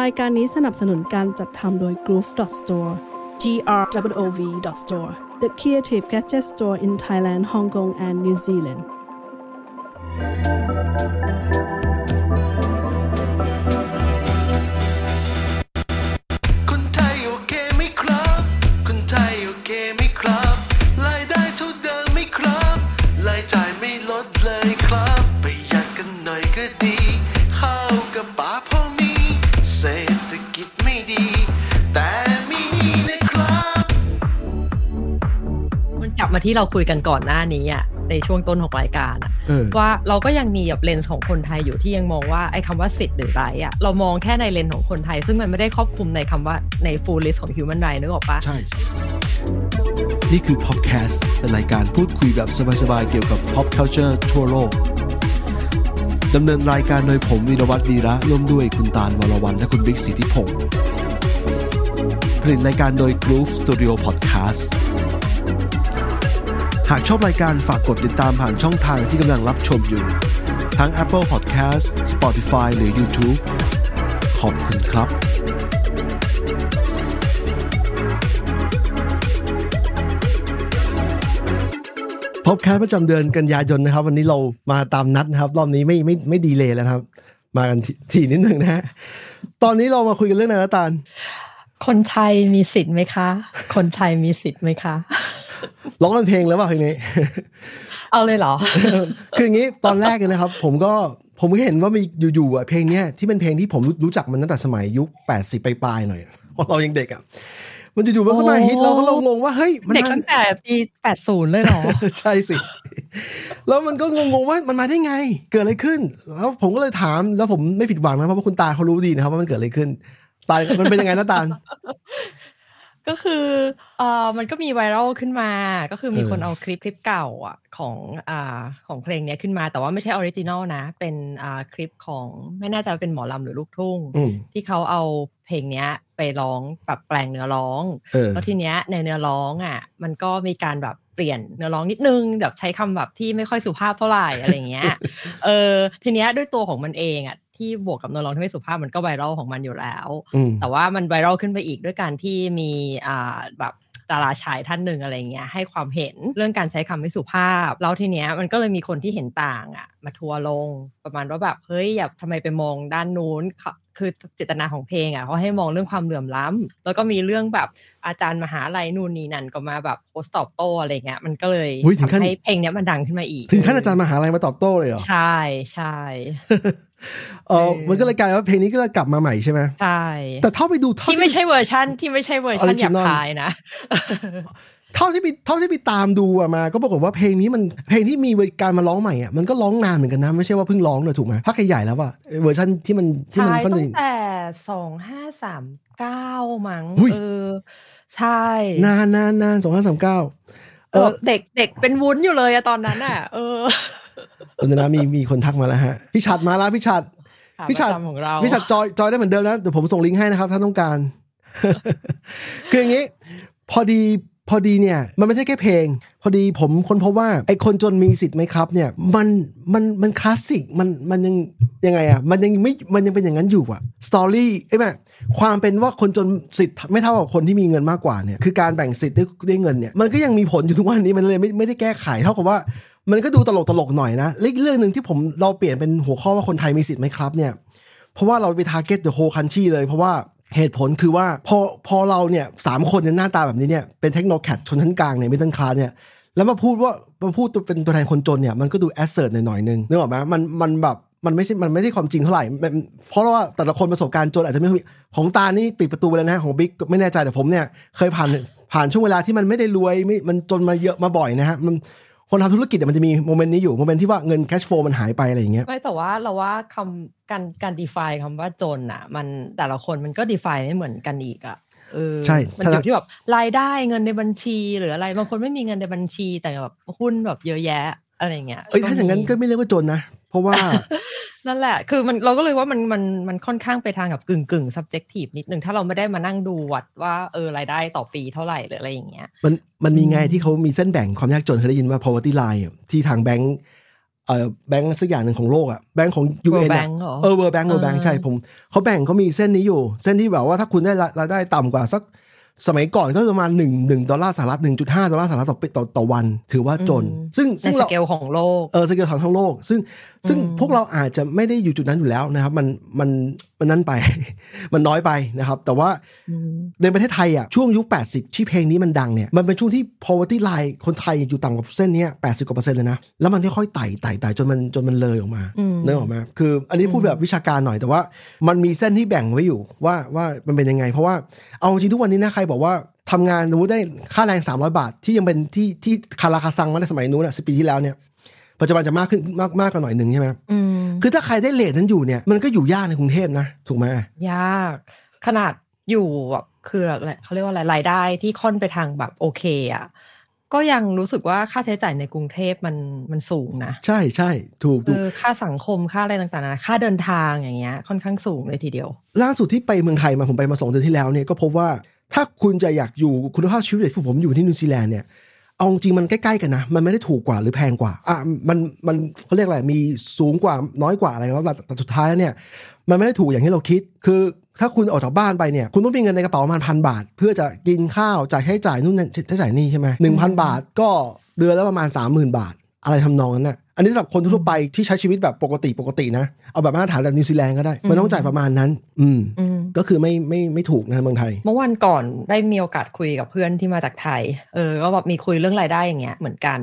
รายการนี้สนับสนุนการจัดทำโดย Groove Store G R W O V Store the creative gadget store in Thailand Hong Kong and New Zealand ที่เราคุยกันก่อนหน้านี้อะในช่วงต้นของรายการอะเออว่าเราก็ยังมีแบบเลนส์ของคนไทยอยู่ที่ยังมองว่าไอ้คำว่าสิทธิ์หรือไรอะเรามองแค่ในเลนส์ของคนไทย ซึ่งมันไม่ได้ครอบคลุมในคำว่าใน full list ของ human right นึกออกปะใช่ใช่นี่คือ Popcast เป็นรายการพูดคุยแบบสบายๆ เกี่ยวกับ pop culture ทั่วโลกดำเนินรายการโดยผมวีรวัตรวีระร่วมด้วยคุณตาลวรวันและคุณบิ๊กสิทธิพงศ์ผลิตรายการโดย Groove Studio Podcast หากชอบรายการฝากกดติดตามผ่านช่องทางที่กำลังรับชมอยู่ ทั้ง Apple Podcast Spotify หรือ YouTube ขอบคุณครับพบแคสประจำเดือนกันยายนนะครับ วันนี้เรามาตามนัดนะครับ รอบนี้ไม่ไม่ไม่ดีเลยแล้วครับ มากันทีทีนิดหนึ่งนะฮะตอนนี้เรามาคุยกันเรื่องอะไรนะตาลคนไทยมีสิทธิ์ไหมคะ คนไทยมีสิทธิ์ไหมคะ ร้องเป็นเพลงแล้วเปล่าเพลงนี้ เอาเลยเหรอ คืออย่างนี้ตอนแรกเลยนะครับ ผมก็ผมก็เห็นว่ามีอยู่ๆอะเพลงเนี้ยที่เป็นเพลงที่ผมรู้รู้จักมันตั้งแต่สมัยยุค80ปลายๆหน่อยเพราะเรายังเด็กอะมันอยู่ๆมันก็มาโอ้ฮิตเราก็เรางงว่าเฮ้ยมันเด็กมาตั้งแต่ปี80เลยเหรอ ใช่สิ แล้วมันก็งงๆว่ามันมาได้ไง เกิดอะไรขึ้น แล้วผมก็เลยถามแล้วผมไม่ผิดหวังนะเพราะว่าคุณตาลเขารู้ดีนะครับว่ามันเกิดอะไรขึ้นตาลมันเป็นยังไงนะตาล ก็คือเอ่อมันก็มี viral ขึ้นมา ก็คือมีเออคนเอาคลิปคลิปเก่าอะของอ่าของเพลงเนี้ยขึ้นมา แต่ว่าไม่ใช่ original นะ เป็นอ่าคลิปของไม่แน่ใจว่าเป็นหมอลำหรือลูกทุ่งอืมที่เขาเอาเพลงเนี้ยไปร้องปรับแปลงเนื้อร้องเออแล้วทีเนี้ยในเนื้อร้องอะ มันก็มีการแบบเปลี่ยนเนื้อร้องนิดนึงแบบใช้คำแบบที่ไม่ค่อยสุภาพเท่าไหร่อะไรอย่างเงี้ย เออทีเนี้ยด้วยตัวของมันเองอะ ที่บวกกับเนื้อร้องที่ไม่สุภาพมันก็ไวรัลของมันอยู่แล้วอืมแต่ว่ามันไวรัลขึ้นไปอีกด้วยการที่มีอ่าแบบดาราชายท่านหนึ่งอะไรเงี้ยให้ความเห็นเรื่องการใช้คำไม่สุภาพ แล้วทีเนี้ยมันก็เลยมีคนที่เห็นต่างอะมาทัวร์ลงประมาณว่าแบบเฮ้ยอย่าทำไมไปมองด้านนู้นเขาคือเจตนาของเพลงอะเขาให้มองเรื่องความเหลื่อมล้ำแล้วก็มีเรื่องแบบอาจารย์มหาลัยนู่นนี่นั่นก็มาแบบโพสต์ตอบโต้อะไรเงี้ยมันก็เลยอุ๊ยถึงขั้นทำให้เพลงเนี้ยมันดังขึ้นมาอีก ถึงขั้นอาจารย์มหาลัยมาตอบโต้เลยเหรอใช่ใช่ เออมันก็เลยกลายว่าเพลงนี้ก็เลยกลับมาใหม่ใช่ไหมใช่แต่เท่าไปดูเท่าที่ไม่ใช่เวอร์ชันที่ไม่ใช่เวอร์ชันหยาบ Original คายนะเท่าที่ไปเท่าที่ไปตามดูอะมา ก็ปรากฏว่าเพลงนี้มันเพลงที่มีการมาร้องใหม่อะมันก็ร้องนานเหมือนกันนะไม่ใช่ว่าเพิ่งร้องเลยถูกไหมพักใหญ่ๆแล้วอะเวอร์ชันที่มันที่มันใช่ก็ตั้จะงแต่สองห้าสามเก้ามั้งหุ้ยเออใช่นานนานนานสองห้าสามเก้าเอเอออเด็กเด็กเป็นวุ้นอยู่เลยอะตอนนั้นอะเออ ตอนนะมีมีคนทักมาแล้วฮะ พี่ชัดมาแล้วพี่ชัดขาพี่ชัดประจำของเราพี่ชัดจอยจอยได้เหมือนเดิมนะเดี๋ยวผมส่งลิงก์ให้นะครับ ถ้าต้องการ คืออย่างนี้ พอดีพอดีเนี่ย มันไม่ใช่แค่เพลง พอดีผมค้นพบว่าไอ้คนจนมีสิทธิ์ไหมครับ เนี่ย มันมันมันคลาสสิกมันมันยังยังไงอะมันยังไม่มันยังเป็นอย่างนั้นอยู่อะstory ไอ้แม่ความเป็นว่าคนจนสิทธิ์ไม่เท่ากับคนที่มีเงินมากกว่าเนี่ยคือการแบ่งสิทธิ์ด้วยด้วยเงินเนี่ยมันก็ยังมีผลอยู่ทุกวันนี้มันเลยไม่ไม่ได้แก้ไขเท่ากับว่า มันก็ดูตลกตลกๆหน่อยนะและอีกเรื่องหนึ่งที่ผมเราเปลี่ยนเป็นหัวข้อว่าคนไทยมีสิทธิ์ไหมครับเนี่ย เพราะว่าเราไปทาร์เก็ตเดอะโฮคัน t ีเลย เพราะว่าเหตุผลคือว่าพอพอเราเนี่ยสามคนเนี่ยหน้าตาแบบนี้เนี่ยเป็น technocrat ชนชั้นกลางใน middle class เนี่ยแล้วมาพูดว่ามาพูดตัวเป็นตัวแทนคนจนเนี่ยมันก็ดู asshole หน่อยๆนึงนึกออกไหมมันมันแบบมันไม่ใช่ มันไม่ใช่ความจริงเท่าไหร่ เพราะว่าแต่ละคนประสบการณ์จนอาจจะไม่มีของตานี่ปิดประตูไปแล้วนะของบิ๊กไม่แน่ใจแต่ผมเนี่ยเคยผ่านผ่านช่วงเวลาที่มันไม่ได้รวยไม่มันจนมาเยอะมาบ่อยนะฮะมัน คนทำธุรกิจเนี่ยมันจะมี moment นี้อยู่ moment ที่ว่าเงิน cash flowันหายไปอะไรอย่างเงี้ยไม่แต่ว่าเราว่าคำการการ define คำว่าจนอะมันแต่ละคนมันก็ define ไม่เหมือนกันอีกอะเออใช่มันถ้าอยู่ที่แบบรายได้เงินในบัญชี หรืออะไรบางคนไม่มีเงินในบัญชีแต่แบบหุ้นแบบเยอะแยะอะไรเงี้ยเอ้ยถ้าอย่างนั้นก็ไม่เรียกว่าจนนะเพ ราะว่า นั่นแหละ คือมันเราก็เลยว่ามันมันมันค่อนข้างไปทางกับกึ่งกึ่ง subjective นิดนึงถ้าเราไม่ได้มานั่งดูวัดว่าเออรายได้ต่อปีเท่าไหร่หรืออะไรอย่างเงี้ย มันมันมีไงที่เขามีเส้นแบ่งความยากจนเคยได้ยินว่า poverty line อะที่ทางแบงก์เออแบงก์สักอย่างหนึ่งของโลกอะแบงก์ของ World UN อะ Bank เหรอเออ World Bank World Bank อ่าใช่ผมเขาแบ่งเขามีเส้นนี้อยู่ เส้นที่แบบว่าถ้าคุณได้รายได้ต่ำกว่าสัก สมัยก่อนก็ประมาณหนึ่งหนึ่งดอลลาร์สหรัฐหนึ่งจุดห้าดอลลาร์สหรัฐต่อปีต่อต่อวัน ถือว่าจน ซึ่งในซึ่งสเราเกลของโลกเออสเกลของทั้งโลก ซึ่งซึ่งอืมพวกเราอาจจะไม่ได้อยู่จุดนั้นอยู่แล้วนะครับ มันมันมันนั่นไป มันน้อยไปนะครับ แต่ว่าในประเทศไทยอะช่วงยุค 80 ที่เพลงนี้มันดังเนี่ย มันเป็นช่วงที่ poverty line คนไทยอยู่ต่ำกว่าเส้นเนี้ย80 กว่าเปอร์เซ็นต์เลยนะ แล้วมันค่อยๆไต่ไต่ไต่จนมันจนมันเลยออกมาอืมเนื้อออกมาคือ อันนี้พูดแบบวิชาการหน่อยแต่ว่า มันมีเส้นที่แบ่งไว้อยู่ว่าว่ามันเป็นยังไง เพราะว่าเอาจริงทุกวันนี้นะใครบอกว่าทำงานสมมติได้ค่าแรง 300 บาท ที่ยังเป็นที่ที่คาราคาซังมาในสมัยนู้นอะสิปีที่แล้วเนี่ยปัจจุบันจะมากขึ้นมากมากกว่าหน่อยหนึ่งใช่ไหมอืมคือถ้าใครได้เลทนั้นอยู่เนี่ย มันก็อยู่ยากในกรุงเทพนะ ถูกไหมยาก ขนาดอยู่แบบคืออะไรเขาเรียกว่าอะไรรายได้ที่ค่อนไปทางแบบโอเคอะก็ยังรู้สึกว่าค่าใช้จ่ายในกรุงเทพมันมันสูงนะ ใช่ใช่ถูกเอถูกอค่าสังคมค่าอะไรต่างๆนานาค่าเดินทางอย่างเงี้ยค่อนข้างสูงเลยทีเดียว ล่าสุดที่ไปเมืองไทยมาผมไปมาสองเดือนที่แล้วเนี่ยก็พบว่า ถ้าคุณจะอยากอยู่คุณภาพชีวิตที่ผมอยู่ที่นิวซีแลนด์เนี่ยเอาจริงมันใกล้ๆกันนะ มันไม่ได้ถูกกว่าหรือแพงกว่าอะมันมันเขาเรียกอะไรมีสูงกว่าน้อยกว่าอะไรแล้วแต่สุดท้ายแล้วเนี่ย มันไม่ได้ถูกอย่างที่เราคิด คือถ้าคุณออกจากบ้านไปเนี่ยคุณต้องมีเงินในกระเป๋าประมาณพันบาท เพื่อจะกินข้าวจ่ายใช้จ่ายนู่นใช้จ่ายนี่ใช่ไหมหนึ่งพันบาทก็เดือนละประมาณสามหมื่นบาท อะไรทำนองนั้นน่ะ อันนี้สำหรับคนทั่วไปที่ใช้ชีวิตแบบปกติปกตินะ เอาแบบมาตรฐานแบบนิวซีแลนด์ก็ได้ มันต้องจ่ายประมาณนั้นอืมอืม ก็คือไม่ไม่ไม่ถูกนะเมืองไทย เมื่อวันก่อนได้มีโอกาสคุยกับเพื่อนที่มาจากไทย เออ ก็แบบมีคุยเรื่องรายได้อย่างเงี้ยเหมือนกัน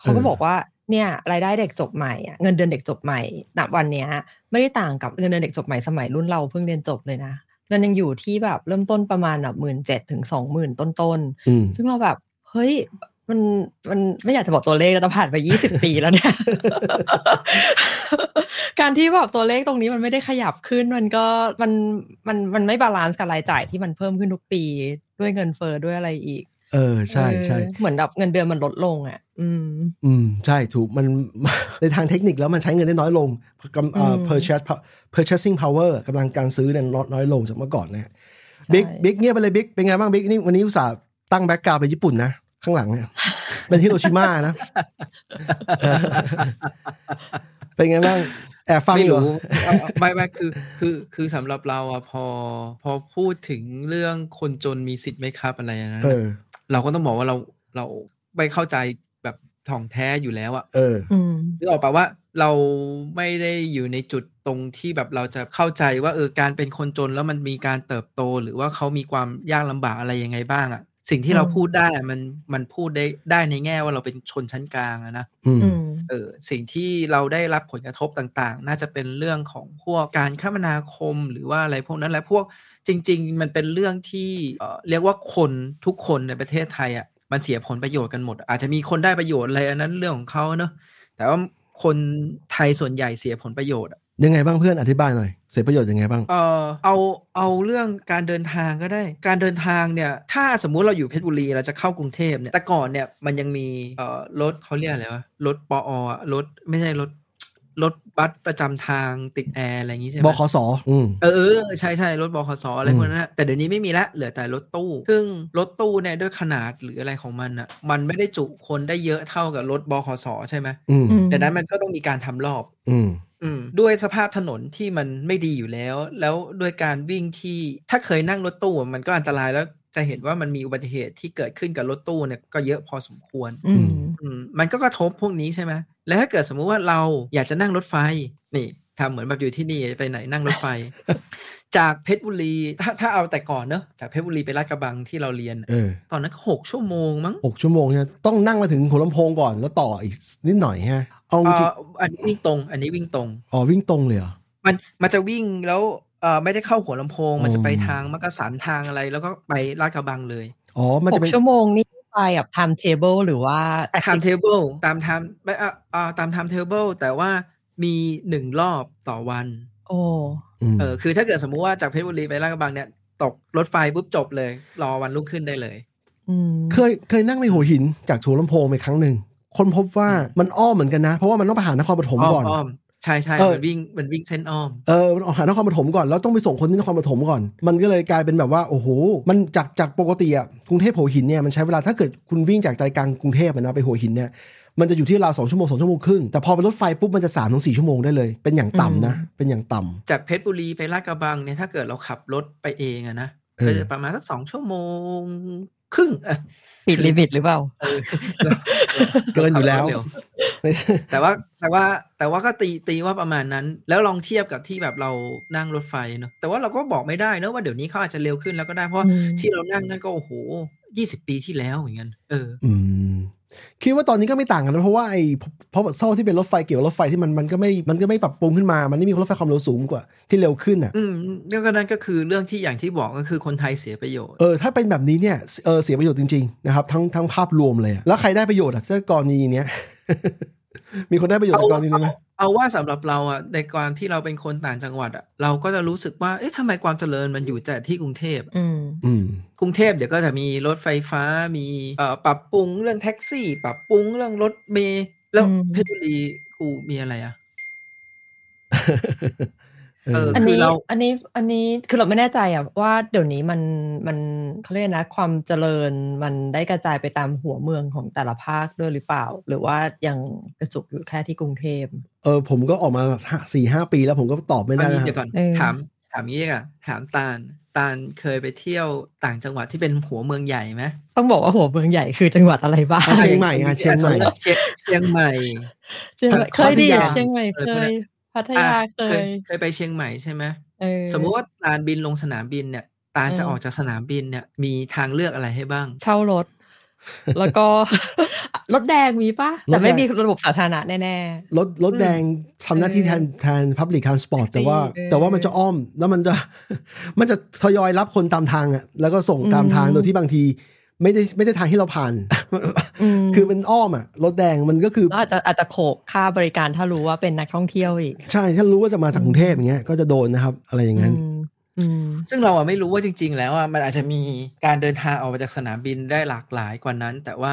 เขาก็เออบอกว่าเนี่ยรายได้เด็กจบใหม่อะเงินเดือนเด็กจบใหม่ณวันเนี้ยไม่ได้ต่างกับเงินเดือนเด็กจบใหม่สมัยรุ่นเราเพิ่งเรียนจบเลยนะมันยังอยู่ที่แบบเริ่มต้นประมาณแบบหมื่นเจ็ดถึงสองหมื่นต้นๆอืมซึ่งเราแบบเฮ้ย มันมันไม่อยากจะบอกตัวเลขแล้วแต่ผ่านไปยี่สิบปีแล้วเนี่ย การที่แบบตัวเลขตรงนี้มันไม่ได้ขยับขึ้น มันก็มันมันมันไม่ balance กับรายจ่ายที่มันเพิ่มขึ้นทุกปีด้วยเงินเฟ้อด้วยอะไรอีก เออใช่ใช่เออเหมือนแบบเงินเดือนมันลดลงอะ อืม อืม ใช่ถูกมันในทางเทคนิคแล้วมันใช้เงินได้น้อยลงกำเอ่ออืม purchase purchasing power กำลังการซื้อเนี่ยลดน้อยลงจากเมื่อก่อนนะใช่บิ๊กบิ๊กเงียบไปเลยบิ๊กเป็นไงบ้างบิ๊กนี่วันนี้อุตส่าห์ตั้ง background ไปญี่ปุ่นนะ ข้างหลังเนี่ยเป็นฮิโรชิมานะเออเป็นไงบ้างแอบฟังไม่อยู่รู้เอ่อไม่ไม่คือ คือคือสำหรับเราอะพอ พอพูดถึงเรื่องคนจนมีสิทธิ์ไหมครับอะไรอย่างนั้นเออะอเราก็ต้องบอกว่าเราเราไม่เข้าใจแบบถ่องแท้อยู่แล้วอะเอออืมนึกออกปะว่าเราไม่ได้อยู่ในจุดตรงที่แบบเราจะเข้าใจว่าเออการเป็นคนจนแล้วมันมีการเติบโต หรือว่าเขามีความยากลำบากอะไรยังไงบ้างอะ สิ่งที่เราอืมพูดได้อะมันมันพูดได้ได้ในแง่ว่าเราเป็นชนชั้นกลางอะนะอืมอืมเออสิ่งที่เราได้รับผลกระทบต่างๆ น่าจะเป็นเรื่องของพวกการคมนาคมหรือว่าอะไรพวกนั้นแหละพวกจริง ๆ มันเป็นเรื่องที่เอ่อเรียกว่าคนทุกคนในประเทศไทยอะมันเสียผลประโยชน์กันหมด อาจจะมีคนได้ประโยชน์อะไรอันนั้นเรื่องของเขาเนอะแต่ว่าคนไทยส่วนใหญ่เสียผลประโยชน์อะ ยังไงบ้างเพื่อนอธิบายหน่อย เสียประโยชน์ยังไงบ้าง เออเอาเอาเรื่องการเดินทางก็ได้ การเดินทางเนี่ย ถ้าสมมุติเราอยู่เพชรบุรีเราจะเข้ากรุงเทพเนี่ยแต่ก่อนเนี่ยมันยังมีเอ่อรถเขาเรียกอะไรวะรถปออะรถไม่ใช่รถรถบัสประจำทางติดแอร์อะไรอย่างงี้ใช่ไหมบขสอืมเออเออใช่ใช่รถบขสอะไรอืมพวกนั้นนะแต่เดี๋ยวนี้ไม่มีละเหลือแต่รถตู้ ซึ่งรถตู้เนี่ยด้วยขนาดหรืออะไรของมันอะ มันไม่ได้จุคนได้เยอะเท่ากับรถบขสใช่ไหมอืมอืมดังนั้นมันก็ต้องมีการทำรอบ อืมอืม ด้วยสภาพถนนที่มันไม่ดีอยู่แล้ว แล้วด้วยการวิ่งที่ถ้าเคยนั่งรถตู้อะมันก็อันตรายแล้วจะเห็นว่ามันมีอุบัติเหตุที่เกิดขึ้นกับรถตู้เนี่ยก็เยอะพอสมควรอืมอืมมันก็กระทบพวกนี้ใช่ไหมแล้วถ้าเกิดสมมุติว่าเราอยากจะนั่งรถไฟนี่ทำเหมือนแบบอยู่ที่นี่จะไปไหนนั่งรถไฟ จากเพชรบุรี ถ้าถ้าเอาแต่ก่อนเนอะจากเพชรบุรีไปลาดกระบังที่เราเรียนเออตอนนั้นก็หกชั่วโมงมั้งหกชั่วโมงเนี่ยต้องนั่งมาถึงหัวลำโพงก่อนแล้วต่ออีกนิดหน่อยฮะเอาจเอ่ริงออันนี้วิ่งตรง อันนี้วิ่งตรงอ๋อวิ่งตรงเลยเหรอมันมันจะวิ่งแล้วเอ่อไม่ได้เข้าหัวลำโพง มันจะไปอืมทางมักกะสันทางอะไร แล้วก็ไปลาดกระบังเลยอ๋อมันหจะกเป็นชั่วโมงนี่ไปแบบ time table หรือว่า time table ตาม time ไม่อะอ่าตาม time table แต่ว่ามีหนึ่งรอบต่อวัน โอ้ม เออคือถ้าเกิดสมมุติว่าจากเพชรบุรีไปลาดกระบังเนี่ย ตกรถไฟปุ๊บจบเลย รอวันรุ่งขึ้นได้เลยอืมเคยเคยนั่งไปหัวหินจากหัวลำโพงไปครั้งหนึ่งคนพบว่ามันอ้อมเหมือนกันนะ เพราะว่ามันต้องไปหานครปฐมก่อนอ้อมใช่ใช่เออมันวิ่งมันวิ่งเส้นอ้อมเออมันออกหานครปฐมก่อนแล้วต้องไปส่งคนที่นครปฐมก่อน มันก็เลยกลายเป็นแบบว่าโอ้โหมันจากจากปกติอะกรุงเทพหัวหินเนี่ยมันใช้เวลาถ้าเกิดคุณวิ่งจากใจกลางกรุงเทพอะนะไปหัวหินเนี่ย มันจะอยู่ที่ราวสองชั่วโมงสองชั่วโมงครึ่งแต่พอเป็นรถไฟปุ๊บมันจะสามถึงสี่ชั่วโมงได้เลย เป็นอย่างต่ำนะ เป็นอย่างต่ำจากเพชรบุรีไปลาดกระบังเนี่ยถ้าเกิดเราขับรถไปเองอะนะเออก็จะประมาณสักสองชั่วโมงครึ่งอะปิดลิมิตหรือเปล่าเกินอยู่แล้วขับรถเร็แต่ว่าแต่ว่าแต่ว่าก็ตีตีว่าประมาณนั้น แล้วลองเทียบกับที่แบบเรานั่งรถไฟเนอะแต่ว่าเราก็บอกไม่ได้เนอะว่าเดี๋ยวนี้เขาอาจจะเร็วขึ้นแล้วก็ได้เพราะว่าอืมที่เรานั่งนั่นก็โอ้โหยี่สิบปีที่แล้วอย่างเงี้ยเอออืม คิดว่าตอนนี้ก็ไม่ต่างกันนะเพราะว่าไอ้เพราะเท่าที่เป็นรถไฟเกี่ยวกับรถไฟที่มันมันก็ไม่มันก็ไม่ปรับปรุงขึ้นมา มันไม่มีรถไฟความเร็วสูงกว่าที่เร็วขึ้นอะ อืมแล้วก็นั่นก็คือเรื่องที่อย่างที่บอกก็คือคนไทยเสียประโยชน์เออถ้าเป็นแบบนี้เนี่ยเออเสียประโยชน์จริงๆนะครับทั้งทั้งภาพรวมเลยอะแล้วใครได้ประโยชน์อะถ้ากรณีเนี้ย มีคนได้ประโยชน์จากกรณีนี้ไหมเอาว่าสำหรับเราอะในการที่เราเป็นคนต่างจังหวัดอะเราก็จะรู้สึกว่าเอ๊ะทำไมความเจริญมันอยู่แต่ที่กรุงเทพอืมอืมกรุงเทพเดี๋ยวก็จะมีรถไฟฟ้ามีเอ่อปรับปรุงเรื่องแท็กซี่ ปรับปรุงเรื่องรถเมล์แล้วอืมเพชรบุรีกูมีอะไรอะเออเอออันคืนี้เราอันนี้อันนี้คือเราไม่แน่ใจอะว่าเดี๋ยวนี้มันมันเขาเรียกนะความเจริญมันได้กระจายไปตามหัวเมืองของแต่ละภาคด้วยหรือเปล่า หรือว่ายังกระจุกอยู่แค่ที่กรุงเทพเออผมก็ออกมาสี่ห้าปีแล้วผมก็ตอบไม่อัได้นนี้นะคเดี๋ยวรับก่อนเออถามถามงี้ดีกว่าถามตาลตาลเคยไปเที่ยวต่างจังหวัดที่เป็นหัวเมืองใหญ่ไหมต้องบอกว่าหัวเมืองใหญ่คือจังหวัดอะไรบ้างอะเชียงใหม่อะเชียงใหม่เชียงเชียงใหม่เชียงใหม่เคยดิพัทยาเชียงใหม่เคย พัทยาอะเคเคยยเคยไปเชียงใหม่ใช่ไหมเออสมมุติว่าตาลบินลงสนามบินเนี่ยตาลจะเออออกจากสนามบินเนี่ยมีทางเลือกอะไรให้บ้าง เช่ารถ แล้วก็รถแดงมีปะรถแดงแต่ไม่มีระบบสาธารณะแน่รถรถแดงทำหน้าที่แทนแทน Public Transport แต่ว่าเออแต่ว่ามันจะอ้อมแล้วมันจะมันจะทยอยรับคนตามทางอะแล้วก็ส่งตามทางอืมโดยที่บางที ไม่ได้ไม่ได้ทางที่เราผ่านๆอืมคือมันอ้อมอะรถแดงมันก็คือแล้วอาจจะอาจจะโขกค่าบริการถ้ารู้ว่าเป็นนักท่องเที่ยวอีก ใช่ ถ้ารู้ว่าจะมาจากกรุงเทพอย่างเงี้ย ก็จะโดนนะครับ อะไรอย่างนั้นอืมอืมซึ่งเราอะไม่รู้ว่าจริง ๆ แล้วอะมันอาจจะมีการเดินทางออกมาจากสนามบินได้หลากหลายกว่านั้น แต่ว่า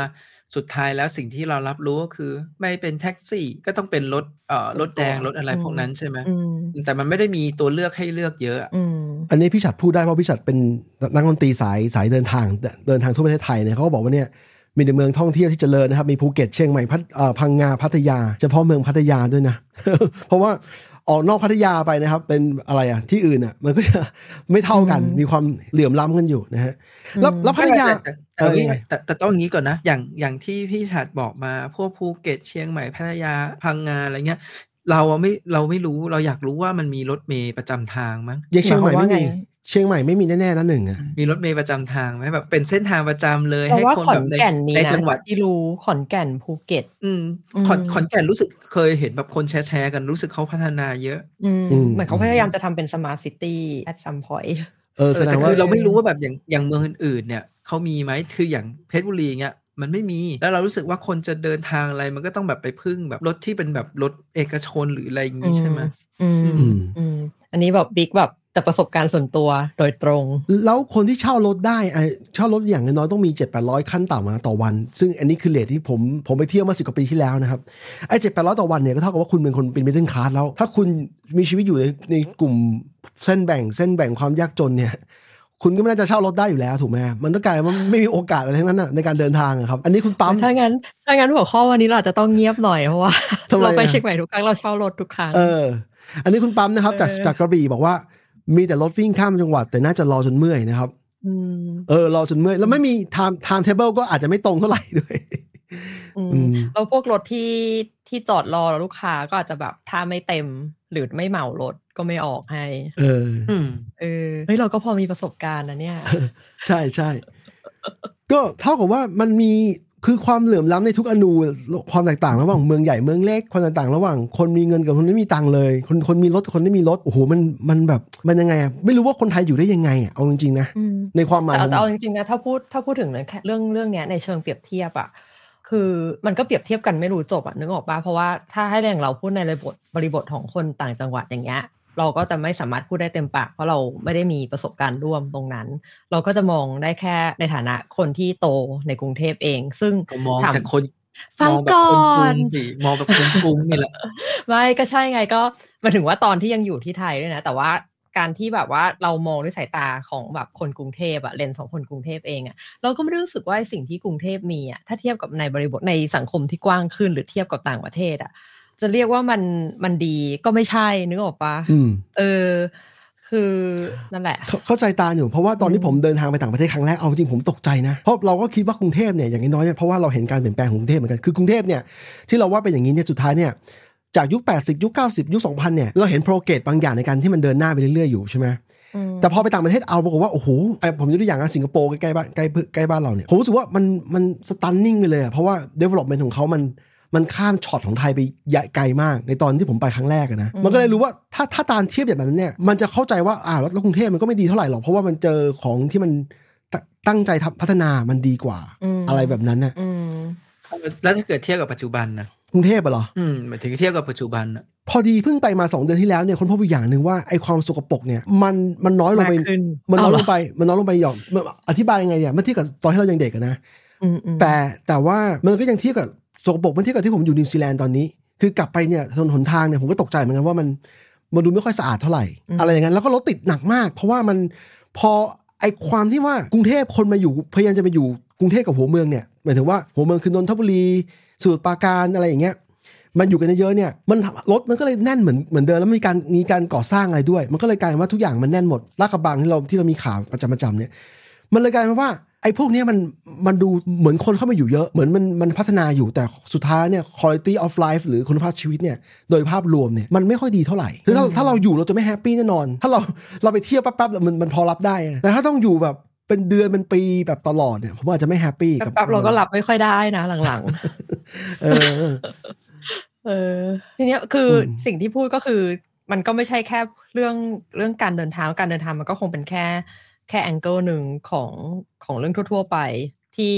สุดท้ายแล้วสิ่งที่เรารับรู้ก็คือ ไม่เป็นแท็กซี่ก็ต้องเป็นรถเอ่อรถแดงรถอะไรพวกนั้นใช่ไหมอืมแต่มันไม่ได้มีตัวเลือกให้เลือกเยอะอะอืมอันนี้พี่ฉัดพูดได้เพราะพี่ฉัดเป็นนักดนตรีสายสายเดินทางเดินทางทั่วประเทศไทยเนี่ยเขาก็บอกว่าเนี่ยมีในเมืองท่องเที่ยวที่เจริญนะครับ มีภูเก็ตเชียงใหม่พัทเอ่อพังงาพัทยา เฉพาะเมืองพัทยาด้วยนะ เพราะว่า ออกนอกพัทยาไปนะครับ เป็นอะไรอะที่อื่นอะ มันก็จะไม่เท่ากันอืมมีความเหลื่อมล้ำกันอยู่นะฮะแล้วอืมแล้วพัทยาแต่แต่แต่เออแต่ยังไงแต่แต่ต้องอย่างนี้ก่อนนะ อย่างอย่างที่พี่ฉัดบอกมาพวกภูเก็ตเชียงใหม่พัทยาพังงาอะไรเงี้ยเราอะไม่เราไม่รู้เราอยากรู้ว่ามันมีรถเมย์ประจำทางมั้งยังเชียงใหม่หมายไม่ความว่ามีไง เชียงใหม่ไม่มีแน่ๆนะหนึ่งอะมีรถเมย์ประจำทางไหมแบบเป็นเส้นทางประจำเลยเพราะให้ว่าคนขอแบนบในแก่นมีในนะจังหวัดที่รู้ขอนแก่นภูเก็ตอืมอืมขอนขอนแก่นรู้สึกเคยเห็นแบบคนแชร์แชร์กันรู้สึกเขาพัฒนาเยอะ อืมอืมเหมือนเขาพยายามจะทำเป็นสมาร์ทซิตี้ at some point เออเอแสอดแต่งว่าคือเราไม่รู้ว่าแบบอย่างอย่างเมืองอื่นๆเนี่ยเขามีไหมคืออย่างเพชรบุรีเงี้ยมันไม่มี แล้วเรารู้สึกว่าคนจะเดินทางอะไรมันก็ต้องแบบไปพึ่งแบบรถที่เป็นแบบรถเอกชนหรืออะไรอย่างงี้ใช่ไหมอืมอืมอืมอันนี้แบบบิ๊กแบบ แต่ประสบการณ์ส่วนตัวโดยตรง แล้วคนที่เช่ารถได้ไอ้เช่ารถอย่างน้อยๆต้องมี 7 8 0 0 ขั้นต่ำมาต่อวัน ซึ่งอันนี้คือเลทที่ผมผมไปเที่ยวมาสิบกว่าปีที่แล้วนะครับไอ้เจ็ดแปดร้อยต่อวันเนี่ยก็เท่ากับว่าคุณเป็นคนเป็นมิดเดิลคลาสแล้ว ถ้าคุณมีชีวิตอยู่ในในกลุ่มเส้นแบ่งเส้นแบ่งความยากจนเนี่ยคุณก็ไม่น่าจะเช่ารถได้อยู่แล้วถูกไหมมันต้องกลายว่าไม่มีโอกาสอะไรทั้งนั้นนะในการเดินทางอะครับ อันนี้คุณปั๊ม ถ้างั้น ถ้างั้นหัวข้อวันนี้เราอาจจะต้องเงียบหน่อยเพราะว่าทำไมเราไปอะเชียงใหม่ทุกครั้งเราเช่ารถทุกครั้ง เออ อันนี้คุณปั๊มนะครับ จากเออจากกระบี่บอกว่า มีแต่รถวิ่งข้ามจังหวัด แต่น่าจะรอจนเมื่อยนะครับมเออรอจนเมื่อยแล้วไม่มี time time table ก็อาจจะไม่ตรงเท่าไหร่ด้วยอืมอืมแล้วพวกรถที่ที่จอดรอลูกค้าก็อาจจะแบบถ้าไม่เต็มหรือไม่เหมารถก็ไม่ออกให้ เอออืมเออเฮ้ยเราก็พอมีประสบการณ์นะเนี่ย ใช่ใช่ก็เท่ากับว่ามันมี คือความเหลื่อมล้ำในทุกอนูความแตกต่างระหว่างเมืองใหญ่เมืองเล็กความแตกต่างระหว่างคนมีเงินกับคนไม่มีตังค์เลย คนคนมีรถกับคนไม่มีรถโอ้โหมันมันแบบมันยังไงอะไม่รู้ว่าคนไทยอยู่ได้ยังไงอะเอาจริงๆนะอืมในความหมายแต่ของเอาจริงๆนะถ้าพูดถ้าพูดถึงเรื่องแค่เรื่องเรื่องเนี้ยในเชิงเปรียบเทียบอะคือมันก็เปรียบเทียบกันไม่รู้จบอะนึกออกปะเพราะว่าถ้าให้อย่างเราพูดในบริบทบริบทของคนต่างจังหวัดอย่างเงี้ย เราก็จะไม่สามารถพูดได้เต็มปาก เพราะเราไม่ได้มีประสบการณ์ร่วมตรงนั้น เราก็จะมองได้แค่ในฐานะคนที่โตในกรุงเทพเอง ซึ่งผมมองถามจากคนฟังมองแบบก่คนกอรุนงสิมองแบบคนกรุงนี่แหละไม่ก็ใช่ไงก็หมายถึงว่าตอนที่ยังอยู่ที่ไทยด้วยนะ แต่ว่าการที่แบบว่าเรามองด้วยสายตาของแบบคนกรุงเทพอะเลนส์ของคนกรุงเทพเองอะเราก็ไม่ได้รู้สึกว่าไอ้สิ่งที่กรุงเทพมีอะถ้าเทียบกับในบริบทในสังคมที่กว้างขึ้น หรือเทียบกับต่างประเทศอะ จะเรียกว่ามันมันดีก็ไม่ใช่นึกออกปะอืมเออ คือนั่นแหละเข้าเข้าใจตาอยู่เพราะว่าตอนที่ผมเดินทางไปต่างประเทศครั้งแรกเอาจริงผมตกใจนะเพราะเราก็คิดว่ากรุงเทพเนี่ยอย่างน้อยๆเนี่ยเพราะว่าเราเห็นการเปลี่ยนแปลงของกรุงเทพเหมือนกันคือกรุงเทพเนี่ยที่เราว่าเป็นอย่างนี้เนี่ยสุดท้ายเนี่ยจากยุค 80 ยุค 90 ยุค 2000 เนี่ย เราเห็นโปรเกรสบางอย่างในการที่มันเดินหน้าไปเรื่อยๆ อยู่ใช่ไหมอืมแต่พอไปต่างประเทศเอาปรากฏว่าโอ้โหไอ้ผมยกตัวอย่างนะสิงคโปร์ใกล้ๆบ้านใกล้ใกล้บ้านเราเนี่ย ผมรู้สึกว่ามันมันสตันนิ่งไปเลยอะเพราะว่า development ของเขามัน มันข้ามช็อตของไทยไปใหญ่ไกลมาก ในตอนที่ผมไปครั้งแรกอะนะมันก็เลยรู้ว่าถ้าถ้าตามเทียบแบบนั้นเนี่ยมันจะเข้าใจว่าอ่าแล้วแล้วกรุงเทพมันก็ไม่ดีเท่าไหร่หรอกเพราะว่ามันเจอของที่มันตตั้งใจทำพัฒนามันดีกว่าอืมอะไรแบบนั้นน่ะอืมแล้วถ้าเกิดเทียบกับปัจจุบันนะกรุงเทพอะเหรออืมหมายถึงเทียบกับปัจจุบันนะพอดีเพิ่งไปมาสองเดือนที่แล้วเนี่ยคนพบอีกอย่างหนึ่งว่าไอ้ความสกปรกเนี่ยมันมันน้อยลงไปมากขึ้นมันน้อยเอาเหรลองไปมันน้อยลงไปหย่อมมันอธิบายยังไงเนี่ยเมื่อเทียบกับตอนที่เรายังเด็กอะนะอืมอืมแต่แต่ว่ามันก็ยังเทียบกับ สกปรกเมื่อเทียบกับที่ผมอยู่นิวซีแลนด์ตอนนี้ คือกลับไปเนี่ยถนนหนทางเนี่ยผมก็ตกใจเหมือนกันว่ามันมันดูไม่ค่อยสะอาดเท่าไหร่ อะไรอย่างนั้นแล้วก็รถติดหนักมาก เพราะว่ามันพอไอ้ความที่ว่ากรุงเทพคนมาอยู่พยายามจะไปอยู่กรุงเทพกับหัวเมืองเนี่ยหมายถึงว่าหัวเมืองคือนนทบุรีสมุทรปราการอะไรอย่างเงี้ยมันอยู่กันเยอะๆเนี่ยมันรถมันก็เลยแน่นเหมือนเหมือนเดิมแล้วมีการมีการก่อสร้างอะไรด้วย มันก็เลยกลายเป็นว่าทุกอย่างมันแน่นหมดลาดกระบังที่เราที่เรามีข่าวประจำประจำเนี่ยมันเลยกลายเป็นว่า ไอ้พวกเนี้ยมันมันดูเหมือนคนเข้ามาอยู่เยอะ เหมือนมันมันพัฒนาอยู่แต่สุดท้ายเนี่ย quality of life หรือคุณภาพชีวิตเนี่ยโดยภาพรวมเนี่ยมันไม่ค่อยดีเท่าไหร่คือถ้าถ้าเราอยู่เราจะไม่แฮปปี้แน่นอน ถ้าเราเราไปเที่ยวแป๊บๆมันมันพอรับได้อะแต่ถ้าต้องอยู่แบบเป็นเดือนเป็นปีแบบตลอดเนี่ยผมว่าอาจจะไม่แฮปปี้กับแป๊บๆเราก็หลับไม่ค่อยได้นะหลังเออๆเออทีเนี้ยคืออมสิ่งที่พูดก็คือ มันก็ไม่ใช่แค่เรื่องเรื่องการเดินทางการเดินทางมันก็คงเป็นแค่ แค่แองเกิลหนึ่งของของเรื่องทั่ว ๆ ไป ที่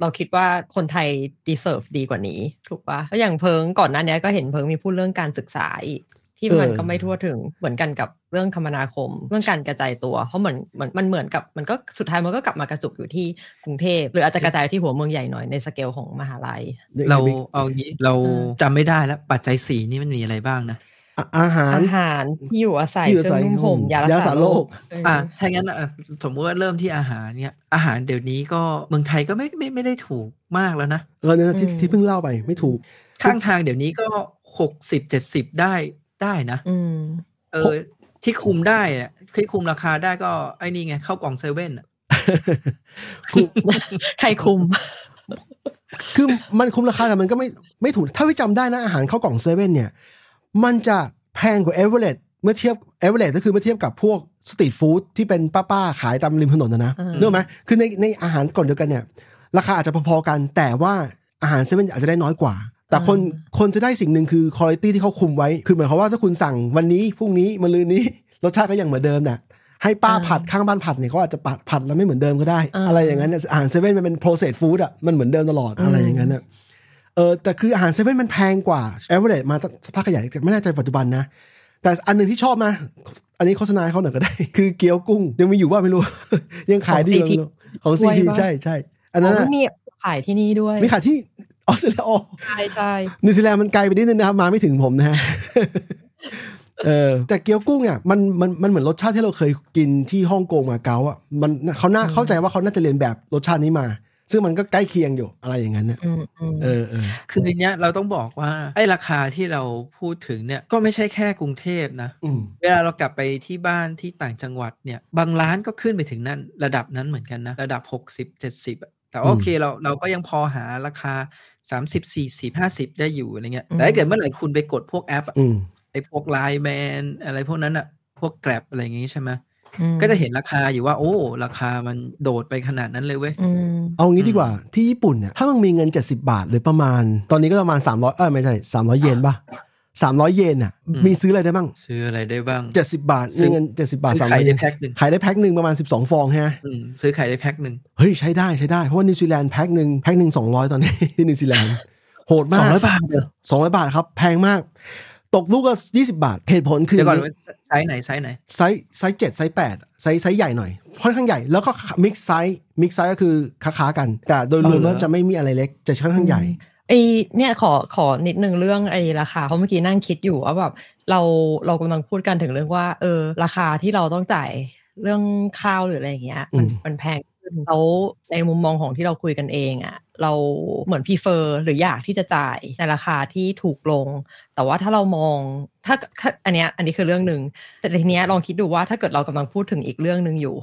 เราคิดว่าคนไทย deserve ดีกว่านี้ ถูกปะก็อย่างเพิงก่อนหน้านี้ก็เห็นเพิงมีพูดเรื่องการศึกษาอีกที่มันเออก็ไม่ทั่วถึงเหมือนกันกับเรื่องคมนาคม เรื่องการกระจายตัว เพราะเหมือนเหมือนมันเหมือนกับมันก็สุดท้ายมันก็กลับมากระจุกอยู่ที่กรุงเทพหรืออาจจะกระจายที่หัวเมืองใหญ่หน่อยในสเกลของมหาลัย เราเอางี้เราเออจำไม่ได้แล้วปัจจัยสีนี่มันมีอะไรบ้างนะ อะอาหารอาหารที่อยู่อาศัยที่อยู่อาศัยเครื่องนุ่งห่มยารักยารักษาษาโรโรคคเออออ่าถ้างั้นอะสมมุติว่าเริ่มที่อาหารเนี่ยอาหารเดี๋ยวนี้ก็เมืองไทยก็ไม่ไม่ไม่ได้ถูกมากแล้วนะเออเนี่ยที่ที่เพิ่งเล่าไปไม่ถูก ข้างทางเดี๋ยวนี้ก็หกสิบเจ็ดสิบได้ได้นะอืมเออ ที่คุมได้เนี่ยที่คุมราคาได้ก็ไอ้นี่ไงข้าวกล่องเซเว่นอะโคตรคุ้มคือมันคุ้มราคาแต่มันก็ไม่ไม่ถูกถ้าวิจำได้นะอาหารข้าวกล่องเซเว่นเนี่ย มันจะแพงกว่าเอเวอเรสต์เมื่อเทียบเอเวอเรสต์ก็คือเมื่อเทียบกับพวก street food ที่เป็นป้าๆขายตามริมถนนนะนะอืมนึกออกไหมคือในในอาหารกล่องเดียวกันเนี่ยราคาอาจจะพอๆกัน แต่ว่าอาหารเซเว่นอาจจะได้น้อยกว่า แต่คนคนจะได้สิ่งหนึ่งคือคุณภาพที่เขาคุมไว้ คือหมายความว่าถ้าคุณสั่งวันนี้พรุ่งนี้มะรืนนี้รสชาติก็ยังเหมือนเดิมน่ะให้ป้าอ่าผัดข้างบ้านผัดเนี่ยเขาอาจจะผัดผัดแล้วไม่เหมือนเดิมก็ได้อ่าอะไรอย่างนั้นเนี่ยอาหารเซเว่นมันเป็น processed food อะมันเหมือนเดิมตลอดอะไรอย่างนั้นน่ะ เออแต่คืออาหารเซเว่นมันแพงกว่าเอเวอเรสมาสักพักใหญ่แต่ไม่แน่ใจปัจจุบันนะ แต่อันหนึ่งที่ชอบนะอันนี้โฆษณาให้เขาหน่อยก็ได้ คือเกี๊ยวกุ้งยังมีอยู่ว่าไม่รู้ ยังขายดีอยู่ไม่รู้ของ CP ด้วยปะใช่ใช่อันนั้นอ๋อน่ะมีขายที่นี่ด้วยมีขายที่ออสเตรเลียโอใช่ใช่นิวซีแลนด์มันไกลไปนิดนึงนะครับมาไม่ถึงผมนะฮะเออแต่เกี๊ยวกุ้งเนี่ยมันมันมันเหมือนรสชาติที่เราเคยกินที่ฮ่องกงมาเก๊าอะมันเขาน่าเข้าใจว่าเขาน่าจะเรียนแบบรสชาตินี้มา ซึ่งมันก็ใกล้เคียงอยู่อะไรอย่างนั้นเนี่ยอืมอืมเออเออคือในเนี้ยเราต้องบอกว่าไอ้ราคาที่เราพูดถึงเนี่ยก็ไม่ใช่แค่กรุงเทพนะอืมเวลาเรากลับไปที่บ้านที่ต่างจังหวัดเนี่ย บางร้านก็ขึ้นไปถึงนั่นระดับนั้นเหมือนกันนะ ระดับ 60 70อะแต่ว่าอืมโอเคเราเราก็ยังพอหาราคา 30 40 50 ได้อยู่อะไรเงี้ยแต่ถ้าเกิดเมื่อไหร่คุณไปกดพวกแอปอะอืมไอ้พวกไลน์แมนอะไรพวกนั้นอะพวกแกร็บอะไรอย่างงี้ใช่ไหมอืม ก็จะเห็นราคาอยู่ว่าโอ้ ราคามันโดดไปขนาดนั้นเลยเว้ยอืมเอางี้ดีกว่าที่ญี่ปุ่นเนี่ยถ้ามึงมีเงิน 70 บาทหรือประมาณ ตอนนี้ก็ประมาณ 300 เออไม่ใช่ 300 เยนป่ะ300เยนอะอืมมีซื้ออะไรได้บ้าง ซื้ออะไรได้บ้าง70บาทซื้มีอเงิน70บาทซื้อ300ไข่เยได้นแพ็คหนึ่งขายได้แพ็คหนึ่งประมาณ12ฟองใช่ไหมอืมซื้อไข่ได้แพ็คหนึ่งเฮ้ยใช้ได้ใช้ได้เพราะว่านิวซีแลนด์แพ็คหนึ่งแพ็คหนึ่ง200ตอนนี้ที่นิวซีแลนด์โหดมากสองร้อยบาทเหรอ200บาทครับแพงมาก ตกลูกก็20บาทเหตุผลคือเดี๋ยวก่อนไซส์ไหนไซส์ไหน size size เจ็ดไซส์แปด size size ใหญ่หน่อยค่อนข้างใหญ่แล้วก็ mix size mix size ก็คือคละๆกัน แต่โดยรวมแล้วจะไม่มีอะไรเล็กจะค่อนข้างใหญ่ไอ้เนี่ยขอขอนิดนึงเรื่องไอ้ราคาเพราะเมื่อกี้นั่งคิดอยู่ว่าแบบเราเรากำลังพูดกันถึงเรื่องว่าเออราคาที่เราต้องจ่ายเรื่องข้าวหรืออะไรอย่างเงี้ยมันอืมมันแพงขึ้นแล้วในมุมมองของที่เราคุยกันเองอะ เราเหมือน prefer หรืออยากที่จะจ่ายในราคาที่ถูกลง แต่ว่าถ้าเรามองถ้าถ้าอันเนี้ยอันนี้คือเรื่องหนึ่งแต่ทีเนี้ยลองคิดดูว่าถ้าเกิดเรากำลังพูดถึงอีกเรื่องหนึ่งอยู่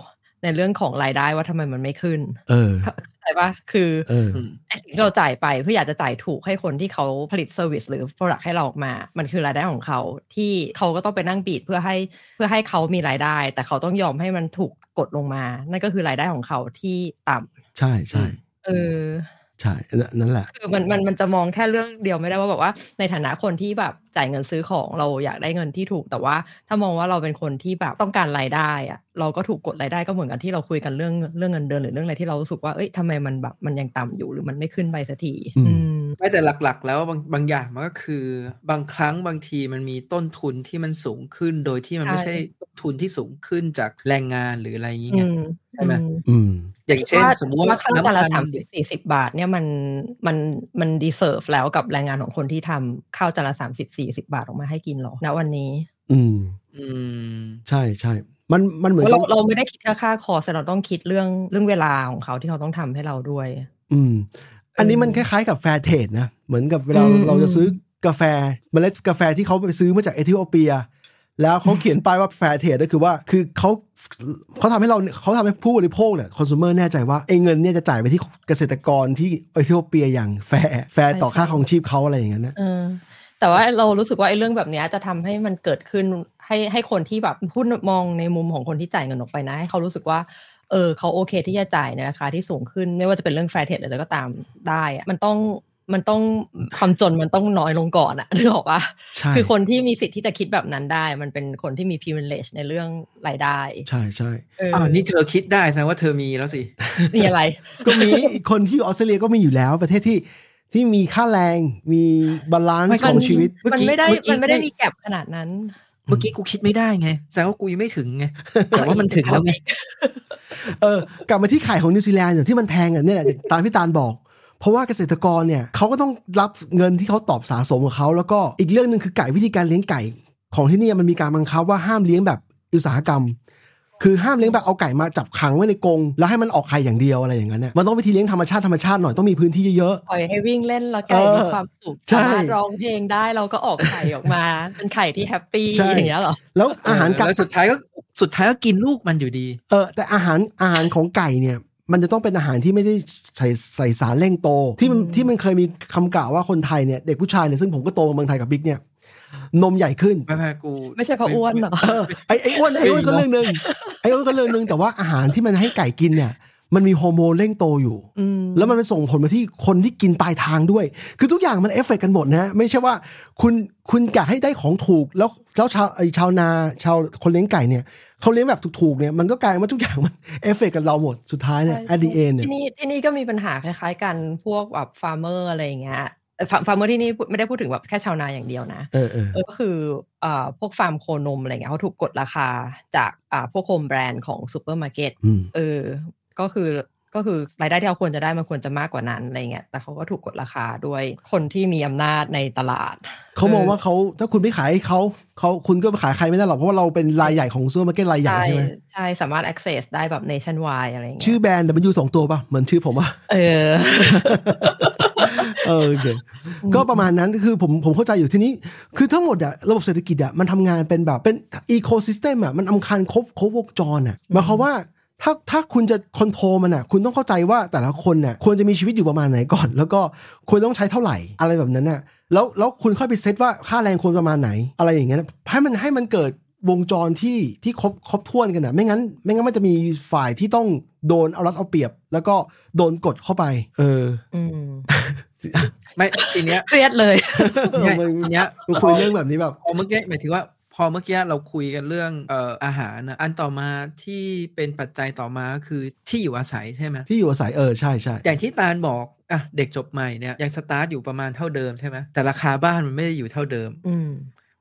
ในเรื่องของรายได้ว่าทำไมมันไม่ขึ้น เออเข้าใจปะคือเอออืมไอ้สิ่งที่เราจ่ายไปเพื่ออยากจะจ่ายถูกให้คนที่เขาผลิต service หรือ Product ให้เราออกมา มันคือรายได้ของเขาที่เขาก็ต้องไปนั่ง bid เพื่อให้เพื่อให้เขามีรายได้ แต่เขาต้องยอมให้มันถูกกดลงมา นั่นก็คือรายได้ของเขาที่ต่ำใช่ใช่เออ ใช่นั่นนั่นแหละคือมันมันมันจะมองแค่เรื่องเดียวไม่ได้ว่าแบบว่า ในฐานะคนที่แบบจ่ายเงินซื้อของเราอยากได้เงินที่ถูก แต่ว่าถ้ามองว่าเราเป็นคนที่แบบต้องการรายได้อะเราก็ถูกกดรายได้ก็เหมือนกันที่เราคุยกันเรื่องเรื่องเงินเดือนหรือเรื่องอะไรที่เรารู้สึกว่าเอ้ยทำไมมันแบบมันยังต่ำอยู่หรือมันไม่ขึ้นไปสักทีอืมอืม ไม่แต่หลักๆ แล้วบางบางอย่างมันก็คือ บางครั้งบางทีมันมีต้นทุนที่มันสูงขึ้น โดยที่มันไม่ใช่ใช่ต้นทุนที่สูงขึ้นจากแรงงานหรืออะไรอย่างเงี้อืยมใช่ไหมอืมอืมอย่างเช่นว่าสมมติว่าข้าวจานละน้ำสามมันสิบสี่สิบาท เนี่ยมันมันมัน deserve แล้วกับแรงงานของคนที่ทำข้าวจานละสามสิบสี่สิบาทออกมาให้กินหรอณวันนี้ อืม อืม ใช่ใช่มันมันเหมือนเรากับเราไม่ได้คิดแค่ค่าคอร์สเราต้องคิดเรื่องเรื่องเวลาของเขาที่เขาต้องทำให้เราด้วย อืม อันนี้มันคล้ายๆกับ fair trade นะ เหมือนกับเวลาอืมเราจะซื้อกาแฟเมล็ดกาแฟที่เขาไปซื้อมาจากเอธิโอเปีย แล้วเขาเขียนป้ายว่า fair trade ก็คือว่าคือเขาเขาทำให้เราเขาทำให้ผู้บริโภคเนี่ยคอน sumer แน่ใจว่าไอ้เงินเนี่ยจะจ่ายไปที่เกษตรกรที่เอธิโอเปียอย่าง fair fair ต่อค่าครองชีพเขาอะไรอย่างเงี้ยนะเออแต่ว่าเรารู้สึกว่าไอ้เรื่องแบบเนี้ยจะทำให้มันเกิดขึ้นให้ให้คนที่แบบพูดมองในมุมของคนที่จ่ายเงินออกไปนะ ให้เขารู้สึกว่า เออเขาโอเคที่จะจ่ายในราคาที่สูงขึ้น ไม่ว่าจะเป็นเรื่อง fair trade อะไรก็ตามได้อะมันต้องมันต้องความจนมันต้องน้อยลงก่อนอะนึกออกปะใช่คือคนที่มีสิทธิ์ที่จะคิดแบบนั้นได้ มันเป็นคนที่มี privilege ในเรื่องรายได้ ใช่ใช่เอออ่านี่เธอคิดได้แสดงว่าเธอมีแล้วสิ มีอะไร ก็มีคนที่ออสเตรเลียก็มีอยู่แล้วประเทศที่ที่มีค่าแรงมีบาลานไม่ซ์ของชีวิตเมื่อมันกี้ไม่ได้เมื่อกี้มันไม่ได้ไม่มีแก็บขนาดนั้นเมื่อกี้กูคิดไม่ได้ไงแสดงว่ากูยังไม่ถึงไงแต่ว่ามันถึงแล้วไงเออกลับมาที่ไข่ของนิวซีแลนด์อย่างที่มันแพงอะเนี่ยแหละตามที่ตาลบอก เพราะว่าเกษตรกรเนี่ยเขาก็ต้องรับเงินที่เขาตอบสะสมของเขาแล้วก็อีกเรื่องหนึ่งคือไก่วิธีการเลี้ยงไก่ ของที่เนี่ยมันมีการบังคับว่าห้ามเลี้ยงแบบอุตสาหกรรม คือห้ามเลี้ยงแบบเอาไก่มาจับขังไว้ในกรงแล้วให้มันออกไข่อย่างเดียวอะไรอย่างนั้นเนี่ยมันต้องวิธีเลี้ยงธรรมชาติธรรมชาติหน่อยต้องมีพื้นที่เยอะปล่อยให้วิ่งเล่นแล้วไก่เออมีความสุขใช่สามารถร้องเพลงได้เราก็ออกไข่ออกมาเป็นไข่ที่แฮปปี้ใช่อย่างเงี้ยเหรอๆแล้วอาหารไก่แล้วสุดท้ายก็สุดท้ายก็กินลูกมันอยู่ดี เออ แต่อาหารอาหารของไก่เนี่ยมันจะต้องเป็นอาหารที่ไม่ได้ใส่ใส่สารเร่งโต ที่มันที่มันเคยมีคำกล่าวว่าคนไทยเนี่ยเด็กผู้ชายเนี่ยซึ่งผมก็โตมาเมืองไทยกับบิ๊กเนี่ย นมใหญ่ขึ้นไม่ไม่กูไม่ใช่เพราะอ้วนเหรอเออไอ้ไอ้อ้วนไอ้อ้วนก็เรื่องหนึ่งไอ้อ้วนก็เรื่องหนึ่งแต่ว่าอาหารที่มันให้ไก่กินเนี่ยมันมีฮอร์โมนเร่งโตอยู่อืมแล้วมันไปส่งผลมาที่คนที่กินปลายทางด้วย คือทุกอย่างมันเอฟเฟกกันหมดนะ ไม่ใช่ว่าคุณคุณอยากให้ได้ของถูก แล้วแล้วชาวไอชาวนาชาวคนเลี้ยงไก่เนี่ยเขาเลี้ยงแบบถูกๆเนี่ยมันก็กลายว่าทุกอย่างมันเอฟเฟกกับเราหมด สุดท้ายเนี่ยใช่ at the end เนี่ยที่นี่ที่นี่ก็มีปัญหาคล้ายๆกันพวกแบบ farmer อะไรอย่างเงี้ย farmer ที่นี่พูดไม่ได้พูดถึงแบบแค่ชาวนาอย่างเดียวนะเออเออเออก็คืออ่าพวกฟาร์มโคนมอะไรเงี้ยเขาถูกกดราคาจากอ่าพวก home brand ของซูเปอร์มาร์เก็ตอืมเออก็คือ ก็คือรายได้ที่เขาควรจะได้มันควรจะมากกว่านั้นอะไรเงี้ยแต่เขาก็ถูกกดราคาด้วยคนที่มีอำนาจในตลาด เขามองว่าเขาถ้าคุณไม่ขายให้เขาเขาคุณก็ไปขายใครไม่ได้หรอก เพราะว่าเราเป็นรายใหญ่ของซูเปอร์มาร์เก็ตรายใหญ่ใช่ไหมใช่สามารถ access ได้แบบ nationwide อะไรเงี้ยชื่อแบรนด์ W สองตัวป่ะ เหมือนชื่อผมป่ะ เออเออโอเคก็ประมาณนั้นคือผมผมเข้าใจอยู่ทีนี้ คือทั้งหมดอะระบบเศรษฐกิจอะมันทำงานเป็นแบบเป็น ecosystem อะมันสำคัญครบครบวงจรอะหมายความว่า ถ้าถ้าคุณจะ control มันอะคุณต้องเข้าใจว่าแต่ละคนน่ะควรจะมีชีวิตอยู่ประมาณไหนก่อน แล้วก็ควรต้องใช้เท่าไหร่อะไรแบบนั้นน่ะแล้วแล้วคุณค่อยไปเซตว่าค่าแรงควรประมาณไหน อะไรอย่างเงี้ยให้มันให้มันเกิดวงจรที่ที่ครบครบถ้วนกันอะไม่งั้น ไม่งั้นมันจะมีฝ่ายที่ต้องโดนเอารัดเอาเปรียบ แล้วก็โดนกดเข้าไป เอออืมไม่ทีเนี้ยเครียดเลยเนี่ยทีเนี้ยมาคุยเรื่องแบบนี้แบบพอเมื่อกี้หมายถึงว่าพ อเมื่อกี้เราคุยกันเรื่องเอ่ออาหารนะอันต่อมาที่เป็นปัจจัยต่อมาก็คือที่อยู่อาศัยใช่ไหมที่อยู่อาศัยเออใช่ใช่อย่างที่ตาลบอกอะเด็กจบใหม่เนี่ยยังสตาร์ทอยู่ประมาณเท่าเดิมใช่ไหมแต่ราคาบ้านมันไม่ได้อยู่เท่าเดิม อืม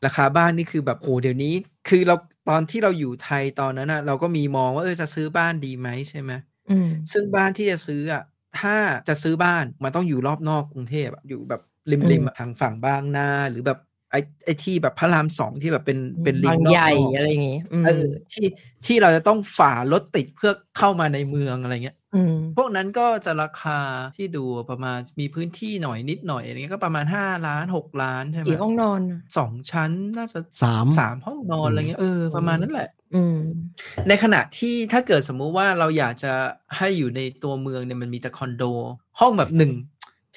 ราคาบ้านนี่คือแบบโหเดี๋ยวนี้ คือเราตอนที่เราอยู่ไทยตอนนั้นนะเราก็มีมองว่าเออจะซื้อบ้านดีไหมใช่ไหมอืมซึ่งบ้านที่จะซื้ออะถ้าจะซื้อบ้านมันต้องอยู่รอบนอกกรุงเทพอะอยู่แบบริมอืริมมทางฝั่งบางนาหรือแบบ ไอ้ไอ้ที่แบบพระรามสองที่แบบเป็นเป็นลิงบางนอกใหญ่กรอบอะไรอย่างงี้อืมเออที่ที่เราจะต้องฝ่ารถติดเพื่อเข้ามาในเมืองอะไรเงี้ยอืมพวกนั้นก็จะราคาที่ดูประมาณมีพื้นที่หน่อยนิดหน่อยอะไรเงี้ยก็ประมาณห้าล้านหกล้านใช่ไหมกี่ห้องนอนอะสองชั้นน่าจะสามสามห้องนอนอะไรเงี้ยเออประมาณนั้นแหละอืมในขณะที่ถ้าเกิดสมมุติว่าเราอยากจะให้อยู่ในตัวเมืองเนี่ยมันมีแต่คอนโด ห้องแบบหนึ่ง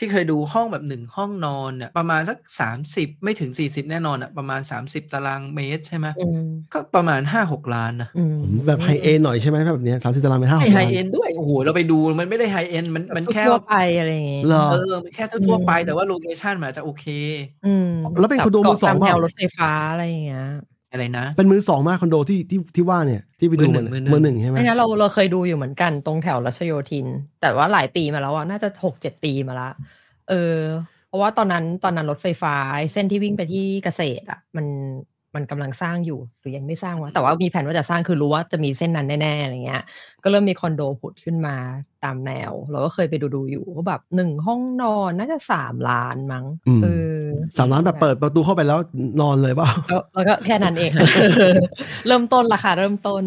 ที่เคยดูห้องแบบหนึ่งห้องนอนเนี่ยประมาณสักสามสิบไม่ถึงสี่สิบแน่นอนอะประมาณสามสิบตารางเมตรใช่ไหมอืมก็ประมาณห้าหกล้านนะอืมแบบไฮเอ็นหน่อยใช่ไหมแบบเนี้ยสามสิบตารางเมตรห้าหไม่กไฮล้านเอ็นด้วยโอ้โหเราไปดูมันไม่ได้ไฮเอ็นมันมันแค่ทั่วไปอะไรอย่างงี้เหรอเออมันแค่ทั่วๆไปแต่ว่าโลเคชันมันอาจจะโอเค อืมแล้วเป็นคอนโดมือสองตามเปแถล่าวรถไฟฟ้าอะไรอย่างเงี้ย อะไรนะ เป็นมือสองมากคอนโดที่ที่ที่ว่าเนี่ยที่ไปดูมืมัอนหนึ่งมืมืออหหนึ่นึ่งงใช่ไหมไม่งั้นเราเราเคยดูอยู่เหมือนกันตรงแถวรัชโยธิน แต่ว่าหลายปีมาแล้วอะน่าจะหกเจ็ดปีมาละเออ เพราะว่าตอนนั้นตอนนั้นรถไฟฟ้า เส้นที่วิ่งไปที่เกษตรอะ มัน มันกำลังสร้างอยู่หรือยังไม่สร้างวะแต่ว่ามีแผนว่าจะสร้างคือรู้ว่าจะมีเส้นนั้นแน่ๆอะไรเงี้ย ก็เริ่มมีคอนโดผุดขึ้นมาตามแนว เราก็เคยไปดูดูๆอยู่ก็แบบหนึ่งห้องนอนน่าจะสามล้านมั้งเออสามล้านแบบเปิดประตูเข้าไปแล้วนอนเลยเปล่าแล้วแล้วก็แค่นั้นเอง เริ่มต้นราคาเริ่มต้น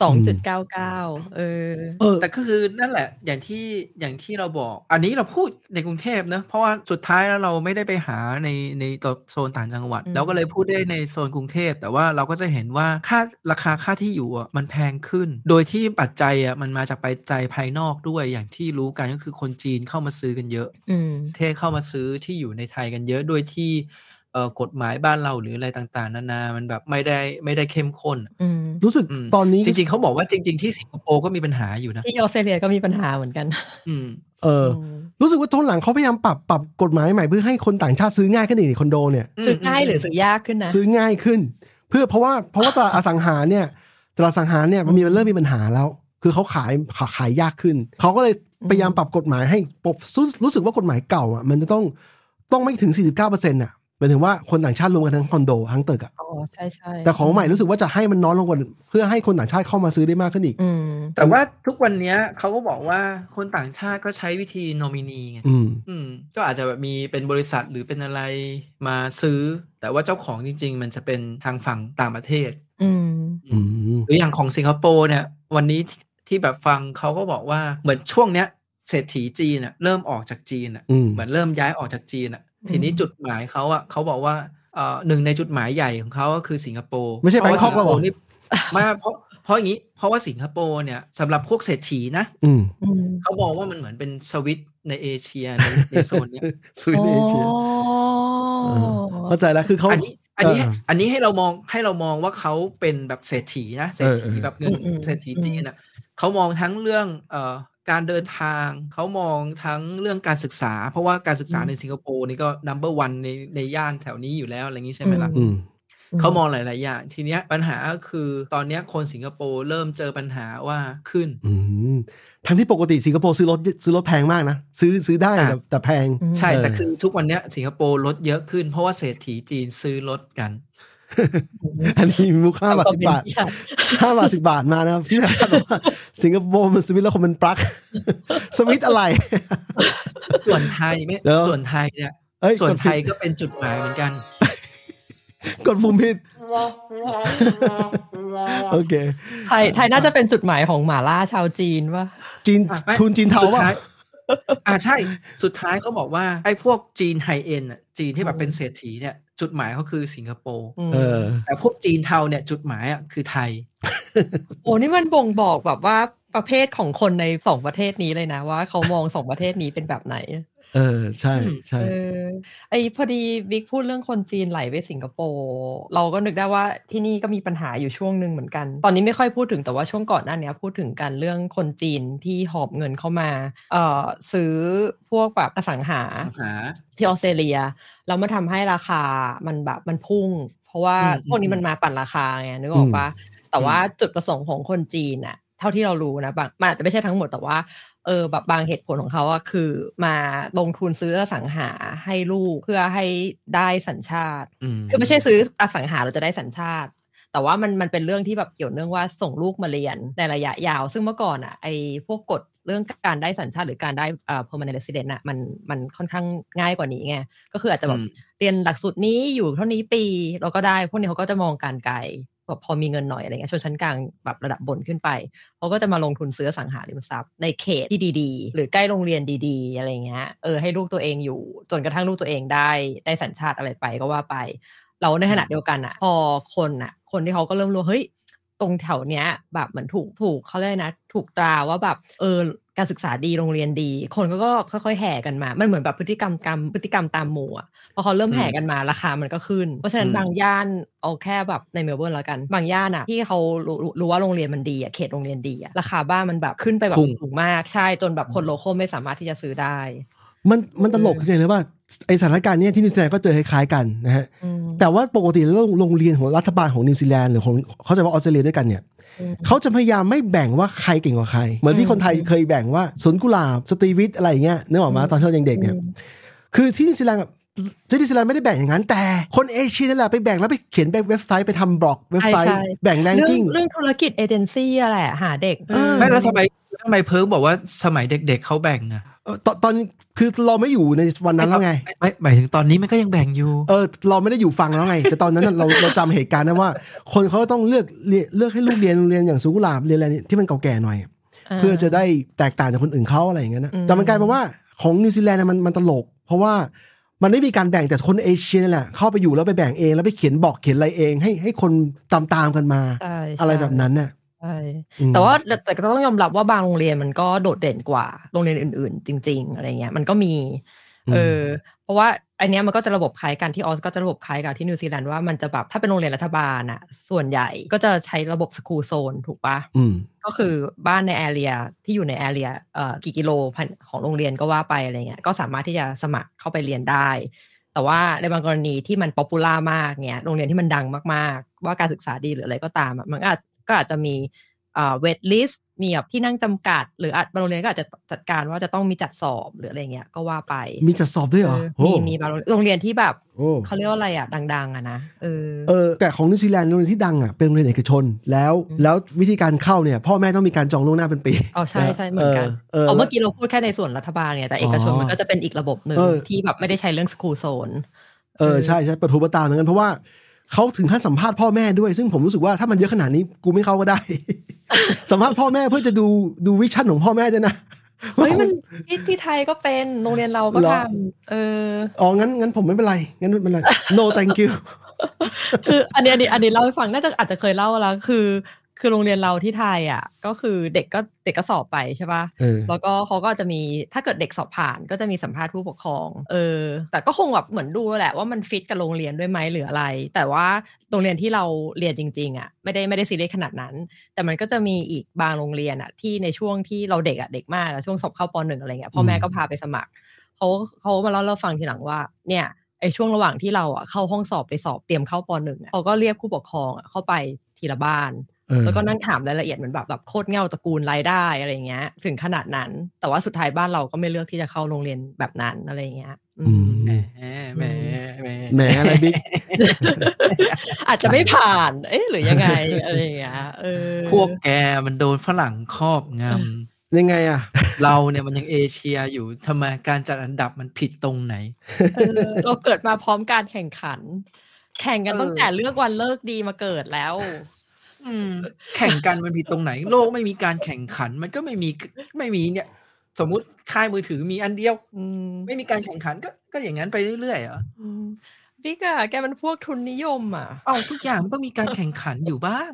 สองจุดเก้าเก้าเออเออ แต่ก็คือนั่นแหละ อย่างที่อย่างที่เราบอก อันนี้เราพูดในกรุงเทพเนอะเพราะว่าสุดท้ายแล้วเราไม่ได้ไปหาในในตัวโซนต่างจังหวัดอืมเราก็เลยพูดได้ในโซนกรุงเทพ แต่ว่าเราก็จะเห็นว่าค่าราคาค่าที่อยู่อะมันแพงขึ้น โดยที่ปัจจัยอะมันมาจากปัจจัยภายนอกด้วยอย่างที่รู้กันก็คือคนจีนเข้ามาซื้อกันเยอะอืมเทศเข้ามาซื้อที่อยู่ในไทยกันเยอะโดยที่เอ่อ กฎหมายบ้านเราหรืออะไรต่างๆ นานา มันแบบไม่ได้ไม่ได้เข้มข้นอืมรู้สึกอืมตอนนี้จริง ๆเขาบอกว่าจริง ๆ ที่สิงคโปร์ก็มีปัญหาอยู่นะที่ออสเตรเลียก็มีปัญหาเหมือนกัน อืม เออมรู้สึกว่าตอนหลังเขาพยายามปรับปรับกฎหมายใหม่เพื่อให้คนต่างชาติซื้อง่ายขึ้นอีกคอนโดเนี่ยซื้อง่ายหรือซื้อยากขึ้นนะซื้อง่ายขึ้น เพื่อเพราะว่าเพราะว่าตลาดอสังหาเนี่ยตลาดอสังหาเนี่ยมันมีมันเริ่มมีปัญหาแล้ว คือเขาขายขายขายยากขึ้นเขาก็เลยพยายามปรับกฎหมายให้ปรับรู้รู้สึกว่ากฎหมายเก่าอะ มันจะต้องต้องไม่ถึง 49เปอร์เซ็นต์อะ หมายถึงว่าคนต่างชาติรวมกันทั้งคอนโดทั้งตึกอะอ๋อใช่ใช่แต่ของใหม่รู้สึกว่าจะให้มันน้อยลงกว่าเพื่อให้คนต่างชาติเข้ามาซื้อได้มากขึ้นอีกอืมแต่ว่าทุกวันเนี้ยเขาก็บอกว่าคนต่างชาติก็ใช้วิธีโนมินีไงอืมอืมก็อาจจะแบบมีเป็นบริษัทหรือเป็นอะไรมาซื้อ แต่ว่าเจ้าของจริง ๆ มันจะเป็นทางฝั่งต่างประเทศ อืมอืมหรืออย่างของสิงคโปร์เนี่ย วันนี้ที่ที่แบบฟังเขาก็บอกว่าเหมือนช่วงเนี้ยเศรษฐีจีนอะเริ่มออกจากจีนอะอืมเหมือนเริ่มย้ายออกจากจีนอะอืม ทีนี้จุดหมายเขาอะเขาบอกว่าเอ่อหนึ่งในจุดหมายใหญ่ของเขาก็คือสิงคโปร์ไม่ใช่เพราะว่าแบงคอกสิงคโปร์หรอนี่ไมาเพราะเพราะอย่างนี้เพราะว่าสิงคโปร์เนี่ยสำหรับพวกเศรษฐีนะอืมอืมเขามองว่ามันเหมือนเป็นสวิตช์ในเอเชียในในโซนเนี้ยสวีเดนเอเชียอ๋อเข้าใจแล้วคือเขาอันนี้อันนี้เอออันนี้ให้เรามองให้เรามองว่าเขาเป็นแบบเศรษฐีนะเศรษฐีเออเออแบบเงินอืมอืมเศรษฐีจีนอะเขามองทั้งเรื่องเอ่อ การเดินทางเขามองทั้งเรื่องการศึกษา เพราะว่าการศึกษาในสิงคโปร์นี่ก็ number one ในในย่านแถวนี้อยู่แล้วอะไรอย่างนี้ใช่ไหมล่ะอืมเขามองหลาย ๆ อย่าง ทีเนี้ยปัญหาก็คือตอนเนี้ยคนสิงคโปร์เริ่มเจอปัญหาว่าขึ้นอืมทั้งที่ปกติสิงคโปร์ซื้อรถซื้อรถแพงมากนะ ซื้อซื้อได้อะแต่แต่แพง ใช่เออแต่คือทุกวันเนี้ยสิงคโปร์ลดเยอะขึ้น เพราะว่าเศรษฐีจีนซื้อรถกัน อันนี้มีมูลค่าบาทสิบบาทห้าบาทสิบาทมานะครับพี่นาบอกว่าสิงคโปร์มันสวิตช์แล้วคงเป็นปลั๊กสวิตช์อะไร ส่วนไทยไม่เดี๋ยวส่วนไทยเนี่ยเอ้ยส่วนกดไทผิดยก็เป็นจุดหมายเหมือนกันกดปุ่มผิดโอเคไทยไทยน่าจะเป็นจุดหมายของหมาล่าชาวจีนว่าจีนอะไม่ทุนจีนเทาสุดป่ะท้ายอ่าใช่ สุดท้ายเขาบอกว่าไอ้พวกจีนไฮเอ็นอะจีนที่แบบเป็นเศรษฐีเนี่ย จุดหมายเขาคือสิงคโปร์เออแต่พวกจีนเทาเนี่ยจุดหมายอะคือไทย โอ้นี่มันบ่งบอกแบบว่าประเภทของคนในสองประเทศนี้เลยนะว่าเขามองสองประเทศนี้เป็นแบบไหน เออ ใช่ใช่เออไอพอดีบิ๊กพูดเรื่องคนจีนไหลไปสิงคโปร์เราก็นึกได้ว่าที่นี่ก็มีปัญหาอยู่ช่วงหนึ่งเหมือนกัน ตอนนี้ไม่ค่อยพูดถึงแต่ว่าช่วงก่อนหน้านี้พูดถึงกันเรื่องคนจีนที่หอบเงินเข้ามาเอ่อซื้อพวกแบบอสังหาสังหาที่ออสเตรเลียแล้วมันทำให้ราคามันแบบมันพุ่ง เพราะว่าอืมพวกนี้มันมาปั่นราคาไงนึกออกปะแต่ว่าอืมจุดประสงค์ของคนจีนอะเท่าที่เรารู้นะบางมันอาจจะไม่ใช่ทั้งหมดแต่ว่า เออแบบบางเหตุผลของเขาอะคือมาลงทุนซื้ออสังหาให้ลูกเพื่อให้ได้สัญชาติอืมคือไม่ใช่ซื้ออสังหาเราจะได้สัญชาติ แต่ว่ามันมันเป็นเรื่องที่แบบเกี่ยวเนื่องว่าส่งลูกมาเรียนในระยะยาว ซึ่งเมื่อก่อนอะไอ้พวกกฎเรื่องการได้สัญชาติหรือการได้อ่า permanent resident อะมันมันค่อนข้างง่ายกว่านี้ไงก็คืออาจจะแบบอืมเรียนหลักสูตรนี้อยู่เท่านี้ปีเราก็ได้พวกนี้เขาก็จะมองการไกล แบบพอมีเงินหน่อยอะไรเงี้ยชนชั้นกลางแบบระดับบนขึ้นไปเขาก็จะมาลงทุนซื้อสังหาริมทรัพย์ในเขตที่ดีๆ หรือใกล้โรงเรียนดี ๆ อะไรเงี้ยเออให้ลูกตัวเองอยู่จนกระทั่งลูกตัวเองได้ได้สัญชาติอะไรไปก็ว่าไป เราในขณะเดียวกันอะพอคนอะคนที่เขาก็เริ่มรู้เฮ้ยตรงแถวเนี้ยแบบเหมือนถูกถูกเขาเรียกนะ ถูกตราว่าแบบเออ การศึกษาดีโรงเรียนดี คนก็ก็ค่อยๆแห่กันมา มันเหมือนแบบพฤติกรรมกรรมพฤติกรรมตามหมู่อะพอเขาเริ่มอืมแห่กันมาราคามันก็ขึ้น เพราะฉะนั้นอืมบางย่านเอาแค่แบบในเมลเบิร์นแล้วกัน บางย่านอะที่เขารู้รู้รู้ว่าโรงเรียนมันดีอะเขตโรงเรียนดีอะราคาบ้านมันแบบขึ้นไปแบบพุ่งสูงมากใช่จนแบบคน local ไม่สามารถที่จะซื้อได้ มันมันตลกคือไงนะว่าไอสถานการณ์เนี้ยที่นิวซีแลนด์ก็เจอคล้ายๆกันนะฮะอืมแต่ว่าปกติแล้วโรงเรียนของรัฐบาลของนิวซีแลนด์หรือของเขาจะว่าออสเตรเลียด้วยกันเนี่ยอืม เขาจะพยายามไม่แบ่งว่าใครเก่งกว่าใคร เหมือนที่คนไทยเคยแบ่งว่าสวนกุหลาบสตรีวิทย์อะไรอย่างเงี้ยนึกออกมะอืมตอนที่เรายังเด็กเนี่ยอืมคือที่นิวซีแลนด์อะที่นิวซีแลนด์ไม่ได้แบ่งอย่างนั้น แต่คนเอเชียนั่นแหละไปแบ่งแล้วไปเขียนไปเว็บไซต์ไปทำบล็อกเว็บไซต์ใช่ใช่แบ่งแรงเรื่องกิ้งเรื่องธุรกิจเอเจนซี่อะแหละหาเด็กเออไม่แล้วทำไมทำไมเพิร์กบอกว่าสมัยเด็กๆเขาแบ่งอะ ตอนตอนคือเราไม่อยู่ในวันนั้นแล้วไงไม่หมายถึงตอนนี้มันก็ยังแบ่งอยู่ เออ เราไม่ได้อยู่ฟังแล้วไง แต่ตอนนั้นน่ะเราเราจำเหตุการณ์นะว่า คนเขาต้องเลือกเรียนเลือกให้ลูกเรียนโรงเรียนอย่างสวนกุหลาบเรียนอะไรที่มันเก่าแก่หน่อย เพื่อจะได้แตกต่างจากคนอื่นเขาอะไรอย่างเงี้ยนะอืมแต่มันกลายเป็นว่าของนิวซีแลนด์น่ะมันมันตลก เพราะว่ามันไม่มีการแบ่งแต่คนเอเชียนี่แหละเข้าไปอยู่แล้วไปแบ่งเองแล้วไปเขียนบอกเขียนอะไรเองให้ให้คนตามตามๆกันมาใช่อะไรแบบนั้นน่ะ ใช่อืมแต่ว่าแต่แต่ก็ต้องยอมรับว่าบางโรงเรียนมันก็โดดเด่นกว่าโรงเรียนอื่น ๆ จริง ๆ อะไรเงี้ย มันก็มีอืมเออ เพราะว่าอันเนี้ยมันก็จะระบบคล้ายกันที่ออสก็จะระบบคล้ายกับที่นิวซีแลนด์ว่ามันจะแบบถ้าเป็นโรงเรียนรัฐบาลอะส่วนใหญ่ก็จะใช้ระบบ school zone ถูกปะอืมก็คือบ้านใน area ที่อยู่ใน area เอ่อกี่กิโลพันของโรงเรียนก็ว่าไปอะไรเงี้ยก็สามารถที่จะสมัครเข้าไปเรียนได้ แต่ว่าในบางกรณีที่มัน popular มากเนี่ยโรงเรียนที่มันดังมากๆ ว่าการศึกษาดีหรืออะไรก็ตามอะมันก็อาจ ก็อาจจะมีอ่า waitlist มีแบบที่นั่งจำกัด หรืออาจบางโรงเรียนก็อาจจะจัดการว่าจะต้องมีจัดสอบหรืออะไรเงี้ยก็ว่าไป มีจัดสอบด้วยเหรอเออโอ้มีมีบางโรงเรียนที่แบบโอ้เขาเรียกว่าอะไรอะดัง ๆอะนะเออเออแต่ของนิวซีแลนด์โรงเรียนที่ดังอะเป็นโรงเรียนเอกชน แล้วอืมแล้ววิธีการเข้าเนี่ย พ่อแม่ต้องมีการจองล่วงหน้าเป็นปีอ๋อใช่ใช่เหมือนกันเออเอาเอเมื่อกี้เราพูดแค่ในส่วนรัฐบาลเนี่ยแต่เอกชนอ๋อมันก็จะเป็นอีกระบบหนึ่งเออที่แบบไม่ได้ใช้เรื่อง school zoneเออใช่ใช่ประตูประตาเหมือนกันเพราะว่า เขาถึงขั้นสัมภาษณ์พ่อแม่ด้วย ซึ่งผมรู้สึกว่าถ้ามันเยอะขนาดนี้กูไม่เข้าก็ได้ สัมภาษณ์พ่อแม่เพื่อจะดูดู vision ของพ่อแม่ด้วยนะเฮ้ยมันที่ที่ไทยก็เป็นโรงเรียนเราก็เหรอทำเอออ๋องั้นงั้นผมไม่เป็นไรงั้นไม่เป็นไร no thank you คืออันนี้อันนี้อันนี้เล่าให้ฟังน่าจะอาจจะเคยเล่าแล้วคือ คือโรงเรียนเราที่ไทยอะ ก็คือเด็กก็เด็กก็สอบไปใช่ปะเออแล้วก็เขาก็จะมีถ้าเกิดเด็กสอบผ่านก็จะมีสัมภาษณ์ผู้ปกครอง เออ แต่ก็คงแบบเหมือนดูแหละว่ามันฟิตกับโรงเรียนด้วยไหมหรืออะไร แต่ว่าโรงเรียนที่เราเรียนจริง ๆ อะ ไม่ได้ไม่ได้ซีเรียสขนาดนั้น แต่มันก็จะมีอีกบางโรงเรียนอะที่ในช่วงที่เราเด็กอะเด็กมากอะช่วงสอบเข้าปหนึ่งอะไรเงี้ยพ่อแม่อืมก็พาไปสมัครเขาเขามาเล่าเราฟังทีหลังว่า เนี่ยไอช่วงระหว่างที่เราอะเข้าห้องสอบไปสอบเตรียมเข้าปหนึ่งอะเขาก็เรียกผู้ปกครองอะเข้าไปทีละบ้านเออ แล้วก็นั่งถามรายละเอียดเหมือนแบบแบบโคตรเง่าตระกูลรายได้อะไรเงี้ย ถึงขนาดนั้น แต่ว่าสุดท้ายบ้านเราก็ไม่เลือกที่จะเข้าโรงเรียนแบบนั้นอะไรเงี้ยอือืมมแหมแหมแหมแหมอะไรบิ๊กอาจจะไม่ผ่าน เอ๊ะหรือยังไงอะไรเงี้ยเออพวกแกมันโดนฝรั่งครอบงยังไงอะำเราเนี่ยมันยังเอเชียอยู่ทำไมการจัดอันดับมันผิดตรงไหนเออเราเกิดมาพร้อมการแข่งขัน แข่งกันเออตั้งแต่เลือกวันเลิกดีมาเกิดแล้วอืม แข่งกันมันผิดตรงไหน โลกไม่มีการแข่งขัน มันก็ไม่มีไม่มีเนี่ย สมมุติค่ายมือถือมีอันเดียวอืมไม่มีการแข่งขันก็ก็อย่างนั้นไปเรื่อยๆเหรออืมบิ๊กอะแกเป็นพวกทุนนิยมอะ เอ้าทุกอย่างมันต้องมีการแข่งขันอยู่บ้าง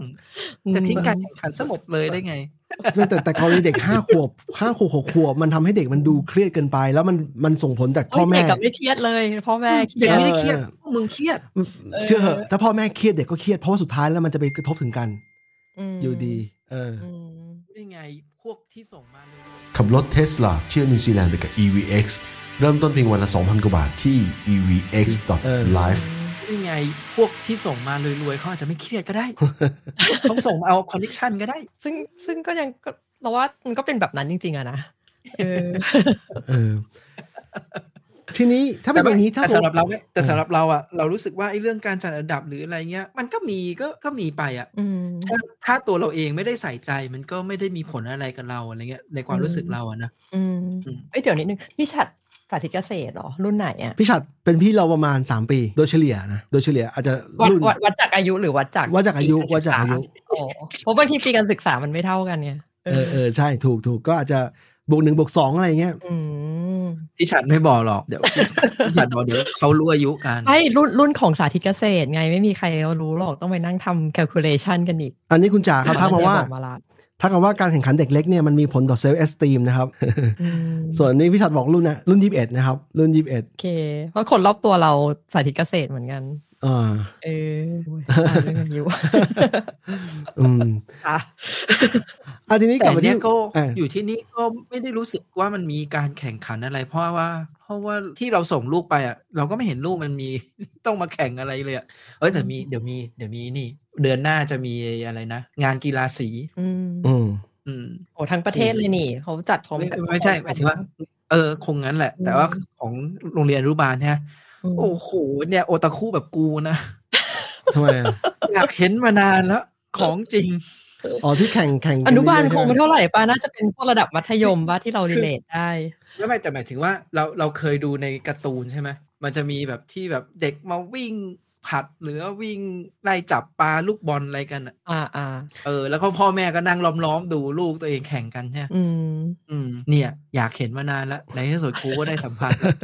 จะทิ้งการแข่งขันซะหมดเลยได้ไง แต่แต่แต่กรณีเด็กห้าขวบห้าขวบหกขวบมันทำให้เด็กมันดูเครียดเกินไป แล้วมันมันส่งผลจากพ่อแม่เด็กกับไม่เครียดเลยพ่อแม่เครีเด็กยดไม่ได้เครียดเออพวกมึงเครียด เชื่อเหอะถ้าพ่อแม่เครียดเด็กก็เครียดเพราะว่าสุดท้ายแล้วมันจะไปกระทบถึงกันมอยู่ดี เอออืมได้ไงพวกที่ส่งมาเลยขับรถเทสลาเที่ยวนิวซีแลนด์ไปกับ EVX เริ่มต้นเพียงวันละ2,000กว่าบาทที่ evx.life ได้ไงพวกที่ส่งมารวยๆเขาอาจจะไม่เครียดก็ได้เขาส่งมาเอาคอนเนคชันก็ได้ ซึ่งซึ่งก็ยังก็เราว่ามันก็เป็นแบบนั้นจริง ๆอะนะเออเออทีนี้ถ้าเป็นอย่างนี้ถ้าแต่ผมสำหรับเราเนี่ยแต่อ่าสำหรับเราอะเรารู้สึกว่าไอ้เรื่องการจัดอันดับหรืออะไรเงี้ย มันก็มีก็ก็มีไปอะอืมถ้าถ้าตัวเราเองไม่ได้ใส่ใจมันก็ไม่ได้มีผลอะไรกับเราอะไรเงี้ยในความรู้สึกอืมเราอะนะอืมอืมเอ้ยเดี๋ยวนิดนึงพี่ชัดสาธิตเกษตรเหรอ รุ่นไหนอะพี่ชัดเป็นพี่เราประมาณ3ปี โดยเฉลี่ยนะ โดยเฉลี่ยอาจจะวัดรุ่นวัดวัดจากอายุหรือวัดจากวัดจากอายุปีวัดจากอายุโอ้เพราะบางทีปีการศึกษามันไม่เท่ากันเนี่ยเออเออใช่ถูกถูกก็อาจจะบวกหนึ่งบวกสองอะไรเงี้ยอืมพี่ฉัดไม่บอกหรอกเดี๋ยวพี่ฉัดบอกเดี๋ยวเขารู้อายุกันไอ้รุ่นรุ่นของสาธิตเกษตรไงไม่มีใครรู้หรอกต้องไปนั่งทำ calculation กันอีก อันนี้คุณจ๋าเขาทักมาว่า บอกละทักมาว่าการแข่งขันเด็กเล็กเนี่ยมันมีผลต่อเซลล์เอสตีมนะครับอืมส่วนนี้พี่ชัดบอกรุ่นนะรุ่นยี่สิบเอ็ดนะครับ รุ่นยี่สิบเอ็ดโอเค เพราะคนรอบตัวเราสาธิตเกษตรเหมือนกันอ่าเออโอ้ยตายเรื่องอายุอืมค่ะอะทีนี้กลัแต่บมาเนี้ที่ยก็อะอยู่ที่นี่ก็ไม่ได้รู้สึกว่ามันมีการแข่งขันอะไร เพราะว่า เพราะว่าที่เราส่งลูกไปอะ เราก็ไม่เห็นลูกมันมีต้องมาแข่งอะไรเลยอะเอ้ยแต่มีเดี๋ยวมีเดี๋ยวมีนี่ เดือนหน้าจะมีอะไรนะ งานกีฬาสี อืม อืมอืมโอ้ทั้งประเทศเลยนี่ เขาจัดพร้อมไม่กันไม่ใช่หมายถึงว่า เออ คงงั้นแหละ แต่ว่าของโรงเรียนอนุบาลเนี่ยมโอ้โหเนี่ยโอตาคุแบบกูนะทำไมอะอยากเห็นมานานแล้ว ของจริงอ๋อที่แข่งแข่งกัอนุบาลเรื่ยๆคงไม่ใช่หเท่าไหร่ป่ะน่าจะเป็นพวกระดับมัธยมป่ะที่เรารีเลทได้ไม่ไม่แต่หมายถึงว่าเราเราเคยดูในการ์ตูนใช่ไหมมันจะมีแบบที่แบบเด็กมาวิ่ง ผัดหรือว่าวิ่งไล่จับปลาลูกบอลอะไรกันอะอ่าอ่าเออ แล้วก็พ่อแม่ก็นั่งล้อมๆดูลูกตัวเองแข่งกันใช่ไหมอืมอืม เนี่ย อยากเห็นมานานแล้วในที่สุดกูก็ได้สัมผัสแล้ว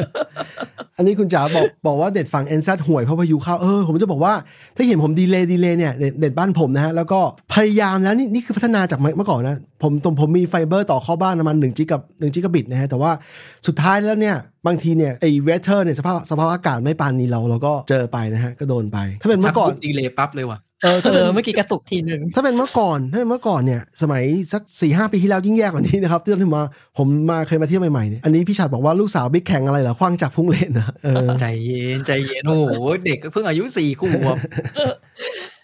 อันนี้คุณจ๋าบอกบอกว่าเด็ดฝั่ง n z ห่วยเพราะพายุเข้าเออผมจะบอกว่า ถ้าเห็นผมดีเลย์ดีเลย์เนี่ยเด็ดเด็ดบ้านผมนะฮะ แล้วก็พยายามแล้วนี่นี่คือพัฒนาจากเมื่อก่อนนะ ผมผมผมมีไฟเบอร์ต่อเข้าบ้านประมาณหนึ่งจิกับหนึ่งจิกะบิตนะฮะแต่ว่าสุดท้ายแล้วเนี่ย บางทีเนี่ยไอ้เวเทอร์เนี่ยสภาพสภาพอากาศไม่ปานนี้เราเราก็เจอไปนะฮะก็โดนไป ถ้าเป็นเมื่อก่อนทำปุ๊บดีเลยปั๊บเลยว่ะเออเอถ้าเป็นอเมื่อกี้กระตุกทีหนึ่งถ้าเป็นเมื่อก่อนถ้าเป็นเมื่อก่อนเนี่ย สมัยสักสี่ห้าปีที่แล้วยิ่งแย่กว่านี้นะครับที่เราถึงมาผมมาเคยมาเที่ยวใหม่ๆเนี่ยอันนี้พี่ชาดบอกว่าลูกสาวบิ๊กแข่งอะไรเหรอคว้างจากพุ่งเล่นนะเออใจเย็นใจเย็นโอ้โหเด็กก็เพิ่งอายุสี่ขวบ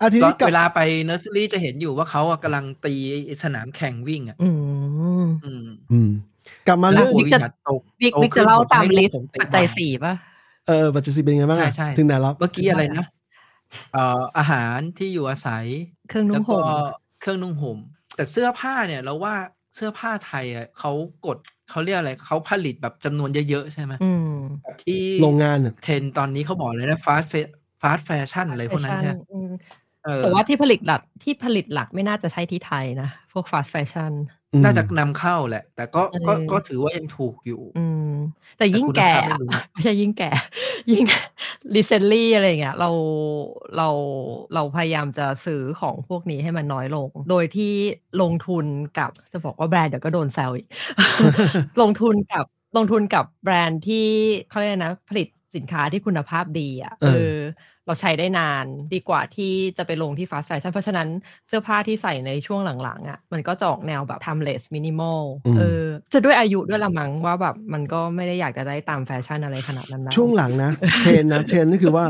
อาทีก็นี้กลับเวลาไปเนอร์เซอรี่จะเห็นอยู่ว่าเขาอะกำลังตีไอ้สนามแข่งวิ่งอะอืมอืมอืม กลับมาแล้เรื่วองหัวบิ๊กวิจะหารตกบิ๊กโตบิ๊กขึ้จะนเล่าผมตามให้ลิกสต์ผมเตะปัจจัยบอลสี่ป่ะเออปัจจุบันเป็นไงบ้างอะใช่ใช่ถึงไหนแล้วเมื่อกี้อะไรนะเอ่ออาหารที่อยู่อาศัย เครื่องนุ่แล้งวก็ห่มเครื่องนุ่งห่มแต่เสื้อผ้าเนี่ยเราว่าเสื้อผ้าไทยอะเขากดเขาเรียกอะไรเขาผลิตแบบจำนวนเยอะๆใช่ไหมอืมแบบที่โรงงานอะเทรนด์ตอนนี้เขาบอกเลยนะฟาสเฟฟาสแฟชั่นอะไรพวกนั้นใช่ไหมอืมเออแต่ว่าที่ผลิตหลักที่ผลิตหลักไม่น่าจะใช่ที่ไทยนะ พวก fast fashion อืมน่าจะนำเข้าแหละ แต่ก็ก็เออก็ถือว่ายังถูกอยู่ อืม แต่ยิ่งคุณแก่ภาพไม่อะรู้นะไม่ใช่ยิ่งแก่ ยิ่ง recently อะไรอย่างเงี้ยเราเราเราพยายามจะซื้อของพวกนี้ให้มันน้อยลง โดยที่ลงทุนกับจะบอกว่าแบรนด์เดี๋ยวก็โดนแซวอีก ลงทุนกับลงทุนกับแบรนด์ที่เขาเรียกนะผลิตสินค้าที่คุณภาพดีอะเออ เออเราใช้ได้นานดีกว่าที่จะไปลงที่ fast fashion เพราะฉะนั้นเสื้อผ้าที่ใส่ในช่วงหลังๆอะมันก็จะออกแนวแบบ timeless minimal เออจะด้วยอายุด้วยละมั้งว่าแบบมันก็ไม่ได้อยากจะได้ตามแฟชั่นอะไรขนาดนั้นนะช่วงหลังนะเทรนนะเทรนนี่คือว่า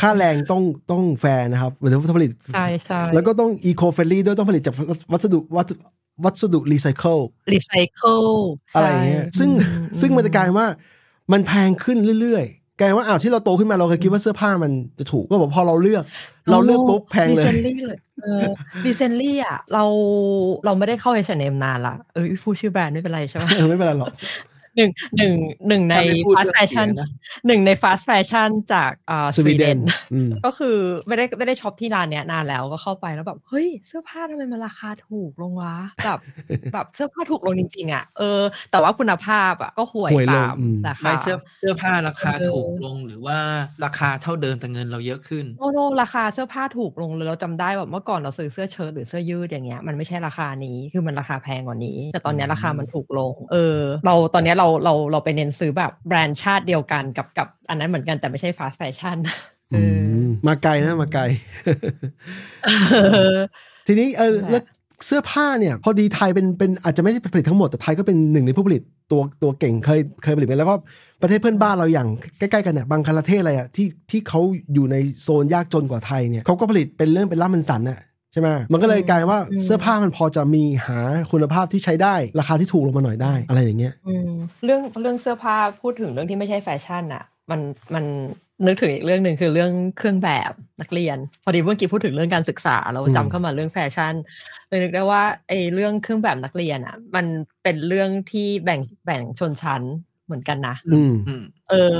ค่าแรงต้องต้องแฟร์นะครับหมายถึงว่าผลิตใช่ใช่แล้วก็ต้อง eco-friendly ด้วยต้องผลิตจากวัสดุวัสวัสดุรีไซเคิลรีไซเคิลอะไรอย่างเงี้ยซึ่งซึ่งมันจะกลายว่ามันแพงขึ้นเรื่อยๆ กลายว่าอ้าวที่เราโตขึ้นมาเราเคยคิดว่าเสื้อผ้ามันจะถูกก็บอกพอเราเลือก เราเลือกปุ๊บแพงเลย recentlyเลยเออ recently อะเราเราไม่ได้เข้า H&M นานละเออพูดชื่อแบรนด์ไม่เป็นไรใช่ไหมเออไม่เป็นไรหรอก หนึ่งหนึ่งหนึ่งในถ้าไม่พูด fast เรื่องเสีย fashion นะหนึ่งใน fast fashion จากอ่าสสวีวีเดเดนนอืมก็คือไม่ได้ไม่ได้ช็อปที่ร้านเนี้ยนานแล้วก็เข้าไปแล้วแบบเฮ้ยเสื้อผ้าทำไมมันราคาถูกลงวะแบบแบบเสื้อผ้าถูกลงจริงๆอะเออ แต่ว่าคุณภาพอะก็ห่วยห่วยลงตามอืมราคาไม่เสื้อเสื้อผ้าราคาเออถูกลงหรือว่าราคาเท่าเดิมแต่เงินเราเยอะขึ้นโนโนราคาเสื้อผ้าถูกลงเลยเราจำได้แบบเมื่อก่อนเราซื้อเสื้อเชิ้ตหรือเสื้อยืดอย่างเงี้ยมันไม่ใช่ราคานี้คือมันราคาแพงกว่านี้ แต่ตอนเนี้ยราคามันถูกลง เออ เราตอนเนี้ยเราเราเราไปเน้นซื้อแบบแบรนด์ชาติเดียวกันกับกับอันนั้นเหมือนกันแต่ไม่ใช่ฟาสต์แฟชั่นเออือมมาไกลนะมาไกลเออทีนี้เออนั่นแหละแล้วเสื้อผ้าเนี่ย พอดีไทยเป็นเป็นอาจจะไม่ใช่ผลิตทั้งหมด แต่ไทยก็เป็นหนึ่งในผู้ผลิตตัวตัวเก่งเคยเคยผลิตไปแล้วก็ประเทศเพื่อนบ้านเราอย่างใกล้ๆกันเนี่ยบางคาราเทศอะไรอะที่ที่เขาอยู่ในโซนยากจนกว่าไทยเนี่ยเขาก็ผลิตเป็นเรื่องเป็นล่ำเป็นสันน่ะ ใช่ไหมมันก็เลยกลายว่าอืมเสื้อผ้ามันพอจะมีหาคุณภาพที่ใช้ได้ราคาที่ถูกลงมาหน่อยได้อะไรอย่างเงี้ยอืมเรื่องเรื่องเสื้อผ้าพูดถึงเรื่องที่ไม่ใช่แฟชั่นอะมันมันนึกถึงอีกเรื่องหนึ่งคือเรื่องเครื่องแบบนักเรียน พอดีเมื่อกี้พูดถึงเรื่องการศึกษาเราอืมจำเข้ามาเรื่องแฟชั่นเลยนึกได้ว่าไอ้เรื่องเครื่องแบบนักเรียนอะมันเป็นเรื่องที่แบ่งแบ่งชนชั้นเหมือนกันนะ อืมอืมเออ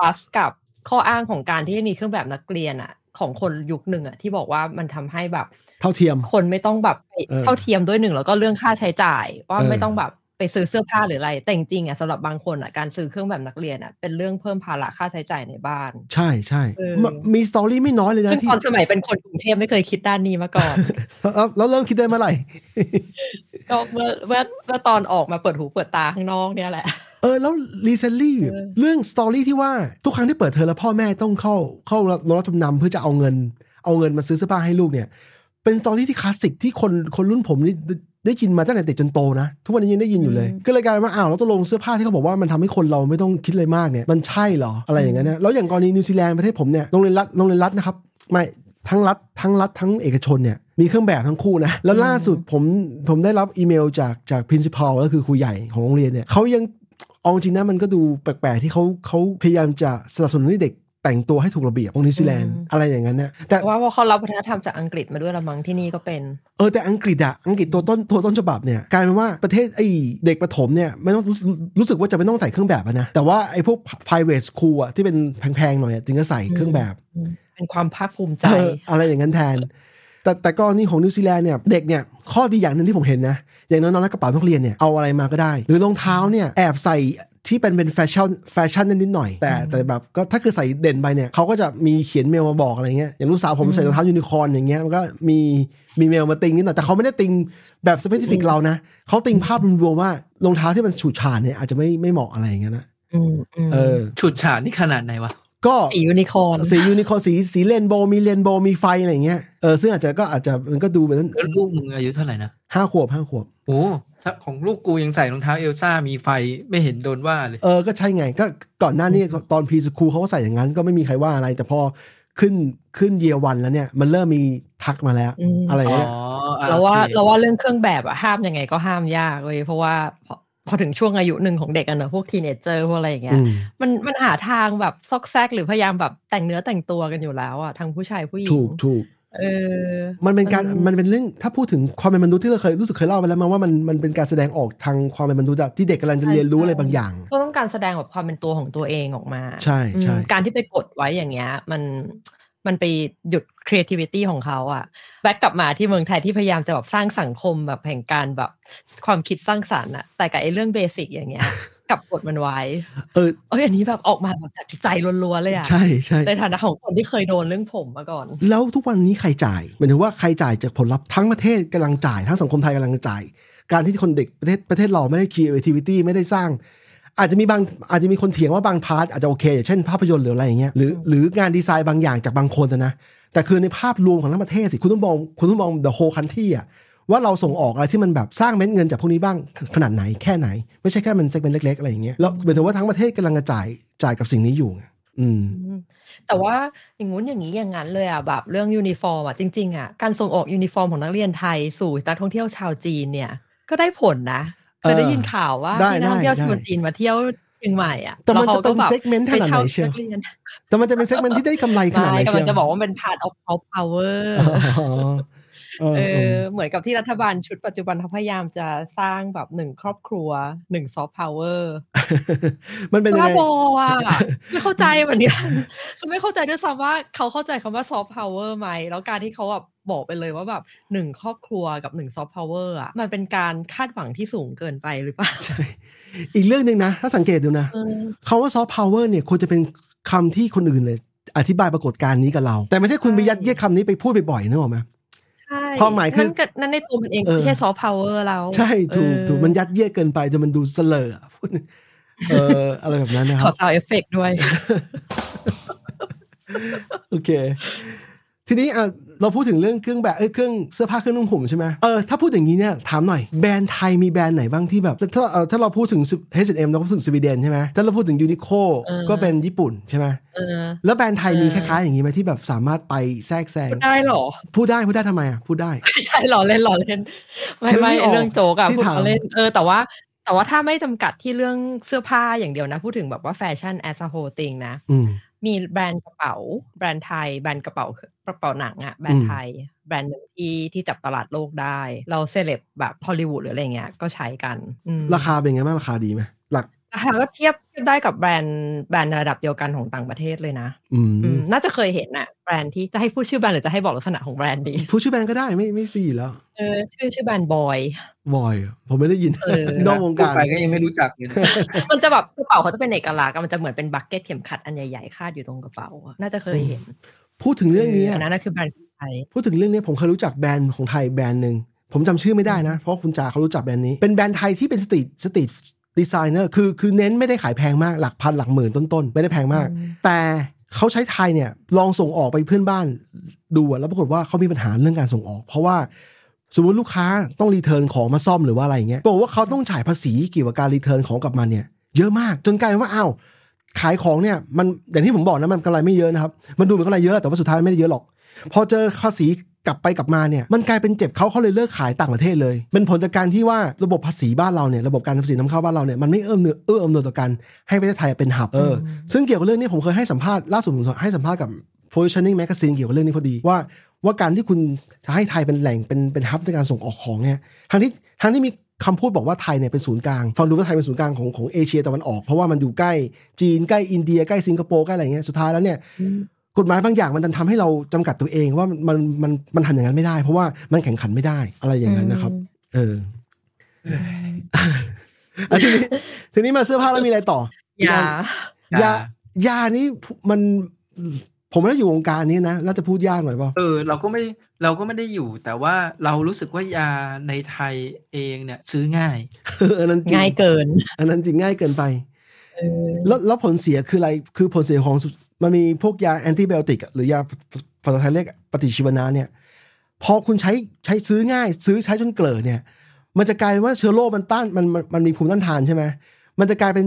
อัสกับข้ออ้างของการที่มีเครื่องแบบนักเรียนอะ ของคนยุคหนึ่งอะที่บอกว่ามันทำให้แบบ เท่าเทียมคนไม่ต้องแบบไปเออเท่าเทียมด้วยหนึ่งแล้วก็เรื่องค่าใช้จ่าย ว่าเออไม่ต้องแบบ ไปซื้อเสื้อผ้าหรืออะไร แต่จริงๆอะสำหรับบางคนอะการซื้อเครื่องแบบนักเรียนอะเป็นเรื่องเพิ่มภาระค่าใช้จ่ายในบ้าน ใช่ใช่เออมมี story ไม่น้อยเลยนะซึ่งที่ตอนสมัยเป็นคนกรุงเทพไม่เคยคิดด้านนี้มาก่อนแล้วแล้วเริ่มคิดได้เมื่อไหร่ก็เมื่อเมื่อเมื่อตอนออกมาเปิดหูเปิดตาข้างนอกเนี่ยแหละเออแล้ว recently เออเรื่อง story ที่ว่าทุกครั้งที่เปิดเทอมแล้วพ่อแม่ต้องเข้าเข้าโรงรับจำนำเพื่อจะเอาเงิน เอาเงินมาซื้อเสื้อผ้าให้ลูกเนี่ย เป็น story ที่คลาสสิกที่คนคนรุ่นผมนี่ได้ได้ยินมาตั้งแต่เด็กจนโตนะ ทุกวันนี้ยังได้ยินอยู่เลย ก็เลยกลายเป็นว่าอ้าวแล้วตกลงเสื้อผ้าที่เขาบอกว่ามันทำให้คนเราไม่ต้องคิดอะไรมากเนี่ยมันใช่เหรออะไรอย่างเงี้ยนะแล้วอย่างกรณีนิวซีแลนด์ประเทศผมเนี่ยโรงเรียนรัฐโรงเรียนรัฐนะครับไม่ทั้งรัฐทั้งรัฐทั้งเอกชนเนี่ยมีเครื่องแบบทั้งคู่นะ แล้วล่าสุดผมผมได้รับอีเมลจากจาก principal ก็คือครูใหญ่ของโรงเรียนเนี่ยเขายังเอาจริงนะมันก็ดูแปลกๆที่เขาเขาพยายามจะสนับสนุนให้เด็ก แต่งตัวให้ถูกระเบียบของนิวซีแลนด์อืมอะไรอย่างนั้นเนี่ยแต่เพราะว่าพอเขารับวัฒนธรรมจากอังกฤษมาด้วยละมั้งที่นี่ก็เป็น เออแต่อังกฤษอะอังกฤษตัวต้นตัวต้นฉบับเนี่ยกลายเป็นว่าประเทศไอ้เด็กประถมเนี่ยไม่ต้องรู้รู้สึกว่าจะไม่ต้องใส่เครื่องแบบอะนะแต่ว่าไอ้พวก private school อะที่เป็นแพงๆหน่อยอะถึงจะใส่เครื่องแบบเป็นความภาคภูมิใจเอออะไรอย่างนั้นแทน แต่แต่กรณีของนิวซีแลนด์เนี่ยเด็กเนี่ยข้อดีอย่างหนึ่งที่ผมเห็นนะอย่างน้อยๆแล้วกระเป๋านักเรียนเนี่ยเอาอะไรมาก็ได้ หรือรองเท้าเนี่ยแอบใส่ ที่เป็นเป็นแฟชั่นแฟชั่นนิดๆหน่อย แต่แต่แบบก็ถ้าคือใส่เด่นไปเนี่ยเขาก็จะมีเขียนเมลมาบอกอะไรเงี้ยอย่างลูกสาวผมใส่รองเท้ายูนิคอร์นอย่างเงี้ยมันก็มีมีเมลมาติงนิดหน่อยแต่เขาไม่ได้ติงแบบ specific เรานะเขาติงภาพรวมๆว่ารองเท้าที่มันฉูดฉาดเนี่ยอาจจะไม่ไม่เหมาะอะไรอย่างเงี้ยนะอืมอืมเออฉุดฉาดนี่ขนาดไหนวะก็สียูนิคอร์นสียูนิคอร์นสีสี rainbow มี rainbow มีไฟอะไรอย่างเงี้ยเออซึ่งอาจจะก็อาจจะมันก็ดูเป็นแล้วลูกมึงอายุเท่าไหร่นะห้าขวบห้าขวบโอ้ถ้า ของลูกกูยังใส่รองเท้าเอลซ่ามีไฟไม่เห็นโดนว่าเลย เออก็ใช่ไงก็ก่อนหน้านี้ตอน preschool เขาก็ใส่อย่างนั้นก็ไม่มีใครว่าอะไร แต่พอขึ้นขึ้น year one แล้วเนี่ย มันเริ่มมีทักมาแล้วอืมอะไรอย่างอ๋อเงี้ยอะเราว่าโอคเราว่าเรื่องเครื่องแบบอะห้ามยังไงก็ห้ามยากเลย เพราะว่าพอพอถึงช่วงอายุหนึ่งของเด็กอะเนอะพวกทีเนเจอร์พวกอะไรอย่างเงี้ยอืมมันมันหาทางแบบซอกแซกหรือพยายามแบบแต่งเนื้อแต่งตัวกันอยู่แล้วอะทั้งผู้ชายผู้หญิงถูกถูก เออมันเป็นการมันเป็นเรื่องถ้าพูดถึงความเป็นมนุษย์ที่เราเคยรู้สึกเคยเล่าไปแล้วมาว่ามันมันเป็นการแสดงออกทางความเป็นมนุษย์อะที่เด็กกำลังจะเรียนรู้อะไรบางอย่างก็ต้องการแสดงแบบความเป็นตัวของตัวเองออกมา ใช่ใช่อืมการที่ไปกดไว้อย่างเงี้ย มันมันไปหยุด creativity ของเขาอะแบ็กกลับมาที่เมืองไทยที่พยายามจะแบบสร้างสังคมแบบแห่งการแบบความคิดสร้างสรรค์อะแต่กับไอ้เรื่องเบสิกอย่างเงี้ย กลับกดมันไว้ เออเอ้ยอันนี้แบบออกมาแบบจากใจล้วนๆเลยอะใช่ใช่ในฐานะของคนที่เคยโดนเรื่องผมมาก่อน แล้วทุกวันนี้ใครจ่ายหมายถึงว่าใครจ่ายจากผลลัพธ์ทั้งประเทศกำลังจ่าย ทั้งสังคมไทยกำลังจ่าย การที่คนเด็กประเทศประเทศเราไม่ได้ creativity ไม่ได้สร้าง อาจจะมีบางอาจจะมีคนเถียงว่าบาง part อาจจะโอเคอย่างเช่นภาพยนตร์หรืออะไรอย่างเงี้ยหรือหรืองานดีไซน์บางอย่างจากบางคนนะนะแต่คือในภาพรวมของทั้งประเทศสิคุณต้องมองคุณต้องมอง the whole country อะ ว่าเราส่งออกอะไรที่มันแบบสร้างเม็ดเงินจากพวกนี้บ้างขนาดไหนแค่ไหน ไม่ใช่แค่มัน segment เล็กๆอะไรอย่างเงี้ยแล้วหมายถึงว่าทั้งประเทศกำลังจะจ่ายจ่ายกับสิ่งนี้อยู่ไงอืมอืม แต่ว่าอย่างงู้นอย่างนี้อย่างนั้นเลยอะแบบเรื่องยูนิฟอร์มอะจริงๆอะการส่งออกยูนิฟอร์มของนักเรียนไทยสู่นักท่องเที่ยวชาวจีนเนี่ย ก็ได้ผลนะเคยได้ยินข่าวว่าได้มีนักท่องเที่ยวได้ชาวจีนมาเที่ยวเชียงใหม่อะแต่มันล้วจะเป็นขาแบบ segment ขนาดไหนเชียวปช่านักรีนแต่มันจะเป็นเซกเมนต์ที่ได้กำไรขนาดไหนไม่เชีกำลัยงวจะบอกว่าเป็น part of soft power อ๋อเออเอ เอออเหมือนกับที่รัฐบาลชุดปัจจุบันเขาพยายามจะสร้างแบบหนึ่งครอบครัวหนึ่งซอฟต์พาวเวอร์มันเป็นยังบ้าไงบออะไม่เข้าใจเหมือนกันคือไม่เข้าใจด้วยซ้ำว่าเขาเข้าใจคำว่าซอฟต์พาวเวอร์ไหมแล้วการที่เขาแบบบอกไปเลยว่าแบบหนึ่งครอบครัวกับหนึ่งซอฟต์พาวเวอร์อะมันเป็นการคาดหวังที่สูงเกินไปหรือเปล่าใช่อีกเรื่องหนึ่งนะ ถ้าสังเกตดูนะเออคาว่าซอฟต์พาวเวอร์เนี่ยควรจะเป็นคำที่คนอื่นเลยอธิบายปรากฏการณ์นี้กับเรา แต่ไม่ใช่คุณไปยัดเยียดคำนี้ไปพูดบ่อยๆนึกออกไหมใช่ ความหมายคือนั่นก็นั่นในตัวมันเองเออไม่ใช่ซอฟต์พาวเวอร์เรา ใช่ถูกเออถูกมันยัดเยียดเกินไปจนมันดูเสลออะพูดเอออะไรแบบนั้นนะคขอรับ sound effect ด้วย โอเค ทีนี้อะเราพูดถึงเรื่องเครื่องแบบเอ้ยเครื่องเสื้อผ้าเครื่องนุ่งห่มใช่ไหมเออถ้าพูดอย่างนี้เนี่ยถามหน่อยแบรนด์ไทยมีแบรนด์ไหนบ้างที่แบบ ถ้าเออถ้าเราพูดถึง H&M เราก็พูดถึงสวีเดนใช่ไหมถ้าเราพูดถึง Uniqlo เออก็เป็นญี่ปุ่นใช่ไหมเออแล้วแบรนด์ไทยมีเอคอล้ายๆอย่างนี้ไหมที่แบบสามารถไปแทรกแซงพูดได้เหรอ พูดได้พูดได้ทำไมอะพูดได้ไม่ใช่หรอเล่นหรอเล่นไม่นึกไม่ไม่ออกเรื่องโจ๊กอะที่พูดถามเอาเล่นเออแต่ว่าแต่ว่าถ้าไม่จำกัดที่เรื่องเสื้อผ้าอย่างเดียวนะ พูดถึงแบบว่าแฟชั่น as a whole thing นะอื มมีแบรนด์กระเป๋า แบรนด์ไทย แบรนด์กระเป๋ากระเป๋าหนังอะแบรนด์ไทย แบรนด์หนึ่งที่ที่จับตลาดโลกได้ เราเซเลบแบบฮอลลีวูดหรืออะไรเงี้ยก็ใช้กันอืมราคาเป็นไงบ้างราคาดีไหมหลัก ราคาก็เทียบเทียบได้กับแบรนด์แบรนด์ในระดับเดียวกันของต่างประเทศเลยนะอืมอืมน่าจะเคยเห็นอะแบรนด์ที่จะให้พูดชื่อแบรนด์หรือจะให้บอกลักษณะของแบรนด์ดีฟูดชื่อแบรนด์ก็ได้ไม่ไม่ซีอยู่แล้ว เออชื่อชื่อแบรนด์ BOYY BOYY อะผมไม่ได้ยินเออนอกวงการพูดไปก็ยังไม่รู้จักเลยนะมันจะแบบกระเป๋าเขาจะเป็นเอกลักษณ์อะมันจะเหมือนเป็น buckle เข็มขัดอันใหญ่ๆคาดอยู่ตรงกระเป๋าอะน่าจะเคยเห็น พูดถึงเรื่องนี้อันนั้นนะคือแบรนด์ไทยพูดถึงเรื่องนี้ผมเคยรู้จักแบรนด์ของไทยแบรนด์หนึ่งผมจำชื่อไม่ได้นะ เพราะคุณจ่าเขารู้จักแบรนด์นี้เป็นแบรนด์ไทยที่เป็น street street designer คือคือเน้นไม่ได้ขายแพงมากหลักพันหลักหมื่นต้นๆ ไม่ได้แพงมาก แต่เขาใช้ไทยเนี่ยลองส่งออกไปเพื่อนบ้านดูอะแล้วปรากฏว่าเขามีปัญหาเรื่องการส่งออก เพราะว่าสมมติลูกค้าต้อง return ของมาซ่อมหรือว่าอะไรอย่างเงี้ยบอกว่าเขาต้องจ่ายภาษีเกี่ยวกับการ return ของกลับมาเนี่ยเยอะมากจนกลายเป็นว่าอ้าวขายของเนี่ยมันอย่างที่ผมบอกนะมันกำไรไม่เยอะนะครับ มันดูเหมือนกำไรเยอะแต่ว่าสุดท้ายไม่ได้เยอะหรอก พอเจอภาษี กลับไปกลับมาเนี่ยมันกลายเป็นเจ็บเขาเขาเลยเลิกขายต่างประเทศเลย เป็นผลจากการที่ว่าระบบภาษีบ้านเราเนี่ยระบบการภาษีนำเข้าบ้านเราเนี่ยมันไม่เอื้อมเนื้อเอื้ออำนวยต่อการให้ประเทศไทยเป็น hub เอออซึ่งเกี่ยวกับเรื่องนี้ผมเคยให้สัมภาษณ์ล่าสุดผมให้สัมภาษณ์กับ positioning magazine เกี่ยวกับเรื่องนี้พอดีว่าว่าการที่คุณจะให้ไทยเป็นแหล่งเป็นเป็นฮับในการส่งออกของเนี่ยทั้งที่ทั้งที่มีคำพูดบอกว่าไทยเนี่ยเป็นศูนย์กลางฟังดูว่าไทยเป็นศูนย์กลางของของเอเชียตะวันออก เพราะว่ามันอยู่ใกล้จีนใกล้อินเดียใกล้สิงคโปร์ใกล้อะไรเงี้ยสุดท้ายแล้วเนี่ย กฎหมายบางอย่างมันดันทำให้เราจำกัดตัวเองว่ามันมันมันทำอย่างนั้นไม่ได้ เพราะว่ามันแข่งขันไม่ได้อะไรอย่างนั้นนะครับ เอออะทีนี้ทีนี้มาเสื้อผ้าแล้วมีอะไรต่ออย่ายายานี่มันผมไม่ได้อยู่วงการนี้นะน่าจะพูดยากหน่อยเปล่าเออเราก็ไม่เราก็ไม่ได้อยู่ แต่ว่าเรารู้สึกว่ายาในไทยเองเนี่ย ซื้อง่ายเอออันนั้นจริงง่ายเกิน อันนั้นจริงง่ายเกินไปเออแล้วแล้วผลเสียคืออะไรคือผลเสียของสุ มันมีพวกยาแอนติไบโอติกอะหรือยาภาษาไทยเรียกปฏิชีวนะเนี่ย พอคุณใช้ใช้ซื้อง่าย ซื้อใช้จนเกลอเนี่ย มันจะกลายเป็นว่าเชื้อโรคมันต้านมันมันมันมีภูมิต้านทานใช่ไหมมันจะกลายเป็น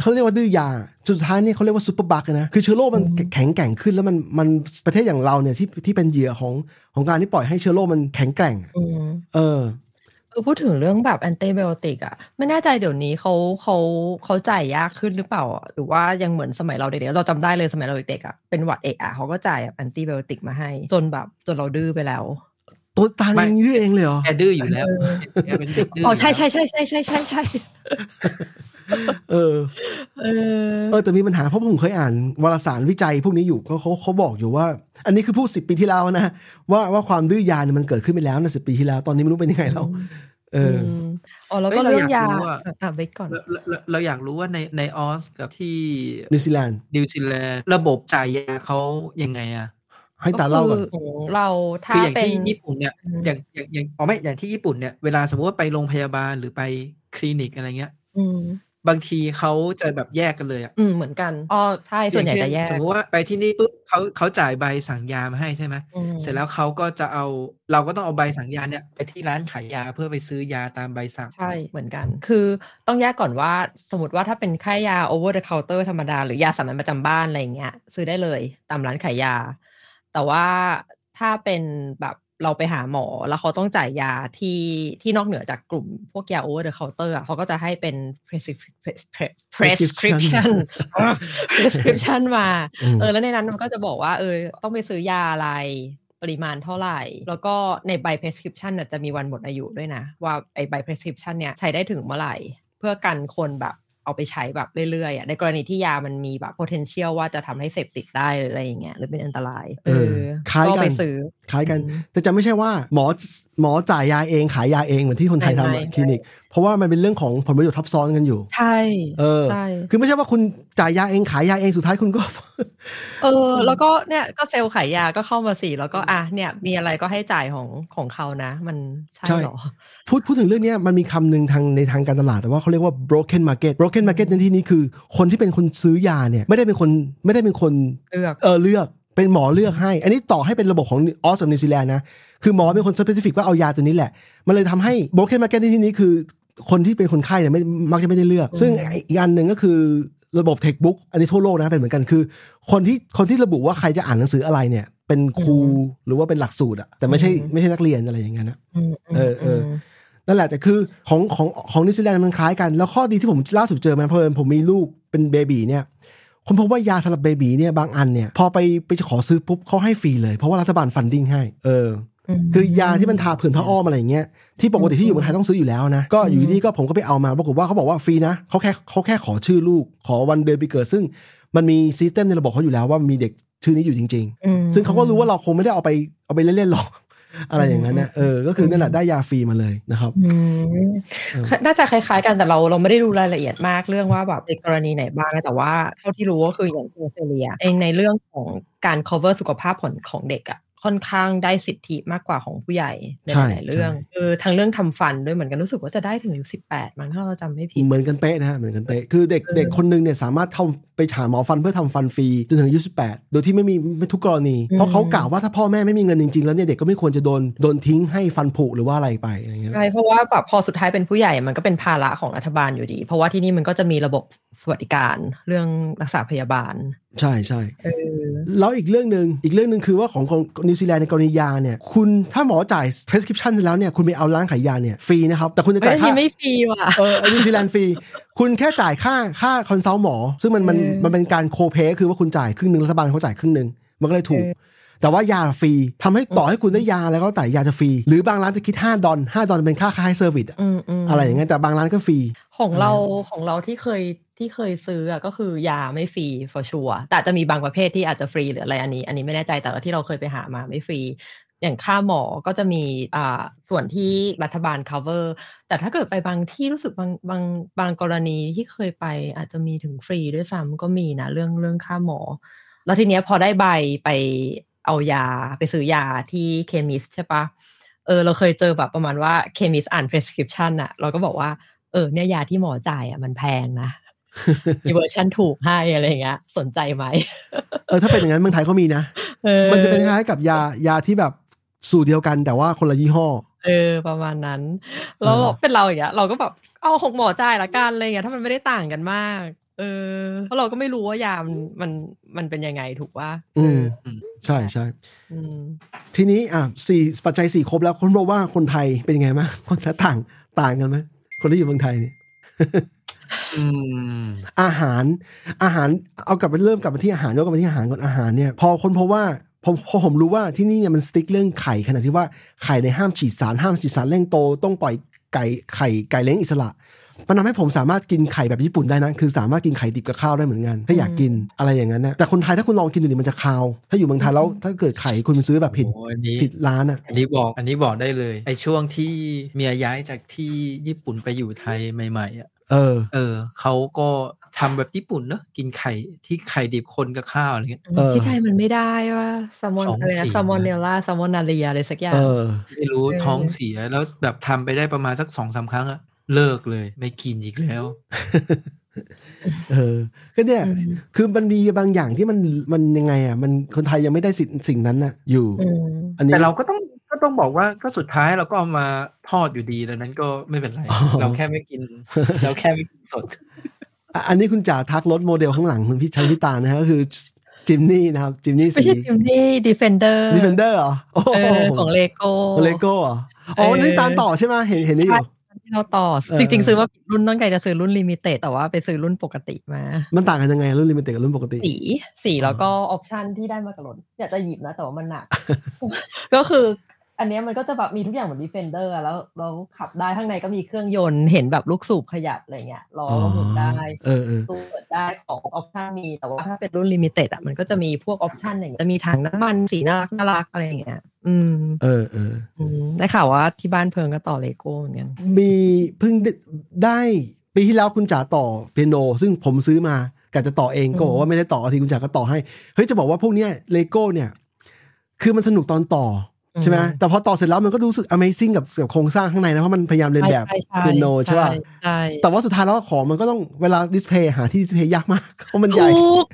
เขาเรียกว่าดื้อยาสุดท้ายเนี่ยเขาเรียกว่าซูเปอร์บัคนะคือเชื้อโรคมันแข็งแกร่งขึ้นแล้วมันมันประเทศอย่างเราเนี่ยที่ที่เป็นเหยื่อของของการที่ปล่อยให้เชื้อโรคมันแข็งแกร่งอะอืมเออ คือพูดถึงเรื่องแบบแอนติไบโอติกอะไม่แน่ใจเดี๋ยวนี้เขาเขาเขาจ่ายยากขึ้นหรือเปล่าอะหรือว่ายังเหมือนสมัยเราเด็กๆเราจำได้เลยสมัยเราเด็กๆอะเป็นหวัดเอกอะเขาก็จ่ายแอนติไบโอติกมาให้ จนแบบจนเราดื้อไปแล้วตัวตาไม่เองยื้อเองเลยเหรอแกดื้ออยู่แล้วแกเป็นเด็กดื้ออ๋ออยู่ใช่แล้วใช่ใช่ใช่ใช่ใช่ใช่ เออเออ เออแต่มีปัญหาเพราะผมเคยอ่านวารสารวิจัยพวกนี้อยู่เขาเขาเขาบอกอยู่ว่า อันนี้คือพูดสิบปีที่แล้วนะว่าว่าความดื้อยาเนี่ยมันเกิดขึ้นไปแล้วนะสิบปีที่แล้ว ตอนนี้ไม่รู้เป็นยังไงแล้ว เออมอ๋อแล้วก็เรื่องยาอะไปก่อนเราเราเราอยากรู้ว่าในในออสกับที่นิวซีแลนด์นิวซีแลนด์ระบบจ่ายยาเขายังไงอะให้ตาเล่าก่อนคือของเราถ้าคืออย่างเป็นที่ญี่ปุ่นเนี่ยอืมอย่างอย่างอย่างอ๋อไม่อย่างที่ญี่ปุ่นเนี่ยเวลาสมมติว่าไปโรงพยาบาลหรือไปคลินิกอะไรเงี้ยอืม บางทีเขาจะแบบแยกกันเลยอะอืมเหมือนกันอ๋อใช่ส่วนใหญ่อย่างจะแยเช่กสมมติว่าไปที่นี่ปุ๊บเขาเขาจ่ายใบสั่งยามาให้ใช่ไหมอืมเสร็จแล้วเขาก็จะเอาเราก็ต้องเอาใบสั่งยาเนี่ยไปที่ร้านขายยาเพื่อไปซื้อยาตามใบสั่งใช่เหมือนกัน คือต้องแยกก่อนว่าสมมติว่าถ้าเป็นค่ายา over the counter ธรรมดา หรือยาสามัญประจำบ้านอะไรอย่างเงี้ย ซื้อได้เลยตามร้านขายยา แต่ว่าถ้าเป็นแบบ เราไปหาหมอแล้วเขาต้องจ่ายยาที่ที่นอกเหนือจากกลุ่มพวกยา over the counter อะเขาก็จะให้เป็น prescrip- pre- prescription prescription มาอืมเออแล้วในนั้นมันก็จะบอกว่าเออต้องไปซื้อยาอะไรปริมาณเท่าไหร่ แล้วก็ในใบ prescription น่ะจะมีวันหมดอายุด้วยนะ ว่าไอใบ prescription เนี่ยใช้ได้ถึงเมื่อไหร่ เพื่อกันคนแบบ เอาไปใช้แบบเรื่อยๆอะในกรณีที่ยามันมีแบบ potential ว่าจะทำให้เสพติดได้หรืออะไรอย่างเงี้ยหรือเป็นอันตราย เออคล้ายกันก็ไปซื้อคล้ายกันอืมแต่จะไม่ใช่ว่าหมอ หมอจ่ายยาเองขายยาเองเหมือนที่คนไทยไม่ทำไม่อะคลินิก เพราะว่ามันเป็นเรื่องของผลประโยชน์ทับซ้อนกันอยู่ ใช่เออใช่คือไม่ใช่ว่าคุณจ่ายยาเองขายยาเองสุดท้ายคุณก็ เออ แล้วก็เนี่ยก็เซลล์ขายยาก็เข้ามาสิแล้วก็อะเนี่ย มีอะไรก็ให้จ่ายของของเขานะ มันใช่ใช่เหรอพูดพูดถึงเรื่องเนี้ยมันมีคำหนึ่งทางในทางการตลาดแต่ว่าเขาเรียกว่า broken market broken market ในที่นี้คือ คนที่เป็นคนซื้อยาเนี่ย ไม่ได้เป็นคนไม่ได้เป็นคนเลือกเออเลือก เป็นหมอเลือกให้ อันนี้ต่อให้เป็นระบบของออสกับนิวซีแลนด์นะ คือหมอเป็นคนสเปซิฟิกว่าเอายาตัวนี้แหละ มันเลยทำให้ broken market ในที่นี้คือ คนที่เป็นคนไข้เนี่ยไม่มักจะไม่ได้เลือก ซึ่งอีกอันหนึ่งก็คือระบบ textbook อันนี้ทั่วโลกนะเป็นเหมือนกันคือ คนที่คนที่ระบุว่าใครจะอ่านหนังสืออะไรเนี่ย เป็นครูหรือว่าเป็นหลักสูตรอะแต่ไม่ใช่ไม่ใช่นักเรียนอะไรอย่างเงี้ยนะอืมมเออเออมนั่นแหละแต่คือของของของนิวซีแลนด์มันคล้ายกัน แล้วข้อดีที่ผมล่าสุดเจอมาเพราะเอิญผมมีลูกเป็น baby เนี่ย คนพบว่ายาสำหรับ baby เนี่ยบางอันเนี่ยพอไปไปจะขอซื้อปุ๊บเขาให้ฟรีเลย เพราะว่ารัฐบาล funding ให้ เออ คือยาที่มันทาผื่นผ้าอ้อมอะไรอย่างเงี้ยที่ปกติที่อยู่เมืองไทยต้องซื้ออยู่แล้วนะ ก็อยู่ดีๆก็ผมก็ไปเอามาปรากฏว่าเขาบอกว่าฟรีนะเขาแค่เขาแค่ขอชื่อลูก ขอวันเดือนปีเกิดซึ่ง มันมี system ในระบบเขาอยู่แล้วว่ามีเด็กชื่อนี้อยู่จริงอืมๆซึ่งเขาก็รู้ว่าเราคงไม่ได้เอาไปเอาไปเล่นๆหรอก อะไรอย่างนั้นนะเออ ก็คือนั่นแหละได้ยาฟรีมาเลยนะครับอืมน่าจะคล้าย ๆ กันแต่เราเราไม่ได้ดูรายละเอียดมากเรื่องว่าแบบในกรณีไหนบ้างนะแต่ว่าเท่าที่รู้ก็คืออย่างออสเตรเลียเองในเรื่องของการ cover สุขภาพผลของเด็กอะ ค่อนข้างได้สิทธิมากกว่าของผู้ใหญ่ในใช่หลายๆเรื่องใช่เออทั้งเรื่องทำฟันด้วยเหมือนกันรู้สึกว่าจะได้ถึงสิบแปดมั้งถ้าเราจำไม่ผิดเหมือนกันเป๊ะนะฮะเหมือนกันเป๊ะคือเด็กเออเด็กคนหนึงเนี่ยสามารถเข้าไปหาหมอฟันเพื่อทำฟันฟรีจนถึงอายุ18โดยที่ไม่มีไม่ทุกกรณี เพราะเขากล่าวว่าถ้าพ่อแม่ไม่มีเงินจริงๆ แล้วเนี่ยเด็กก็ไม่ควรจะโดนโดนทิ้งให้ฟันผุหรือว่าอะไรไปอะไรเงี้ยใช่เพราะว่าแบบพอสุดท้ายเป็นผู้ใหญ่มันก็เป็นภาระของรัฐบาลอยู่ดี เพราะว่าที่นี่มันก็จะมีระบบสวัสดิการเรื่องรักษาพยาบาล ใช่ใช่เออแล้วอีกเรื่องหนึ่งอีกเรื่องหนึ่งคือว่าของของนิวซีแลนด์ในกรณียาเนี่ยคุณถ้าหมอจ่าย prescription แล้วเนี่ยคุณไปเอาร้านขายยาเนี่ยฟรีนะครับ แต่คุณจะเอ้จ่ายยที่ค่าไม่ฟรีว่ะเออนิวซีแลนด์ฟรี คุณแค่จ่ายค่าค่า consult หมอ ซึ่งมันมันเออมันเป็นการ co-pay คือว่าคุณจ่ายครึ่งหนึ่งรัฐบาลเขาจ่ายครึ่งหนึ่งมันก็เลยถูกเออแต่ว่ายาฟรีทำให้ต่อให้คุณได้ยาแล้วก็แต่ยาจะฟรี หรือบางร้านจะคิด 5 ดอล5ดอลเป็นค่าค่าให้ service อะอืมอืมอะไรอย่างเงี้ยแต่บางร้านก็ฟรี ของเราของเราที่เคยที่เคยซื้ออะก็คือยาไม่ฟรี for sure แต่จะมีบางประเภทที่อาจจะฟรีหรืออะไรอันนี้ อันนี้ไม่แน่ใจแต่ว่าที่เราเคยไปหามาไม่ฟรี อย่างค่าหมอก็จะมีอ่าส่วนที่รัฐบาล cover แต่ถ้าเกิดไปบางที่รู้สึกบางบางบางกรณีที่เคยไปอาจจะมีถึงฟรีด้วยซ้ำก็มีนะเรื่องเรื่องค่าหมอ แล้วทีเนี้ยพอได้ใบไปเอายาไปซื้อยาที่เคมิสใช่ปะเออเราเคยเจอแบบประมาณว่าเคมิสอ่าน prescription อะเราก็บอกว่าเออเนี่ยยาที่หมอจ่ายอะมันแพงนะมีเวอร์ชันถูกให้อะไรอย่างเงี้ย สนใจไหมเออถ้าเป็นอย่างนั้นเมืองไทยก็มีนะออมันจะเป็นคล้ายๆกับยายาที่แบบสูตรเดียวกันแต่ว่าคนละยี่ห้อเออประมาณนั้นแล้วเออเป็นเราอย่างเงี้ยเราก็แบบเอาของหมอจ่ายละกันอะไรเงี้ยถ้ามันไม่ได้ต่างกันมาก เออเพราะเราก็ไม่รู้ว่ายามันมันมันเป็นยังไงถูกว่าอืมใช่ใช่อืมทีนี้อะสี่ปัจจัยสี่ครบแล้วคนบอกว่าคนไทยเป็นยังไงบ้างคนละต่างต่างกันไหม คนที่อยู่เมืองไทยเนี่ยอืมอาหารอาหารเอากลับไปเริ่มกลับมาที่อาหารยกกลับมาที่อาหารก่อนอาหารเนี่ย พอคนพบว่าผมพอผมรู้ว่าที่นี่เนี่ยมันสติ๊กเรื่องไข่ขนาดที่ว่าไข่ในยห้ามฉีดสารห้ามฉีดสารเร่งโต ต้องปล่อยไก่ไข่ไก่เลี้ยงอิสระ มันทำให้ผมสามารถกินไข่แบบญี่ปุ่นได้นะ คือสามารถกินไข่ดิบกับข้าวได้เหมือนกัน ถ้าอยากกินอะไรอย่างนั้นนะ แต่คนไทยถ้าคุณลองกินดูดิมันจะคาว ถ้าอยู่เมืองไทยแล้วถ้าเกิดไข่คุณไปซื้อแบบผิดโอ้อันนี้ผิดร้านอะ อันนี้บอก อันนี้บอกได้เลย ไอ้ช่วงที่เมียย้ายจากที่ญี่ปุ่นไปอยู่ไทยใหม่ๆอะ เออ เออ เขาก็ทำแบบญี่ปุ่นเนอะกินไข่ที่ไข่ดิบคนกับข้าวอะไรเงี้ยเออที่ไทยมันไม่ได้ว่าแซลมอนของอะไรนะเสียแซลมอนเนลล่าแซลมอนนาเรียอะไรสักอย่าเองอไม่รู้เออท้องเสียแล้วแบบทำไปได้ประมาณสักสองสามครั้งอะ เลิกเลย ไม่กินอีกแล้ว เออก็เนี่ยคือมันมีบางอย่างที่มันมันยังไง อะ มันคนไทยยังไม่ได้สิ่งสิ่งนั้นน่ะ อยู่อืมอันนี้แต่เราก็ต้องก็ต้องบอกว่าก็สุดท้ายเราก็เอามาทอดอยู่ดีดังนั้นก็ไม่เป็นไรอ๋อเราแค่ไม่กิน เราแค่ไม่กินสดอะอันนี้คุณจ่าทักรถโมเดลข้างหลังคุณพี่ชันพิตานะฮะก็คือจิมนี่นะครับจิมนี่ไม่สีใช่จิมนี่ดีเฟนเดอร์ดิเฟนเดอร์เหรอโอ้โหเออของเลโก้เลโก้เหรออ๋อเออนี่ตามต่อใช่ไหมเห็นเห็นนี่อยู่ ที่เราต่อเออจริงๆ ซื้อมาผิดรุ่นตั้งใจจะซื้อรุ่นลิมิเต็ดแต่ว่าไปซื้อรุ่นปกติมา มันต่างกันยังไงรุ่นลิมิเต็ดกับรุ่นปกติ สีสีแล้วก็ option ที่ได้มากับรถอยากจะหยิบนะแต่ว่ามันหนัก ก็คือ อันเนี้ยมันก็จะแบบมีทุกอย่างเหมือน Defender แล้วเราขับได้ข้างในก็มีเครื่องยนต์เห็นแบบลูกสูบขยับอะไรเงี้ยล้อก็หมุนได้เออเออตู้เปิดได้ของ option มีแต่ว่าถ้าเป็นรุ่น limited อะมันก็จะมีพวก option อย่างเงี้ยจะมีถังน้ำมันสีน่ารักน่ารักอะไรอย่างเงี้ยอืมเออเอออืมได้ข่าวว่าที่บ้านเพิงก็ต่อเลโก้เหมือนกันมีเพิ่งได้ได้ปีที่แล้วคุณจ๋าต่อเปียโน ซึ่งผมซื้อมากะจะต่อเองก็บอกว่าไม่ได้ต่อทีคุณจ๋าก็ต่อให้เฮ้ยจะบอกว่าพวกเนี้ยเลโก้เนี่ย คือมันสนุกตอนต่อ ใช่ไหมอืมแต่พอต่อเสร็จแล้วมันก็รู้สึก Amazing กับกับโครงสร้างข้างในนะ เพราะมันพยายามเรียนแบบใช่ใช่เปียโนใช่ป่ะใช่แต่ว่าสุดท้ายแล้วของมันก็ต้องเวลาดิสเพย์หาที่ดิสเพย์ยากมาก เพราะมันใหญ่ ถูก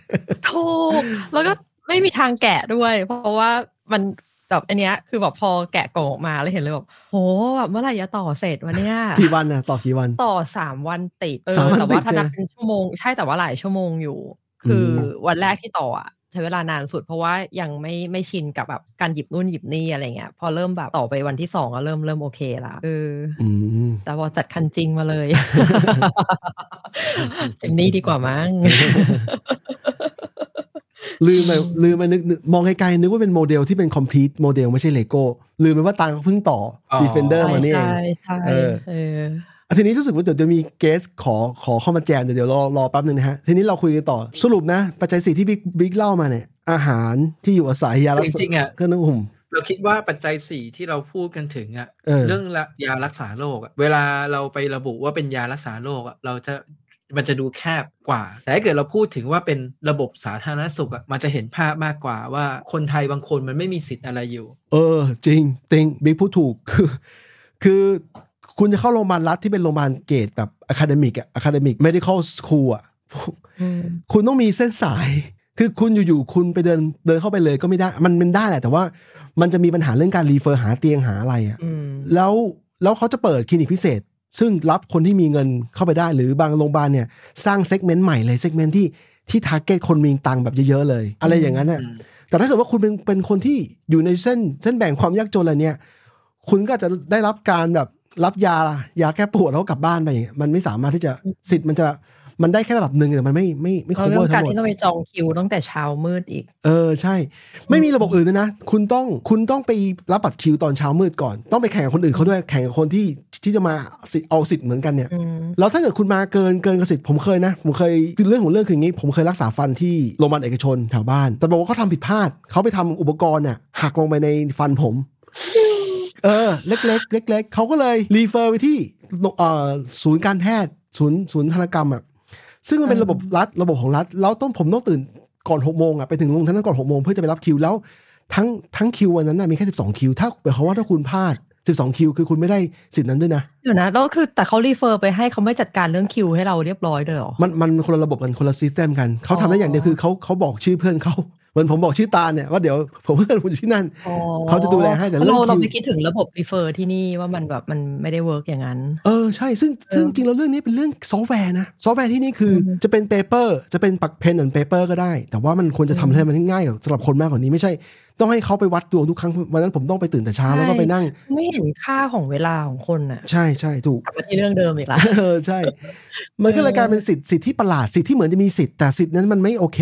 ถูก แล้วก็ไม่มีทางแกะด้วย เพราะว่ามันแบบอันเนี้ยคือแบบพอแกะกล่องออกมาแล้วเห็นเลยแบบโหแบบเมื่อไหร่จะต่อเสร็จวะเนี่ยกี่วันน่ะต่อกี่วันต่อสามวันติดเออสามวันแต่ว่าติดถ้านับใช่ไหมเป็นชั่วโมง ใช่แต่ว่าหลายชั่วโมงอยู่ คืออมวันแรกที่ต่ออะ ใช้เวลานานสุดเพราะว่ายังไม่ไม่ชินกับแบบการหยิบนู่นหยิบนี่อะไรเงี้ย พอเริ่มแบบต่อไปวันที่สองก็เริ่มเริ่มโอเคละเอออืมแต่พอจัดคันจริงมาเลยเจนนี่ดีกว่ามั้งลืมไปลืมไปนึกนึกมองไกลๆนึกว่าเป็นโมเดลที่เป็น complete โมเดลไม่ใช่เลโก้ลืมไปว่าตังเขาเพิ่งต่อออ Defender มานี่เองใช่ใช่เออเอออะ ทีนี้รู้สึกว่าเดี๋ยวจะมีเกสขอขอเข้ามาแจมเดี๋ยวเดี๋ยวรอรอแป๊บนึงนะฮะทีนี้เราคุยกันต่อสรุปนะ ปัจจัยสี่ที่บิ๊กบิ๊กเล่ามาเนี่ยอาหารที่อยู่อาศัยยารักจษาริงๆอะเครื่องนึ่งหุ่มเราคิดว่าปัจจัยสี่ที่เราพูดกันถึงอะเออเรื่องละยารักษาโรคอะเวลาเราไประบุว่าเป็นยารักษาโรคอะเราจะมันจะดูแคบกว่า แต่ถ้าเกิดเราพูดถึงว่าเป็นระบบสาธารณสุขอะมันจะเห็นภาพมากกว่าว่าคนไทยบางคนมันไม่มีสิทธิ์อะไรอยู่ เออ จริงติงบิ๊กพูดถูกคือคือ คุณจะเข้าโรงพยาบาลรัฐที่เป็นโรงพยาบาลเกรดแบบอะคาเดมิกอะอะคาเดมิก medical school อะอืมคุณต้องมีเส้นสาย คือคุณอยู่ๆคุณไปเดินเดินเข้าไปเลยก็ไม่ได้ มันมันได้แหละ แต่ว่ามันจะมีปัญหาเรื่องการ refer หาเตียงหาอะไรอะอืมแล้วแล้วเขาจะเปิดคลินิกพิเศษ ซึ่งรับคนที่มีเงินเข้าไปได้ หรือบางโรงพยาบาลเนี่ยสร้าง segment ใหม่เลย segment ที่ที่ target คนมีตังค์แบบเยอะๆเลย อะไรอย่างนั้นน่ะอืมแต่ถ้าเกิดว่าคุณเป็นเป็นคนที่อยู่ในเส้นเส้นแบ่งความยากจนอะไรเนี่ย คุณก็อาจจะได้รับการแบบ รับยายาแก้ปวดแล้วก็กลับบ้านไปอย่างเงี้ยมันไม่สามารถที่จะสิทธิ์มันจะมันได้แค่ระดับหนึ่งแต่มันไม่ไม่ไม่เรา cover เรื่องทั้การงหมดที่ต้องไปจองคิวตั้งแต่เช้ามืดอีก เออใช่ ไม่มีระบบอื่นเลยนะ คุณต้องคุณต้องไปรับบัตรคิวตอนเช้ามืดก่อน ต้องไปแข่งกับคนอื่นเขาด้วยแข่งกับคนที่ที่จะมาสิเอาสิทธิ์เหมือนกันเนี่ยอืมแล้วถ้าเกิดคุณมาเกินเกินกระสิทธิ์ผมเคยนะผมเคยคือเรื่องของเรื่องคืออย่างนี้ ผมเคยรักษาฟันที่โรงพยาบาลเอกชนแถวบ้าน แต่บอกว่าเขาทำผิดพลาดเขาไปทำอุปกรณ์น่ะหักลงไปในฟันผม เออ เล็กๆเล็กๆเขาก็เลย refer ไปที่เอ่อศูนย์การแพทย์ศูนย์ศูนย์ทันตกรรมอะซึ่งมันเป็นระบบรัฐระบบของรัฐแล้วต้องผมต้องตื่นก่อนหกโมงอะไปถึงโรงพยาบาลนั้นก่อนหกโมงเพื่อจะไปรับคิวแล้ว ทั้งทั้งคิววันนั้นน่ะมีแค่สิบสองคิว ถ้าหมายความว่าถ้าคุณพลาดสิบสองคิวคือคุณไม่ได้สิทธินั้นด้วยนะเดี๋ยวนะแล้วคือแต่เขา refer ไปให้เขาไม่จัดการเรื่องคิวให้เราเรียบร้อยเลยเหรอมันมันคนละระบบกันคนละ system กันเขาทำได้อย่างเดียวคือเขาเขาบอกชื่อเพื่อนเขา เหมือนผมบอกชื่อตาลเนี่ยว่าเดี๋ยวผมเพื่อนผมอยู่ที่นั่นอ๋อเขาจะดูแลให้แต่เรื่เราองคิวเราไม่คิดถึงระบบ refer ที่นี่ว่ามันแบบมันไม่ได้ work อย่างนั้น เออใช่ซึ่งซึ่งจริงแล้วเรื่องนี้เป็นเรื่องซอฟต์แวร์นะซอฟต์แวร์ที่นี่คืออจะเป็น paper จะเป็นปัก pen and paper ก็ได้ แต่ว่ามันควรจะทำให้มันง่ายกับสำหรับคนมากกว่านี้ไม่ใช่ ต้องให้เขาไปวัดดวงทุกครั้งวันนั้นผมต้องไปตื่นแต่เช้าแล้วก็ไปนั่ง ไม่เห็นค่าของเวลาของคนอะใช่ใช่ถูกกลับมาที่เรื่องเดิมอีกละเออใช่ มันก็เลยกลายเป็นสิทธิ์สิทธิ์ที่ประหลาดสิทธิ์ที่เหมือนจะมีสิทธิ์แต่สิทธิ์นั้นมันไม่โอเค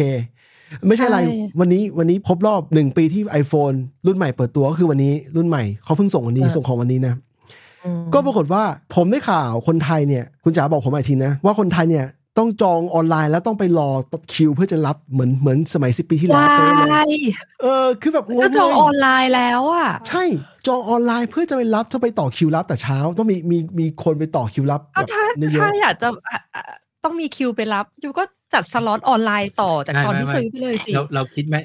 ไม่ใช่อะไรใช่วันนี้วันนี้ครบรอบหนึ่งปีที่ iPhone รุ่นใหม่เปิดตัวก็คือวันนี้รุ่นใหม่เขาเพิ่งส่งวันนี้ส่งของวันนี้นะอืมก็ปรากฏว่าผมได้ข่าวคนไทยเนี่ย คุณจ๋าบอกผมอีกทีนะ ว่าคนไทยเนี่ยต้องจองออนไลน์แล้วต้องไปรอคิวเพื่อจะรับเหมือนเหมือนสมัยสิปีที่แล้วว้าเป๊ะเลยยเออคือแบบงงก็จองเลยออนไลน์แล้วอะใช่จองออนไลน์เพื่อจะไปรับต้องไปต่อคิวรับแต่เช้า ต้องมีมีมีคนไปต่อคิวรับก็แบบถ้าเยอะถ้าอยากจะอะอะต้องมีคิวไปรับยูก็ จัดสล็อตออนไลน์ต่อจากตอนที่ไม่ไม่ซื้อไปเลยสิเราเราคิดไหม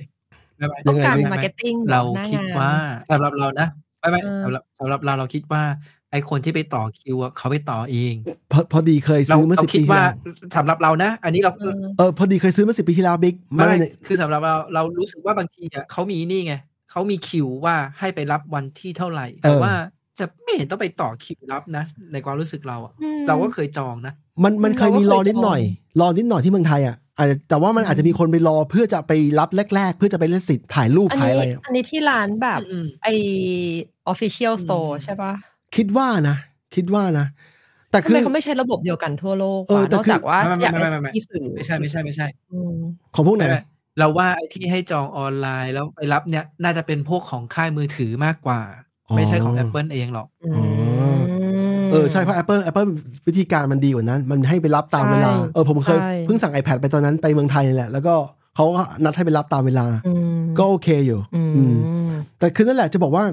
ไม่ไม่ต้องการไม่มาไม่ร์เก็ตติ้งเราหน้คิดงนว่าสำหรับเรานะไม่ไม่เออสำหรับสำหรับเราเราคิดว่า ไอคนที่ไปต่อคิวอะเขาไปต่อเอง พอพอดีเคยเราซื้อเมื่อเราสิบคิดปีที่ว่าแล้วสำหรับเรานะ อันนี้เราเออเออพอดีเคยซื้อเมื่อสิบปีที่แล้วบิ๊กไม่ไม่คือสำหรับเราเรารู้สึกว่าบางทีอะเขามีนี่ไงเขามีคิวว่าให้ไปรับวันที่เท่าไหร่แต่ว่า จะไม่เห็นต้องไปต่อคิวรับนะ ในความรู้สึกเราอะอืมเราก็เคยจองนะ มันมันเคยมีรอนิดหน่อยเราก็เคยรอนิดหน่อยที่เมืองไทยอะอาจจะแต่ว่ามันอาจจะมีคนไปรอเพื่อจะไปรับแรก ๆ เพื่อจะไปเล่นสิทธิ์ถ่ายรูปอันถ่ายนี้อะไรอะอันนี้ที่ร้านแบบอืมไอ official store ใช่ปะคิดว่านะ คิดว่านะแต่ทำคือไมเขาไม่ใช้ระบบเดียวกันทั่วโลกเออวะแต่นอกคือจากว่าไม่ไม่อยากไม่ให้ไม่ไม่ที่สื่อไม่ใช่ไม่ใช่ไม่ใช่อืมของพวกไหนไม่ไม่เราว่าไอ้ที่ให้จองออนไลน์แล้วไปรับเนี่ยน่าจะเป็นพวกของค่ายมือถือมากกว่า ไม่ใช่ของ Apple เองหรอกอืมเออใช่เพราะ Apple Apple วิธีการมันดีกว่านั้น มันให้ไปรับตามเวลาใช่เออผมเคยใช่เพิ่งสั่ง iPad ไปตอนนั้นไปเมืองไทยนี่แหละ แล้วก็เขาก็นัดให้ไปรับตามเวลาอืมก็โอเคอยู่อือืมมแต่คือนั่นแหละจะบอกว่า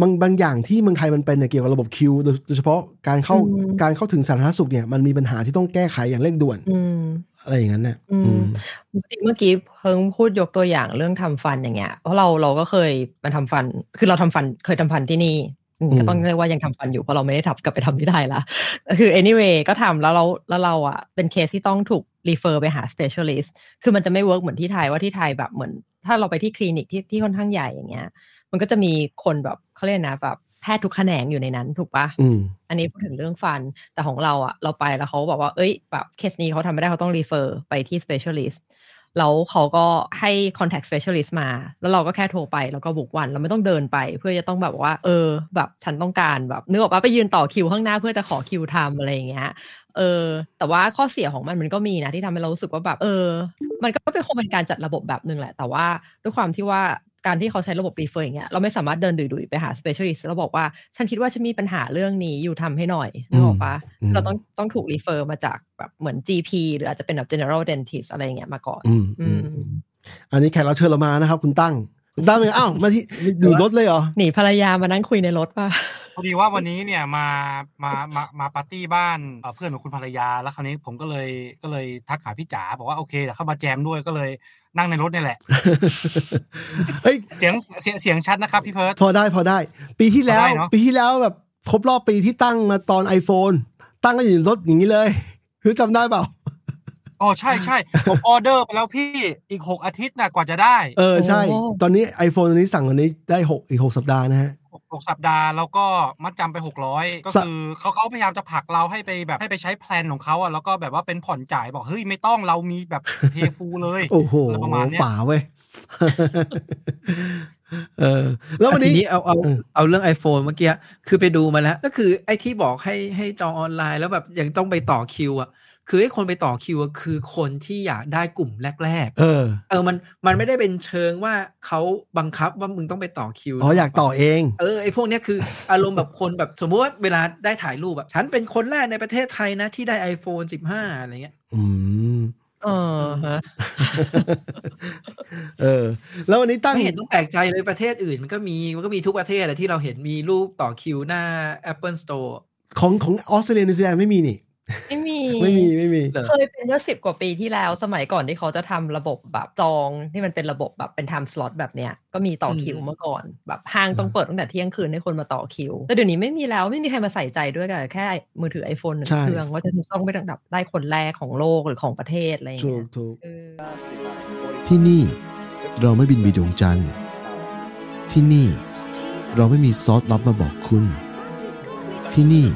บางบางอย่างที่เมืองไทยมันเป็นเนี่ยเกี่ยวกับระบบคิวโดยโดยเฉพาะการเข้าอืมการเข้าถึงสาธารณสุขเนี่ยมันมีปัญหาที่ต้องแก้ไขอย่างเร่งด่วน อืมอะไรอย่างนั้นเนี่ยอืมอืมเมื่อกี้เพิ่งพูดยกตัวอย่างเรื่องทำฟันอย่างเงี้ยเพราะเราเราก็เคยมาทำฟัน คือเราทำฟันเคยทำฟันที่นี่อืมอืมก็ต้องเรียกว่ายังทำฟันอยู่เพราะเราไม่ได้ทับกลับไปทำที่ไทยละคือ anyway ก็ทำแล้วเราแล้วเราอะเป็นเคสที่ต้องถูก refer ไปหา specialist คือมันจะไม่เวิร์กเหมือนที่ไทยว่าที่ไทยแบบเหมือน ถ้าเราไปที่คลินิกที่ที่ค่อนข้างใหญ่อย่างเงี้ย มันก็จะมีคนแบบเขาเรียกนะแบบ แพทย์ทุกแขนงอยู่ในนั้นถูกปะอืมอันนี้พูดถึงเรื่องฟัน แต่ของเราอะเราไปแล้วเขาบอกว่า เอ้ย แบบเคสนี้เขาทำไม่ได้เขาต้อง refer ไปที่ specialist แล้วเขาก็ให้ contact specialist มา แล้วเราก็แค่โทรไป แล้วก็ book วัน เราไม่ต้องเดินไป เพื่อจะต้องแบบว่า เออ แบบฉันต้องการแบบนึกออกปะไปยืนต่อคิวข้างหน้าเพื่อจะขอคิวทำอะไรอย่างเงี้ย เออ แต่ว่าข้อเสียของมันมันก็มีนะที่ทำให้เรารู้สึกว่าแบบ เออ มันก็เป็นคงเป็นการจัดระบบแบบหนึ่งแหละ แต่ว่าด้วยความที่ว่า การที่เขาใช้ระบบ refer อย่างเงี้ยเราไม่สามารถเดินดุ่ยๆไปหา specialist แล้วบอกว่า ฉันคิดว่าฉันมีปัญหาเรื่องนี้อยู่ทำให้หน่อยนึกออกปะอืมเราต้องต้องถูก refer มาจากแบบเหมือน GP หรืออาจจะเป็นแบบ general dentist อะไรอย่างเงี้ยมาก่อนอืมอือืมมอืมอันนี้แขกรับเชิญเรามานะครับ คุณตั้งคุณตั้งเป็นอ้าวมาที่อยู่รถเลยเหรอหนีภรรยามานั่งคุยในรถป่ะ พอดีว่าวันนี้เนี่ยมามามามาปาร์ตี้บ้านเอ่อเพื่อนของคุณภรรยาแล้วคราวนี้ผมก็เลยก็เลยทักหาพี่จ๋าบอกว่าโอเคเดี๋ยวเข้ามาแจมด้วยก็เลยนั่งในรถนี่แหละเฮ้ยเสียงเสียงเสียงชัดนะครับพี่เพิร์ดพอได้พอได้ ปีที่แล้วพอได้เนอะปีที่แล้วแบบครบรอบปีที่ตั้งมาตอน iPhone ตั้งก็อยู่ในรถอย่างนี้เลยรู้จำได้เปล่าอ๋อใช่ใช่ผมออเดอร์ไปแล้วพี่อีกหกอาทิตย์นะกว่าจะได้ เออใช่โอ้ตอนนี้ iPhone ตอนนี้สั่งตอนนี้ได้หกอีกหกสัปดาห์นะฮะ หกสัปดาห์แล้วก็มัดจำไปหกร้อยก็สะคือเขาเขาพยายามจะผลักเราให้ไปแบบให้ไปใช้แพลนของเขาอะแล้วก็แบบว่าเป็นผ่อนจ่ายบอกเฮ้ยไม่ต้องเรามีแบบเพย์ฟูเลยโอ้โหอะไรประมาณเนี้ยป่าเว้ยเออแล้ววันทีนี้นี้เอาเอาเออเอาเรื่อง iPhone เมื่อกี้คือไปดูมาแล้ว ก็คือไอ้ที่บอกให้ให้จองออนไลน์แล้วแบบยังต้องไปต่อคิวอะ คือไอ้คนไปต่อคิวอะคือคนที่อยากได้กลุ่มแรกเออๆเออมันมันไม่ได้เป็นเชิงว่าเขาบังคับว่ามึงต้องไปต่อคิวอ๋ออยากต่อเองเออไอ้พวกเนี้ยคือ อารมณ์แบบคนแบบสมมติว่าเวลาได้ถ่ายรูปแบบฉันเป็นคนแรกในประเทศไทยนะที่ได้ iPhone 15 อะไรเงี้ย อืมเออฮะเออ แล้ววันนี้ตั้งไม่เห็นต้องแปลกใจเลยประเทศอื่นมันก็มีมันก็มีทุกประเทศแหละที่เราเห็นมีรูปต่อคิวหน้า Apple Store ของของออสเตรเลียนิวซีแลนด์ไม่มีนี่ ไม่มี ไม่มีไม่มีเหรอเคยเป็นเมื่อสิบกว่าปีที่แล้ว สมัยก่อนที่เขาจะทำระบบแบบจองที่มันเป็นระบบแบบเป็น time slot แบบเนี้ยก็มีต่อคิวเมื่อก่อน แบบห้างต้องเปิดตั้งแต่เที่ยงคืนให้คนมาต่อคิว แต่เดี๋ยวนี้ไม่มีแล้วไม่มีใครมาใส่ใจด้วยกันแค่มือถือ iPhone หนึ่งใช่เครื่องว่าจะต้องไปดับได้คนแรกของโลกหรือของประเทศอะไรอย่างถูเงี้กยถูกเออที่นี่เราไม่บินไปดวงจันทร์ที่นี่ เราไม่มีซอสลับมาบอกคุณ ที่นี่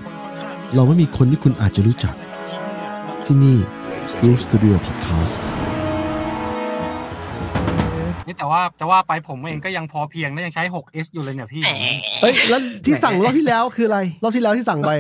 เราไม่มีคนที่คุณอาจจะรู้จัก ที่นี่ Roof Studio Podcast นี่แต่ว่าแต่ว่าไปผมเองก็ยังพอเพียงและยังใช้ 6s อยู่เลยเนี่ยพี่เอ้ยแล้วที่สั่งรอบที่แล้วคืออะไร รอบที่แล้วที่สั่งไป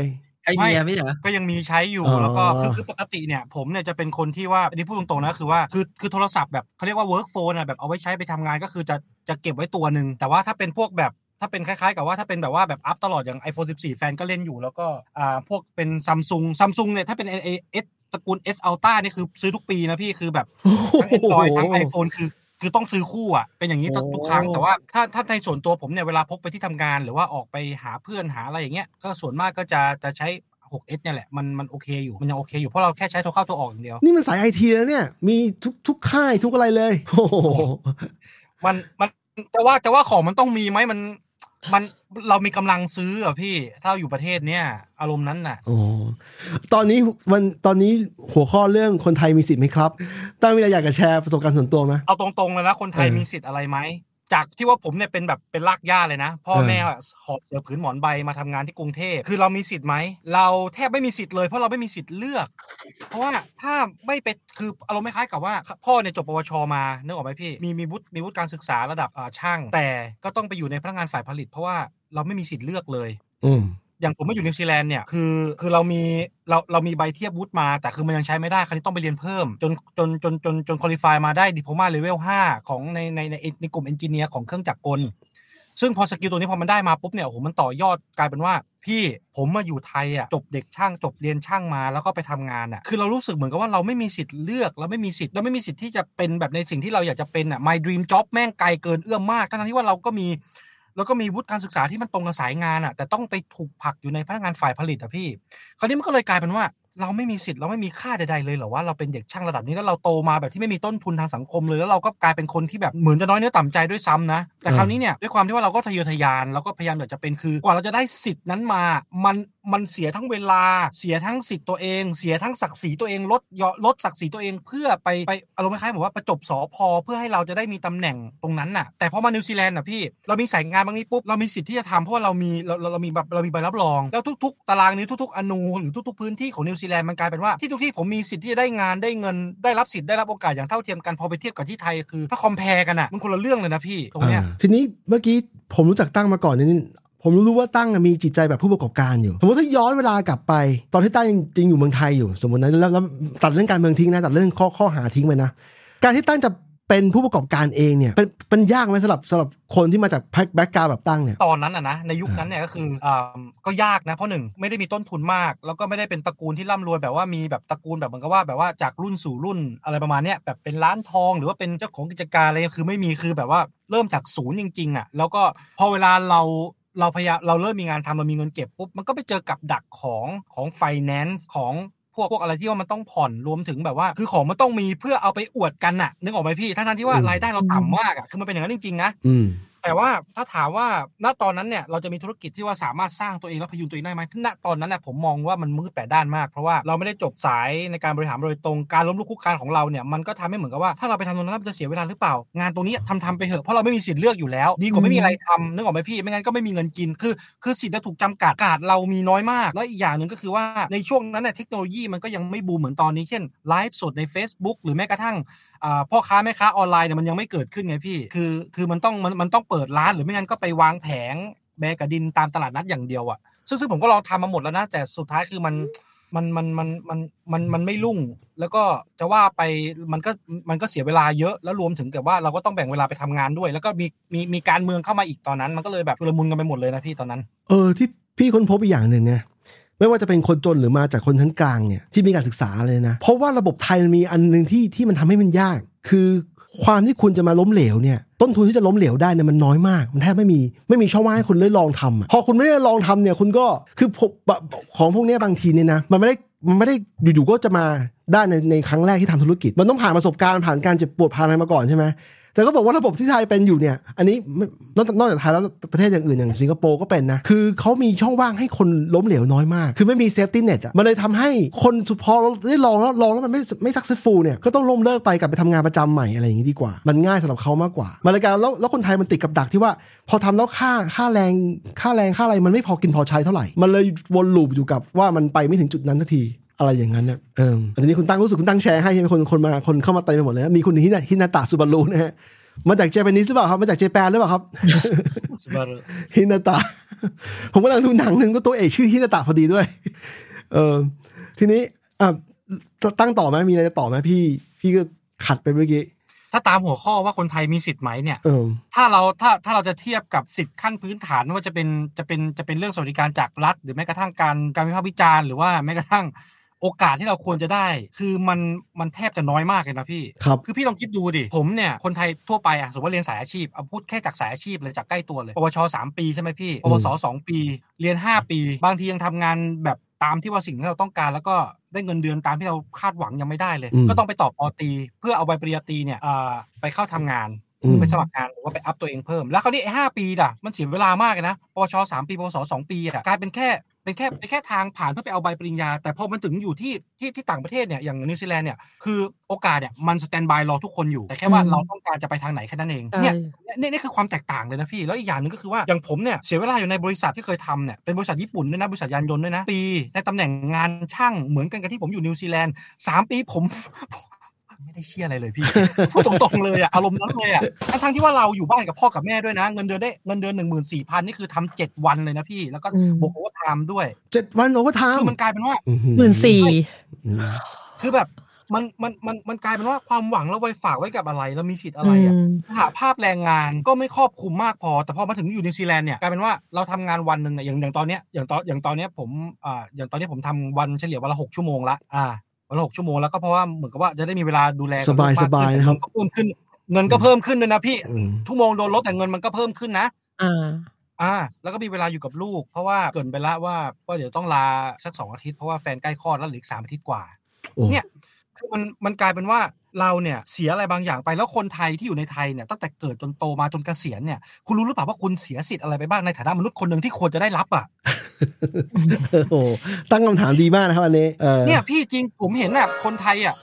ไอเมียไม่เหรอก็ยังมีใช้อยู่อ๋อแล้วก็คือคือปกติเนี่ยผมเนี่ยจะเป็นคนที่ว่าอันนี้พูดตรงๆนะคือว่าคือคือโทรศัพท์แบบเขาเรียกว่า work phone อะแบบเอาไว้ใช้ไปทำงานก็คือจะจะเก็บไว้ตัวหนึ่งแต่ว่าถ้าเป็นพวกแบบ ถ้าเป็นคล้ายๆ กับว่าถ้าเป็นแบบว่าแบบอัพตลอดอย่าง iPhone 14 แฟนก็เล่นอยู่ แล้วก็อ่าพวกเป็นซัมซุงซัมซุงเนี่ยถ้าเป็น A S ตระกูล S Ultra นี่คือซื้อทุกปีนะพี่คือแบบทั้ง Android ทั้ง iPhone คือคือต้องซื้อคู่อะเป็นอย่างนี้ทุกทุกครั้งแต่ว่าถ้าถ้าในส่วนตัวผมเนี่ยเวลาพกไปที่ทำงาน หรือว่าออกไปหาเพื่อนหาอะไรอย่างเงี้ยก็ส่วนมากก็จะจะใช้ 6s เนี่ยแหละมันมันโอเคอยู่มันยังโอเคอยู่เพราะเราแค่ใช้โทรเข้าโทรออกอย่างเดียว นี่มันสายไอทีแล้วเนี่ย มีทุกทุกค่ายทุกอะไรเลยโอ้โหมันมันจะว่าจะว่าของมันต้องมีไหมมัน มันเรามีกำลังซื้ออะพี่ถ้าเราอยู่ประเทศเนี้ยอารมณ์นั้นน่ะโอ้ตอนนี้วันตอนนี้หัวข้อเรื่องคนไทยมีสิทธิ์ไหมครับตั้งมีอะไรอยากจะแชร์ประสบการณ์ส่วนตัวไหมเอาตรงๆเลยนะคนไทยเออมีสิทธิ์อะไรไหม จากที่ว่าผมเนี่ยเป็นแบบเป็นรากหญ้าเลยนะ พ่อเออแม่หอบเสือผืนหมอนใบมาทำงานที่กรุงเทพคือเรามีสิทธิ์ไหมเราแทบไม่มีสิทธิ์เลยเพราะเราไม่มีสิทธิ์เลือก เพราะว่าถ้าไม่ไปคืออารมณ์ไม่คล้ายกับว่า พ่อเนี่ยจบปวชมานึกออกไหมพี่มีมีวุฒิมีวุฒิการศึกษาระดับอ่าช่าง แต่ก็ต้องไปอยู่ในพนักงานฝ่ายผลิต เพราะว่าเราไม่มีสิทธิ์เลือกเลย อืม อย่างผมมาอยู่นิวซีแลนด์เนี่ยคือคือเรามีเราเรามีใบเทียบวุฒิมา แต่คือมันยังใช้ไม่ได้คราวนี้ต้องไปเรียนเพิ่ม จนจนจนจนจน qualify มาได้ diploma level 5ของในในในในกลุ่ม engineer ของเครื่องจักรกล ซึ่งพอ skill ตัวนี้พอมันได้มาปุ๊บเนี่ยโอ้โหมันต่อยอดกลายเป็นว่าพี่ผมมาอยู่ไทยอะจบเด็กช่างจบเรียนช่างมาแล้วก็ไปทำงานอะคือเรารู้สึกเหมือนกับว่าเราไม่มีสิทธิ์เลือกเราไม่มีสิทธิ์เราไม่มีสิทธิ์ที่จะเป็นแบบในสิ่งที่เราอยากจะเป็นอะ my dream job แม่งไกลเกินเอื้อมมากทั้งที่ว่าเราก็มี แล้วก็มีวุฒิการศึกษาที่มันตรงกับสายงานอะ แต่ต้องไปถูกผลักอยู่ในพนักงานฝ่ายผลิตอะพี่ คราวนี้มันก็เลยกลายเป็นว่า เราไม่มีสิทธิ์เราไม่มีค่าใดๆเลยเหรอว่าเราเป็นเด็กช่างระดับนี้แล้วเราโตมาแบบที่ไม่มีต้นทุนทางสังคมเลยแล้วเราก็กลายเป็นคนที่แบบเหมือนจะน้อยเนื้อต่ำใจด้วยซ้ำนะแต่คราวนี้เนี่ยด้วยความที่ว่าเราก็ทะเยอทะยานเราก็พยายามอยากจะเป็นคือกว่าเราจะได้สิทธิ์นั้นมา มัน มันเสียทั้งเวลา เสียทั้งสิทธิ์ตัวเอง เสียทั้งศักดิ์ศรีตัวเองลดยอลดศักดิ์ศรีตัวเองเพื่อไปไปอารมณ์คล้ายๆแบบว่าประจบสอพลอเพื่อให้เราจะได้มีตำแหน่งตรงนั้นน่ะ แต่พอมานิวซีแลนด์น่ะพี่เรามีสายงานทางนี้ปุ๊บเรามีสิทธิ์ที่จะทำเพราะว่าเรามีเราเรามีแบบเรามีใบรับรอง แล้วทุก ๆ ตารางนิ้วทุกๆอณูหรือทุกๆพื้นที่ของนิวซีแลนด์มันกลายเป็นว่าที่ทุกที่ผมมีสิทธิ์ที่จะได้งานได้เงิน ได้รับสิทธิ์ได้รับโอกาสอย่างเท่าเทียมกันพอไปเทียบกับที่ไทยคือถ้า compare กันอะมันคนละเรื่องเลยนะพี่ตรงเนี้ยทีนี้เมื่อกี้ผมรู้จักตั้งมาก่อนนี่ ผมรู้ว่าตั้งมีจิตใจแบบผู้ประกอบการอยู่ สมมติถ้าย้อนเวลากลับไป ตอนที่ตั้งจริงอยู่เมืองไทยอยู่ สมมตินะแล้วแล้วตัดเรื่องการเมืองทิ้งนะตัดเรื่องข้อข้อหาทิ้งไปนะการที่ตั้งจะเป็นผู้ประกอบการเองเนี่ยเป็นเป็นยากไหมสำหรับสำหรับคนที่มาจากแบ็กกราวแบบตั้งเนี่ยตอนนั้นอะนะในยุคนั้นเนี่ยก็คืออ่าก็ยากนะเพราะหนึ่งไม่ได้มีต้นทุนมาก แล้วก็ไม่ได้เป็นตระกูลที่ร่ำรวยแบบว่ามีแบบตระกูลแบบเหมือนกับว่าแบบว่าจากรุ่นสู่รุ่นอะไรประมาณเนี้ยแบบเป็นร้านทองหรือว่าเป็นเจ้าของกิจการอะไรคือไม่มีคือแบบว่าเริ่มจากศูนย์จริงๆอะแล้วก็พอเวลาเรา เราพยายามเราเริ่มมีงานทำเรามีเงินเก็บปุ๊บมันก็ไปเจอกับดักของของไฟแนนซ์ของพวกพวกอะไรที่ว่ามันต้องผ่อนรวมถึงแบบว่า คือของมันต้องมีเพื่อเอาไปอวดกันน่ะ นึกออกไหมพี่ทั้งๆที่ว่าอืมรายได้เราต่ำมากอะคือมันเป็นอย่างนั้นจริงๆนะอืม แต่ว่าถ้าถามว่าณตอนนั้นเนี่ยเราจะมีธุรกิจที่ว่าสามารถสร้างตัวเองและพยุงตัวเองได้ไหมณตอนนั้นน่ะผมมองว่ามันมืดแปดด้านมาก เพราะว่าเราไม่ได้จบสายในการบริหารโดยตรงการล้มลุกคลุกคลานของเราเนี่ยมันก็ทำให้เหมือนกับว่าถ้าเราไปทำตรงนั้นมันจะเสียเวลาหรือเปล่า งานตรงนี้ทำทำไปเถอะเพราะเราไม่มีสิทธิ์เลือกอยู่แล้ว ดีกว่าไม่มีอะไรทำนึกออกไหมพี่ไม่งั้นก็ไม่มีเงินกินคือ คือสิทธิ์เราถูกจำกัดกาดเรามีน้อยมาก แล้วอีกอย่างหนึ่งก็คือว่าในช่วงนั้นเนี่ยเทคโนโลยีมันก็ยังไม่บูมเหมือนตอนนี้เช่นไลฟ์สดใน Facebook หรือแม้กระทั่ง พ่อค้าแม่ค้าออนไลน์เนี่ยมันยังไม่เกิดขึ้นไงพี่ คือคือมันต้องมันมันต้องเปิดร้านหรือไม่งั้นก็ไปวางแผงแบกกับดินตามตลาดนัดอย่างเดียวอะ่ะซึ่งซึ่งผมก็ลองทำมาหมดแล้วนะ แต่สุดท้ายคือมันมันมันมันมันมันมันไม่รุ่ง แล้วก็จะว่าไปมันก็มันก็เสียเวลาเยอะแล้วรวมถึงกับว่าเราก็ต้องแบ่งเวลาไปทำงานด้วย แล้วก็มีมีมีการเมืองเข้ามาอีกตอนนั้น มันก็เลยแบบชุลมุนกันไปหมดเลยนะพี่ตอนนั้น เออที่พี่ค้นพบอีกอย่างหนึ่งเนี่ย ไม่ว่าจะเป็นคนจนหรือมาจากคนชั้นกลางเนี่ยที่มีการศึกษาเลยนะ เพราะว่าระบบไทยมันมีอันหนึ่งที่ที่มันทำให้มันยาก คือความที่คุณจะมาล้มเหลวเนี่ยต้นทุนที่จะล้มเหลวได้เนี่ยมันน้อยมาก มันแทบไม่มีไม่มีช่องว่างให้คุณได้ลองทำพอคุณไม่ได้ลองทำเนี่ยคุณก็คือของพวกนี้บางทีเนี่ยนะมันไม่ได้มันไม่ได้อยู่ๆก็จะมาได้ในในครั้งแรกที่ทำธุรกิจ มันต้องผ่านประสบการณ์ผ่านการเจ็บปวดผ่านอะไรมาก่อนใช่ไหม แต่ก็บอกว่าระบบที่ไทยเป็นอยู่เนี่ย อันนี้นอกจากนอกจากไทยแล้วประเทศอย่างอื่นอย่างสิงคโปร์ก็เป็นนะ คือเขามีช่องว่างให้คนล้มเหลวน้อยมาก คือไม่มี safety net อะ มันเลยทำให้คนสุดพอเราได้ลองแล้วลองแล้วมันไม่ไม่ successful เนี่ย ก็ต้องล้มเลิกไปกลับไปทำงานประจำใหม่อะไรอย่างนี้ดีกว่า มันง่ายสำหรับเขามากกว่ามันเลยการแล้วแล้วคนไทยมันติดกับดักที่ว่า พอทำแล้วค่าค่าแรงค่าแรงค่าอะไรมันไม่พอกินพอใช้เท่าไหร่ มันเลยวน loop อยู่กับว่ามันไปไม่ถึงจุดนั้นสักที อะไรอย่างนั้นเนี่ยเอออันนี้คุณตั้งรู้สึกคุณตั้งแชร์ให้ใช่ไหมคนคนมาคนเข้ามาเต็มไปหมดเลยนะมีคุณฮินาฮินาตะสุบารุนะฮะมาจากเจแปนิสหรือเปล่าครับ มาจากเจแปนหรือเปล่าครับฮินาตะ ผมกำลังดูหนังหนึ่งก็ตัวเอกชื่อฮินาตะพอดีด้วย เออทีนี้อะตั้งต่อไหมมีอะไรจะต่อไหมพี่ พี่ก็ขัดไปเมื่อกี้ถ้าตามหัวข้อว่าคนไทยมีสิทธิ์ไหมเนี่ยเออถ้าเราถ้าถ้าเราจะเทียบกับสิทธิ์ขั้นพื้นฐานไม่ว่าจะเป็นจะเป็นจะเป็นเรื่องสวัสดิการจากรัฐ หรือแม้กระทั่งการการวิพากษ์วิจารณ์หรือว่าแม้กระทั่ง โอกาสที่เราควรจะได้ คือมันมันแทบจะน้อยมากเลยนะพี่ครับคือพี่ลองคิดดูดิผมเนี่ยคนไทยทั่วไปอะสมมติว่าเรียนสายอาชีพเอาพูดแค่จากสายอาชีพเลยจากใกล้ตัวเลยปวชสามปีใช่ไหมพี่ปวสสองปี เรียนห้าปี บางทียังทำงานแบบตามที่ว่าสิ่งที่เราต้องการแล้วก็ได้เงินเดือนตามที่เราคาดหวังยังไม่ได้เลยอืมก็ต้องไปต่อปอตรีเพื่อเอาใบปริญญาตรีเนี่ยอ่าไปเข้าทำงาน อืมไปสมัครงานหรือว่าไปอัพตัวเองเพิ่ม แล้วคราวนี้ไอ้ห้าปีด่ะ มันเสียเวลามากเลยนะปวชสามปีปวสสองปีอะกลายเป็นแค่เป็นแค่เป็นแค่ทางผ่านเพื่อไปเอาใบปริญญา แต่พอมันถึงอยู่ที่ที่ที่ต่างประเทศเนี่ยอย่างนิวซีแลนด์เนี่ยคือโอกาสเนี่ยมัน standby รอทุกคนอยู่ แต่แค่ว่าอืมเราต้องการจะไปทางไหนแค่นั้นเองใช่เนี่ยเนี่ยนี่คือความแตกต่างเลยนะพี่ แล้วอีกอย่างหนึ่งก็คือว่าอย่างผมเนี่ยเสียเวลาอยู่ในบริษัทที่เคยทำเนี่ยเป็นบริษัทญี่ปุ่นด้วยนะบริษัทยานยนต์ด้วยนะพี่ ในตำแหน่งงานช่างเหมือนกันกับที่ผมอยู่นิวซีแลนด์สามปีผม ไม่ได้เชื่ออะไรเลยพี่พูดตรงๆเลยอะอารมณ์นั้นเลยอะทั้งทั้งๆที่ว่าเราอยู่บ้านกับพ่อกับแม่ด้วยนะ เงินเดือนได้เงินเดือนหนึ่งหมื่นสี่พันนี่คือทำเจ็ดวันเลยนะพี่ แล้วก็อืมบวก overtime ด้วยเจ็ดวัน overtime คือมันกลายเป็นว่าหมื่นสี่อืมคือแบบมันมันมันมันกลายเป็นว่าความหวังเราไว้ฝากไว้กับอะไรเรามีสิทธิ์อะไรอะสหภาพแรงงานก็ไม่ครอบคลุมมากพอ แต่พอมาถึงอยู่นิวซีแลนด์เนี่ยกลายเป็นว่าเราทำงานวันหนึ่งเนี่ยอย่างอย่างตอนเนี้ยอย่างตอนอย่างตอนเนี้ยผมอ่าอย่างตอนเนี้ยผมทำวันเฉลี่ยวันละหกชั่วโมงละอ่า วันละหกชั่วโมงแล้วก็เพราะว่าเหมือนกับว่าจะได้มีเวลาดูแลกับลูก สบาย สบายขึ้นะครับเงินก็เพิ่มขึ้น เงินก็เพิ่มขึ้นด้วยนะพี่อืมชั่วโมงโดนลดแต่เงินมันก็เพิ่มขึ้นนะอ่าอ่า แล้วก็มีเวลาอยู่กับลูก เพราะว่าเกรินไปละว่าว่าเดี๋ยวต้องลาสักสองอาทิตย์เพราะว่าแฟนใกล้คลอดแล้วเหลืออีกสามอาทิตย์กว่าโอ้เนี่ย คือมันมันกลายเป็นว่าเราเนี่ยเสียอะไรบางอย่างไปแล้วคนไทยที่อยู่ในไทยเนี่ยตั้งแต่เกิดจนโตมาจนเกษียณเนี่ยคุณรู้หรือเปล่าว่าคุณเสียสิทธิ์อะไรไปบ้างในฐานะมนุษย์คนหนึ่งที่ควรจะได้รับอะโอ้โหตั้งคำถามดีมากนะครับอันนี้เออเนี่ยพี่จริงผมเห็นน่ะคนไทยอะ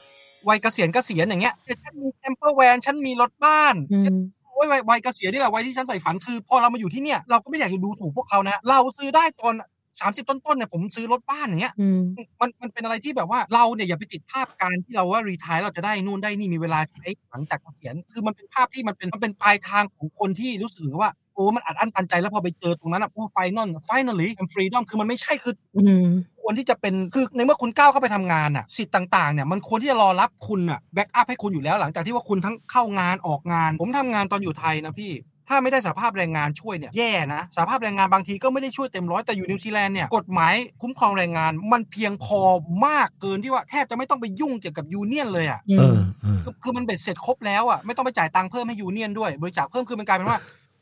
วัยเกษียณเกษียณอย่างเงี้ยฉันมี campervan ฉันมีรถบ้านอืมโอ้ยวัยวัยเกษียณนี่แหละวัยที่ฉันใฝ่ฝันคือ พอเรามาอยู่ที่เนี่ยเราก็ไม่อยากจะดูถูกพวกเขานะเราซื้อได้ตอน สามสิบต้นๆเนี่ยผมซื้อรถบ้านอย่างเงี้ยอืมมันมันเป็นอะไรที่แบบว่าเราเนี่ยอย่าไปติดภาพการที่เราว่า retire เราจะได้นู่นได้นี่มีเวลาใช้หลังจากเกษียณคือมันเป็นภาพที่มันเป็นมันเป็นปลายทางของคนที่รู้สึกว่าโอ้มันอัดอั้นตันใจแล้วพอไปเจอตรงนั้นอะโอ้ final finally freedom คือมันไม่ใช่คืออืมควรที่จะเป็นคือในเมื่อคุณก้าวเข้าไปทำงานอะสิทธิ์ต่างๆเนี่ยมันควรที่จะรอรับคุณอะ backup ให้คุณอยู่แล้วหลังจากที่ว่าคุณทั้งเข้างานออกงาน ผมทำงานตอนอยู่ไทยนะพี่ ถ้าไม่ได้สหภาพแรงงานช่วยเนี่ยแย่นะสหภาพแรงงานบางทีก็ไม่ได้ช่วยเต็มร้อยแต่อยู่นิวซีแลนด์เนี่ยกฎหมายคุ้มครองแรงงานมันเพียงพอมากเกินที่ว่าแทบจะไม่ต้องไปยุ่งเกี่ยวกับ union เลยอะอืม เออเออคือคือมันเบ็ดเสร็จครบแล้วอะไม่ต้องไปจ่ายตังค์เพิ่มให้ union ด้วยบริจาคเพิ่มคือมันกลายเป็นว่า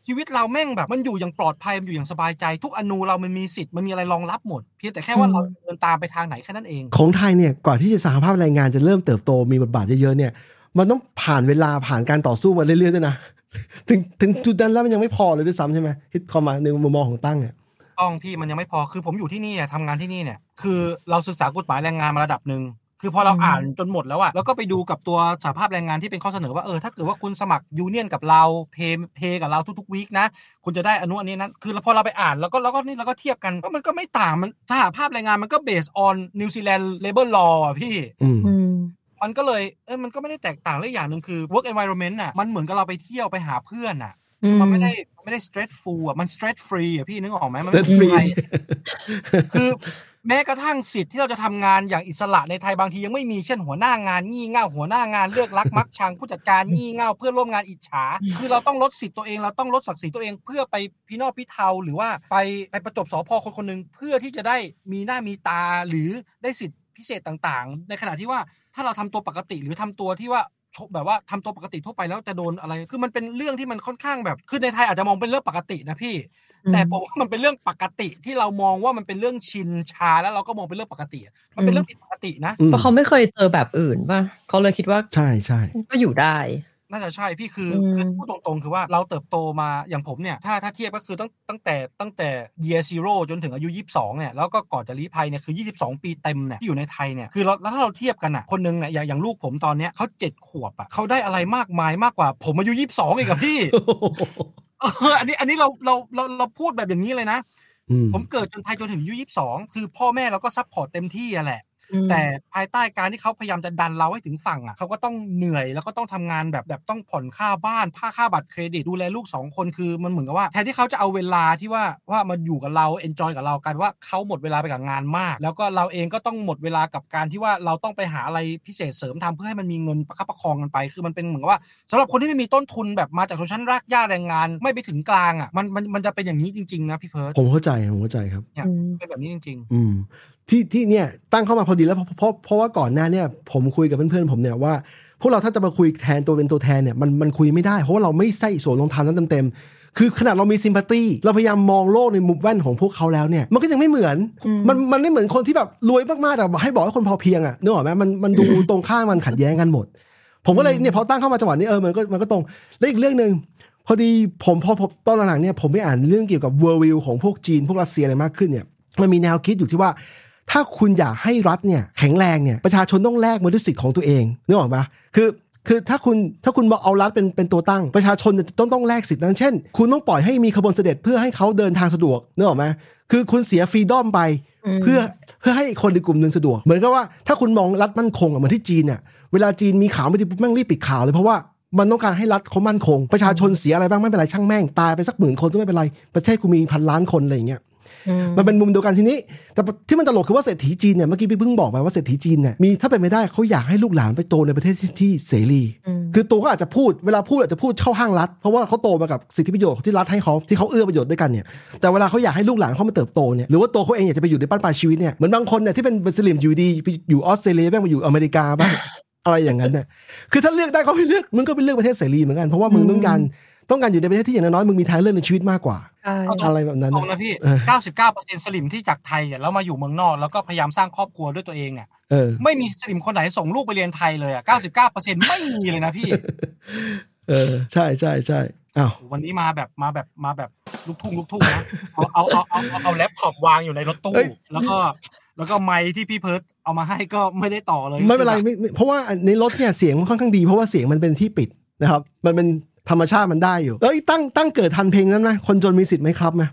ชีวิตเราแม่งแบบมันอยู่อย่างปลอดภัยมันอยู่อย่างสบายใจ ทุกอณูเรามันมีสิทธิ์มันมีอะไรรองรับหมด เพียงแต่แค่ว่าอืมเราเดินตามไปทางไหนแค่นั้นเอง ของไทยเนี่ยก่อนที่จะสหภาพแรงงานจะเริ่มเติบโตมีบทบาทเยอะๆเนี่ยมันต้องผ่านเวลาผ่านการต่อสู้มาเรื่อยๆด้วยนะ ถึงถึงจุดนั้นแล้วมันยังไม่พอเลยด้วยซ้ำใช่ไหมที่คอมมาในมุมมองของตั้งเนี่ยต้องพี่มันยังไม่พอคือผมอยู่ที่นี่เนี่ยทำงานที่นี่เนี่ย คือเราศึกษากฎหมายแรงงานมาระดับหนึ่งคือพอเราอืมอ่านจนหมดแล้วอะแล้วก็ไปดูกับตัวสหภาพแรงงานที่เป็นข้อเสนอว่าเออถ้าเกิดว่าคุณสมัคร union กับเรา pay pay กับเราทุกๆ week นะคุณจะได้อนุอันนี้นั้นคือพอเราไปอ่านแล้วก็แล้วก็นี่เราก็เทียบกันก็มันก็ไม่ต่างมันสหภาพแรงงานมันก็ base on New Zealand labour law อะพี่อื มอืมมันก็เลยเออมันก็ไม่ได้แตกต่างและอย่างหนึ่งคือ work environment อะมันเหมือนกับเราไปเที่ยวไปหาเพื่อนอะอืมมันไม่ได้มันไม่ได้ stress full อะมัน stress free อะพี่นึกออกไหมมัน stress ไม่ free ใช่คือแม้กระทั่งสิทธิ์ที่เราจะทำงานอย่างอิสระในไทยบางทียังไม่มีเช่นหัวหน้างานงี่เง่าหัวหน้างานเลือกรักมักชังผู้จัดการงี่เง่าเพื่อนร่วมงานอิจฉา คือเราต้องลดสิทธิ์ตัวเองเราต้องลดศักดิ์ศรีตัวเองเพื่อไปพินอพิเทาหรือว่าไปไปประจบสพคนคนหนึ่งเพื่อที่จะได้มีหน้ามีตาหรือได้สิทธิพิเศษต่างๆ ในขณะที่ว่า ถ้าเราทำตัวปกติหรือทำตัวที่ว่าชแบบว่าทำตัวปกติทั่วไปแล้วจะโดนอะไร คือมันเป็นเรื่องที่มันค่อนข้างแบบ คือในไทยอาจจะมองเป็นเรื่องปกตินะพี่ แต่ผมว่ามันเป็นเรื่องปกติที่เรามองว่ามันเป็นเรื่องชินชาแล้วเราก็มองเป็นเรื่องปกติ มันเป็นเรื่องผิดปกตินะอืมเพราะเขาไม่เคยเจอแบบอื่นป่ะเขาเลยคิดว่า ใช่ใช่ ก็อยู่ได้ น่าจะใช่พี่คืออืมคือพูดตรงๆ คือว่าเราเติบโตมาอย่างผมเนี่ย ถ้าถ้าเทียบก็คือตั้งตั้งแต่ตั้งแต่ year zero จนถึงอายุ 22เนี่ยแล้วก็ก่อนจะลี้ภัยเนี่ยคือ 22 ปีเต็มเนี่ยที่อยู่ในไทยเนี่ยคือเราแล้วถ้าเราเทียบกันอะคนหนึ่งเนี่ยอย่างอย่างลูกผมตอนเนี้ยเขาเจ็ดขวบอะเขาได้อะไรมากมายมากกว่า ผมอายุ 22อีกอะพี่เอออันนี้อันนี้เราเราเราเราพูดแบบอย่างนี้เลยนะอืมผมเกิดจนไทยจนถึงอายุ22คือพ่อแม่เราก็ support เต็มที่อะแหละอืม แต่ภายใต้การที่เขาพยายามจะดันเราให้ถึงฝั่งอะเขาก็ต้องเหนื่อยแล้วก็ต้องทำงานแบบแบบต้องผ่อนค่าบ้านค่าค่าบัตรเครดิตดูแลลูกสองคนคือมันเหมือนกับว่าแทนที่เขาจะเอาเวลาที่ว่าว่ามาอยู่กับเรา enjoy กับเรากันว่าเขาหมดเวลาไปกับงานมาก แล้วก็เราเองก็ต้องหมดเวลากับการที่ว่าเราต้องไปหาอะไรพิเศษเสริมทำเพื่อให้มันมีเงินประคับประคองกันไป คือมันเป็นเหมือนกับว่าสำหรับคนที่ไม่มีต้นทุนแบบมาจากชนชั้นรากหญ้าแรงงาน ไม่ไปถึงกลางอะมันมันมันจะเป็นอย่างนี้จริงๆนะพี่เพิร์ดผมเข้าใจผมเข้าใจครับเนี่ยอืมเป็นแบบนี้จริงอืม ที่ที่เนี่ยตั้งเข้ามาพอดีแล้วเพราะเพราะเพราะว่าก่อนหน้าเนี่ยผมคุยกับเพื่อนๆผมเนี่ยว่าพวกเราถ้าจะมาคุยแทนตัวเป็นตัวแทนเนี่ยมันมันคุยไม่ได้ เพราะว่าเราไม่ใส่ส่วนลงทานนั้นเต็มๆคือขนาดเรามีซิมพัตตีเราพยายามมองโลกในมุมแว่นของพวกเขาแล้วเนี่ย มันก็ยังไม่เหมือนอืมมันมันไม่เหมือนคนที่แบบรวยมากๆแต่ให้บอกให้คนพอเพียงอะนึกออกไหมมันมันดูตรงข้ามมันขัดแย้งกันหมด ผมก็เลยเนี่ยพอตั้งเข้ามาจังหวะนี้เออมันก็มันก็ตรงและอีกเรื่องหนึ่งพอดีผมพอพอตอนหลังๆเนี่ยผมไปอ่านเรื่องเกี่ยวกับเวอร์วิวของพวกจีนพวกรัสเซียอะไรมากขึ้นเนี่ยมันมีแนวคิดอยู่ที่ว่า ถ้าคุณอยากให้รัฐเนี่ยแข็งแรงเนี่ยประชาชนต้องแลกมาด้วยสิทธิ์ของตัวเองนึกออกปะคือคือถ้าคุณถ้าคุณบอกเอารัฐเป็นเป็นตัวตั้ง ประชาชนจะต้องต้องแลกสิทธิ์นั้นเช่น คุณต้องปล่อยให้มีขบวนเสด็จเพื่อให้เขาเดินทางสะดวกนึกออกไหมคือคุณเสียฟรีดอมไปมเพื่อเพื่อให้คนในกลุ่มหนึ่งสะดวก เหมือนกับว่าถ้าคุณมองรัฐมั่นคงอะเหมือนที่จีนเนี่ยเวลาจีนมีข่าวไม่ดีปุ๊บแม่งรีบปิดข่าวเลยเพราะว่ามันต้องการให้รัฐเขามั่นคง ประชาชนเสียอะไรบ้างไม่เป็นไรช่างแม่งตายไปสักหมื่นคนก็ไม่เป็นไรประเทศกูมีพันล้านคนอะไรอย่างเงี้ยอื มันเป็นมุมเดียวกันทีนี้ แต่ที่มันตลกคือว่าเศรษฐีจีนเนี่ยเมื่อกี้พี่เพิ่งบอกไปว่าเศรษฐีจีนเนี่ยมีถ้าเป็นไม่ได้เขาอยากให้ลูกหลานไปโตในประเทศที่ที่เสรีมคือตัวเขาอาจจะพูดเวลาพูดอาจจะพูดเข้าห้างรัฐ เพราะว่าเขาโตมากับสิทธิประโยชน์ที่รัฐให้เขาที่เขาเอื้อประโยชน์ด้วยกันเนี่ยแต่เวลาเขาอยากให้ลูกหลานเขามาเติบโตเนี่ยหรือว่าตัวเขาเองอยากจะไปอยู่ในบ้านปลายชีวิตเนี่ยเหมือนบางคนเนี่ยที่เป็นมุสลิมอยู่ดีไปอยู่ออสเตรเลียบ้างมาอยู่อเมริกาบ้างอะไรอย่างนั้นเนี่ยคือถ้าเลือกได้ก็ไม่เลือกมึงก็ไปเลือกประเทศเสรีเหมือนกันเพราะว่ามึงต้องการ ต้องการอยู่ในประเทศที่อย่างน้อยๆมึงมีทางเลือกในชีวิตมากกว่าใช่อะไรแบบนั้นตรงนะนะพี่เออ99%สลิมที่จากไทยอะแล้วมาอยู่เมืองนอกแล้วก็พยายามสร้างครอบครัวด้วยตัวเองเนี่ยเออไม่มีสลิมคนไหนส่งลูกไปเรียนไทยเลยอะ99%ไม่มีเลยนะพี่ เออใช่ใช่ใช่อ้าววันนี้มาแบบมาแบบมาแบบลูกทุ่งลูกทุ่งนะเอาเอาเอาเอาเอาเอาแล็ปท็อปวางอยู่ในรถตู้แล้วก็แล้วก็ไมค์ที่พี่เพิร์ดเอามาให้ก็ไม่ได้ต่อเลย ไม่เป็นไรไม่ไม่เพราะว่าในรถเนี่ยเสียงมันค่อนข้างดี เพราะว่าเสียงมันเป็นที่ปิดนะครับ มันเป็น ธรรมชาติมันได้อยู่ แล้วไอ้ตั้งตั้งเกิดทันเพลงนั้นไหมคนจนมีสิทธิ์ไหมครับไหม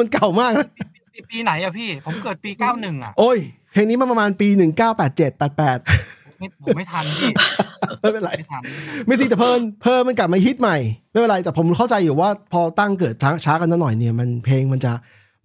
มันเก่ามากนะปีปีไหนอะพี่ ผมเกิดปี91อะโอ้ยเพลงนี้มันประมาณปี1987 88ไม่ผมไม่ทันพี่ไม่เป็นไรไม่ทันไม่สิแต่เพิ่นเพิ่มมันกลับมาฮิตใหม่ ไม่เป็นไรแต่ผมเข้าใจอยู่ว่าพอตั้งเกิดช้าช้ากันหน่อยเนี่ยมันเพลงมันจะ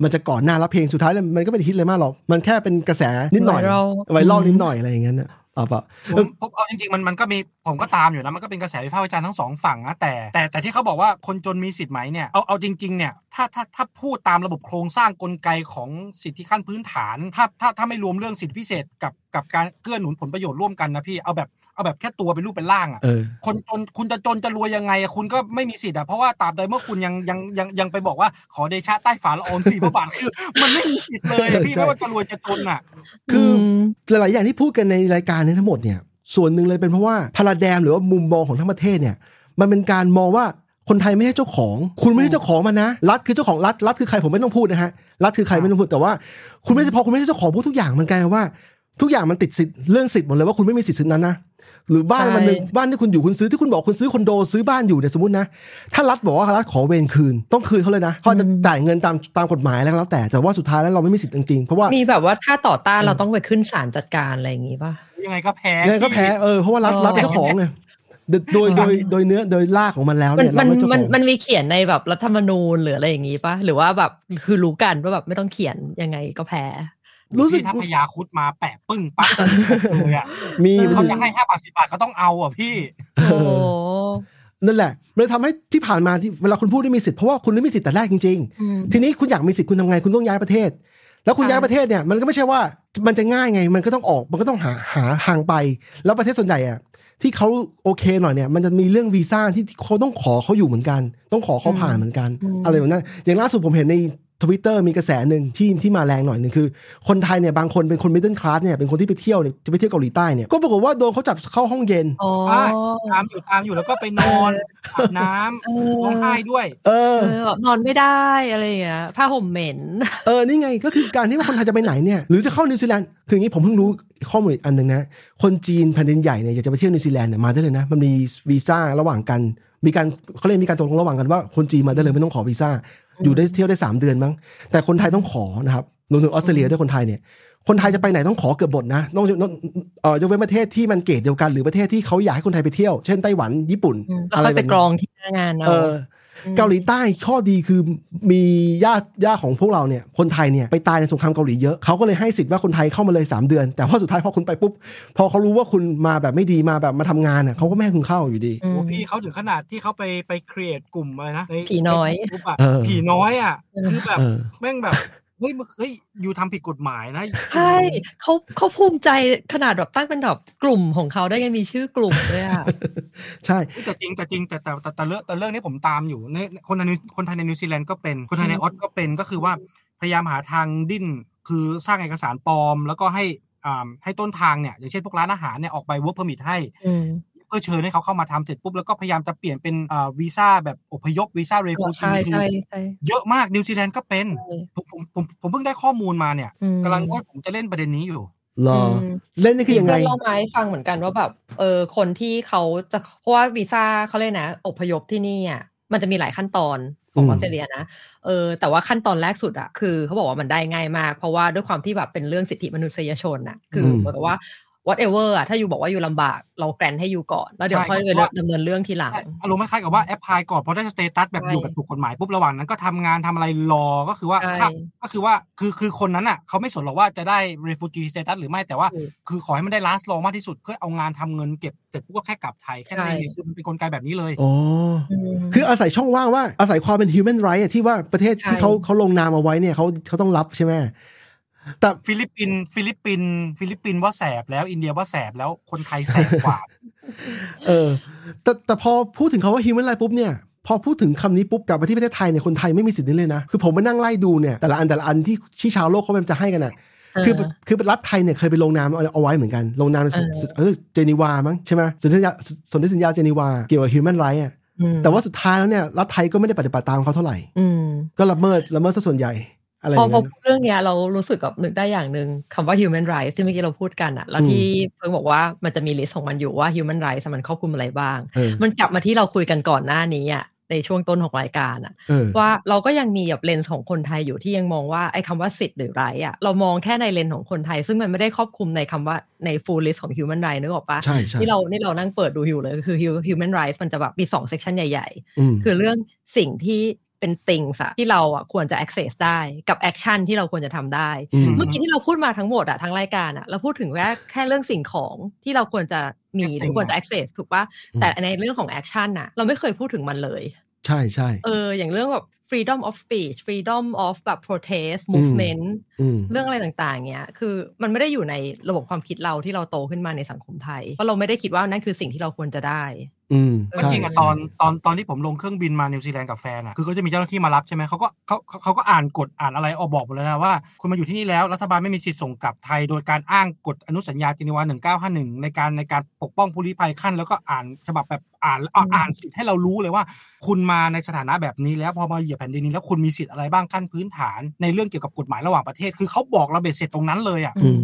มันจะก่อนหน้าแล้วเพลงสุดท้ายแล้วมันก็ไม่ได้ฮิตเลยมากหรอก มันแค่เป็นกระแสนิดหน่อย Viral ไวรัลนิดหน่อยอะไรอย่างเงี้ยนะ เอาปล่าผมผมเอาจริงๆมันมันก็มีผมก็ตามอยู่นะมันก็เป็นกระแสวิพากษ์วิจารณ์ทั้งสองฝั่งนะแต่แต่แต่ที่เขาบอกว่าคนจนมีสิทธิ์ไหมเนี่ยเอาเอาจริงๆเนี่ยถ้าถ้าถ้าพูดตามระบบโครงสร้างกลไกของสิทธิขั้นพื้นฐาน ถ้าถ้าถ้าไม่รวมเรื่องสิทธิพิเศษกับกับการเกื้อหนุนผลประโยชน์ร่วมกันนะพี่เอาแบบ เอาแบบแค่ตัวเป็นรูปเป็นร่างอะเออคนจนคุณจะจนจะรวยยังไงอะคุณก็ไม่มีสิทธิ์อะเพราะว่าตราบใดเมื่อคุณยังยังยังยังไปบอกว่าขอเดชะใต้ฝาละอองธุลีพระบาทคือ มันไม่มีสิทธิ์เลยอะพี่ใช่ไม่ว่าจะรวยจะจนอะคืออมหลายๆอย่างที่พูดกันในรายการนี้ทั้งหมดเนี่ย ส่วนหนึ่งเลยเป็นเพราะว่าพาราแดมหรือว่ามุมมองของทั้งประเทศเนี่ย มันเป็นการมองว่าคนไทยไม่ใช่เจ้าของ คุณไม่ใช่เจ้าของมันนะ รัฐคือเจ้าของรัฐ รัฐคือใครผมไม่ต้องพูดนะฮะ รัฐคือใครไม่ต้องพูด แต่ว่าคุณไม่ใช่พอคุณไม่ใช่เจ้าของพวกทุกอย่างมันกลายเป็นว่า ทุกอย่างมันติดสิทธิ์เรื่องสิทธิ์หมดเลยว่าคุณไม่มีสิทธิ์สิทธิ์นั้นนะ หรือบ้านใช่มันหนึ่งบ้านที่คุณอยู่คุณซื้อที่คุณบอกคุณซื้อคอนโดซื้อบ้านอยู่เนี่ยสมมตินะ ถ้ารัฐบอกว่ารัฐขอเวรคืนต้องคืนเขาเลยนะเขาจะจ่ายเงินตามตามกฎหมายแล้วแล้วแต่แต่ว่าสุดท้ายแล้วเราไม่มีสิทธิ์จริงๆเพราะว่ามีแบบว่าถ้าต่อต้านเราต้องไปขึ้นศาลจัดการอะไรอย่างงี้ป่ะยังไงก็แพ้ยังไงก็แพ้เออเพราะว่ารัฐเออรัฐเป็นเจ้าของไงโดยโดยโดยโดยเนื้อโดยรากของมันแล้วมันเนี่ยมัเรานไม่เจ้าขมันองมันมีเขียนในแบบรัฐธรรมนูญหรืออะไรอย่างงี้ป่ะหรือว่าแบบคือรู้กันว่าแบบไม่ต้องเขียนยังไงก็แพ้ รู้สึกพี่ถ้าพยาคุดมาแปะปึ้งปั๊บเลยอะมีเขาจะให้ห้าบาทสิบาทก็ต้องเอาอะพี่โอ้โหนั่นแหละมันเลยทำให้ที่ผ่านมาที่เวลาคุณพูดได้มีสิทธิ์เพราะว่าคุณไม่มีสิทธิ์แต่แรกจริงอืมๆทีนี้คุณอยากมีสิทธิ์คุณทำไงคุณต้องย้ายประเทศ แล้วคุณค่ะย้ายประเทศเนี่ย มันก็ไม่ใช่ว่ามันจะง่ายไง มันก็ต้องออกมันก็ต้องหาหาทางไป แล้วประเทศส่วนใหญ่อะที่เขาโอเคหน่อยเนี่ย มันจะมีเรื่องวีซ่าที่เขาต้องขอเขาอยู่เหมือนกัน ต้องขอเขาผ่านเหมือนกัน อะไรแบบนั้นอย่างล่าสุดผมเห็นใน ทวิตเตอร์มีกระแสหนึ่งที่ที่มาแรงหน่อยหนึ่งคือ คนไทยเนี่ยบางคนเป็นคน middle class เนี่ยเป็นคนที่ไปเที่ยวเนี่ยจะไปเที่ยวเกาหลีใต้เนี่ยก็ปรากฏว่าโดนเขาจับเข้าห้องเย็นอ๋อตามอยู่ตามอยู่แล้วก็ไปนอนอาบน้ำเอำอร้องไห้ด้วย เออเออแบบนอนไม่ได้อะไรอย่างเงี้ยผ้าห่มเหม็น เออนี่ไงก็คือการที่ว่าคนไทยจะไปไหนเนี่ยหรือจะเข้านิวซีแลนด์คืออย่างนี้ผมเพิ่งรู้ข้อมูลอีกอันหนึ่งนะคนจีนแผ่นดินใหญ่เนี่ยอยากจะไปเที่ยวนิวซีแลนด์เนี่ยมาได้เลยนะมันมีวีซ่าระหว่างกันมีการเขาเรียกมีการตกลงระหว่างกันว่าคนจีนมาได้เลยไม่ต้องขอวีซ่า อยู่ได้เที่ยวได้สามเดือนมั้งแต่คนไทยต้องขอนะครับรวมถึงออสเตรเลียด้วยคนไทยเนี่ยคนไทยจะไปไหนต้องขอเกือบหมดนะต้องต้องเอ่อยกเว้นประเทศที่มันเกรดเดียวกันหรือประเทศที่เขาอยากให้คนไทยไปเที่ยว เช่นไต้หวันญี่ปุ่นอืมแล้วอะไรค่อยแบไปบกรนี้องที่หน้างานเอาเออ เกาหลีใต้ข้อดีคือมีญาติญาติของพวกเราเนี่ยคนไทยเนี่ยไปตายในสงครามเกาหลีเยอะเขาก็เลยให้สิทธิ์ว่าคนไทยเข้ามาเลย 3 เดือน แต่ว่าสุดท้ายพอคุณไปปุ๊บ พอเขารู้ว่าคุณมาแบบไม่ดีมาแบบมาทำงานเน่ะเขาก็ไม่ให้คุณเข้าอยู่ดีอืมโอ้พี่เขาถึงขนาดที่เขาไปไป create กลุ่มอะไรนะในผีน้อยใน Facebook อะเออผีน้อยอะคือแบบเออแม่งแบบ เฮ้ยมึงเฮ้ยอยู่ทำผิดกฎหมายนะใช่เขาเขาภูมิใจขนาดแบบตั้งเป็นแบบกลุ่มของเขาได้ไงมีชื่อกลุ่มด้วยอะใช่แต่จริงแต่จริงแต่แต่แต่แต่เรื่องแต่เรื่องนี้ผมตามอยู่ในคนไทยในคนไทยในนิวซีแลนด์ก็เป็นคนไทยในออสก็เป็นก็คือว่าพยายามหาทางดิ้นคือสร้างเอกสารปลอม แล้วก็ให้อ่าให้ต้นทางเนี่ยอย่างเช่นพวกร้านอาหารเนี่ยออกใบ work permit ให้อืม เพื่อเชิญให้เขาเข้ามาทำเสร็จปุ๊บแล้วก็พยายามจะเปลี่ยนเป็นอ่าวีซ่าแบบอพยพวีซ่าเรฟูจีใช่ใช่ใช่เยอะมากนิวซีแลนด์ก็เป็นผมผมผมผมเพิ่งได้ข้อมูลมาเนี่ยอืมกำลังว่าผมจะเล่นประเด็นนี้อยู่รออมเล่นนี่คือยังไงมีเพื่อนเล่ามาให้ฟังเหมือนกันว่าแบบเออคนที่เขาจะเพราะว่าวีซ่าเขาเลยกนะอพยพที่นี่อะมันจะมีหลายขั้นตอนของอืมออสเตรเลียนะ เออ แต่ว่าขั้นตอนแรกสุดอะคือเขาบอกว่ามันได้ง่ายมาก เพราะว่าด้วยความที่แบบเป็นเรื่องสิทธิมนุษยชนอะคือเหมือนกับว่า whatever อะถ้าอยู่บอกว่าอยู่ลำบาก เรา grant ให้อยู่ก่อน แล้วเดี๋ยวใช่ค่อยก็คือว่าดำเนินเรื่องทีหลังอารมณ์คล้ายๆกับว่า apply ก่อนพอได้ status แบบใช่อยู่แบบถูกกฎหมายปุ๊บระหว่างนั้นก็ทำงานทำอะไรรอก็คือว่าใช่ครับก็คือว่าคือคือคนนั้นอะเขาไม่สนหรอกว่าจะได้ refugee status หรือไม่แต่ว่าถูกคือขอให้มันได้ last long มากที่สุดเพื่อเอางานทำเงินเก็บเสร็จปุ๊บก็แค่กลับไทยแค่นั้นใช่เองคือมันเป็นกลไกแบบนี้เลยอ๋อมคืออาศัยช่องว่างว่าอาศัยความเป็น human right อะที่ว่าประเทศที่ใช่เขาเขาลงนามเอาไว้เนี่ยเขาเขาต้องรับใช่ไหม แต่ฟิลิปปินส์ฟิลิปปินส์ฟิลิปปินส์ว่าแสบแล้วอินเดียว่าแสบแล้วคนไทยแสบกว่า เออ แต่แต่พอพูดถึงเขาว่า human right ปุ๊บเนี่ยพอพูดถึงคำนี้ปุ๊บกลับมาที่ประเทศไทยเนี่ยคนไทยไม่มีสิทธิ์นี้เลยนะ คือผมมานั่งไล่ดูเนี่ยแต่ละอันแต่ละอันที่ที่ชาวโลกเขาพยายามจะให้กันอะคือเออคือรัฐไทยเนี่ยเคยไปลงนามเอาเอาไว้เหมือนกัน ลงนามในสเออสเออเจนีวามั้งใช่ไหมสนธิสัญญาสนธิสัญญาเจนีวาเกี่ยวกับ human right อะอืมแต่ว่าสุดท้ายแล้วเนี่ยรัฐไทยก็ไม่ได้ปฏิบัติตามเขาเท่าไหร่อืมก็ละเมิดละเมิดซะส่วนใหญ่ อะไรอพอย่างพอเงี้ยพูดเรื่องเนี้ยเรารู้สึกแบบนึกได้อย่างหนึ่งคำว่า human rights ที่เมื่อกี้เราพูดกันอะแล้วอืมที่เพิ่งบอกว่ามันจะมี list ของมันอยู่ว่า human rights มันครอบคลุมอะไรบ้างเออมันกลับมาที่เราคุยกันก่อนหน้านี้อะในช่วงต้นของรายการอะเออว่าเราก็ยังมีแบบเลนส์ของคนไทยอยู่ที่ยังมองว่าไอ้คำว่าสิทธิ์หรือไรอะเรามองแค่ในเลนส์ของคนไทย ซึ่งมันไม่ได้ครอบคลุมในคำว่าใน full list ของ human rights นึกออกปะใช่ใช่ที่เรานี่เรานั่งเปิดดูอยู่เลยคือ human rights มันจะแบบมีสอง section ใหญ่ๆอืมคือเรื่องสิ่งที่ เป็นติ่งสะที่เราอะควรจะ access ได้กับ action ที่เราควรจะทำได้ เมื่อกี้ที่เราพูดมาทั้งหมดอะทั้งรายการอะเราพูดถึงแค่แค่เรื่องสิ่งของที่เราควรจะมีหรือควรจะ access ถูกปะแต่ในเรื่องของ action อะเราไม่เคยพูดถึงมันเลย ใช่ใช่เอออย่างเรื่องแบบ freedom of speech freedom of แบบ protest movement อืมเรื่องอะไรต่างๆเนี้ย คือมันไม่ได้อยู่ในระบบความคิดเราที่เราโตขึ้นมาในสังคมไทย เพราะเราไม่ได้คิดว่านั่นคือสิ่งที่เราควรจะได้อืมก็ใช่จริงอะตอนตอนตอนที่ผมลงเครื่องบินมานิวซีแลนด์กับแฟนอะคือก็จะมีเจ้าหน้าที่มารับใช่ไหมเขาก็เขาเขาเขาก็อ่านกฎอ่านอะไรออกบอกหมดเลยนะว่าคุณมาอยู่ที่นี่แล้วรัฐบาลไม่มีสิทธิ์ส่งกลับไทย โดยการอ้างกฎอนุสัญญาเจนีวา1951 ในการในการปกป้องผู้ลี้ภัยขั้น แล้วก็อ่านฉบับแบบอ่านอ่าอืมอ่านสิทธิ์ให้เรารู้เลยว่า คุณมาในสถานะแบบนี้แล้วพอมาเหยียบแผ่นดินนี้แล้วคุณมีสิทธิ์อะไรบ้างขั้นพื้นฐาน ในเรื่องเกี่ยวกับกฎหมายระหว่างประเทศ คือเขาบอกเราเบ็ดเสร็จตรงนั้นเลยอะอืม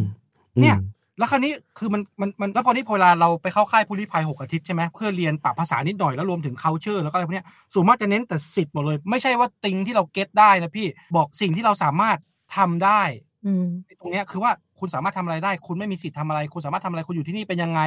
เนี่ยแล้วคราวนี้คือมันมันมันแล้วพอนี้พอเวลาเราไปเข้าค่ายผู้ลี้ภัยหกอาทิตย์ใช่ไหมเพื่อเรียนปรับภาษานิดหน่อยแล้วรวมถึง culture แล้วก็อะไรพวกเนี้ยส่วนมากจะเน้นแต่สิทธิ์หมดเลย ไม่ใช่ว่า thing ที่เรา get ได้นะพี่บอกสิ่งที่เราสามารถทำได้อืมตรงเนี้ยคือว่าคุณสามารถทำอะไรได้ คุณไม่มีสิทธิ์ทำอะไร คุณสามารถทำอะไรคุณอยู่ที่นี่เป็นยังไง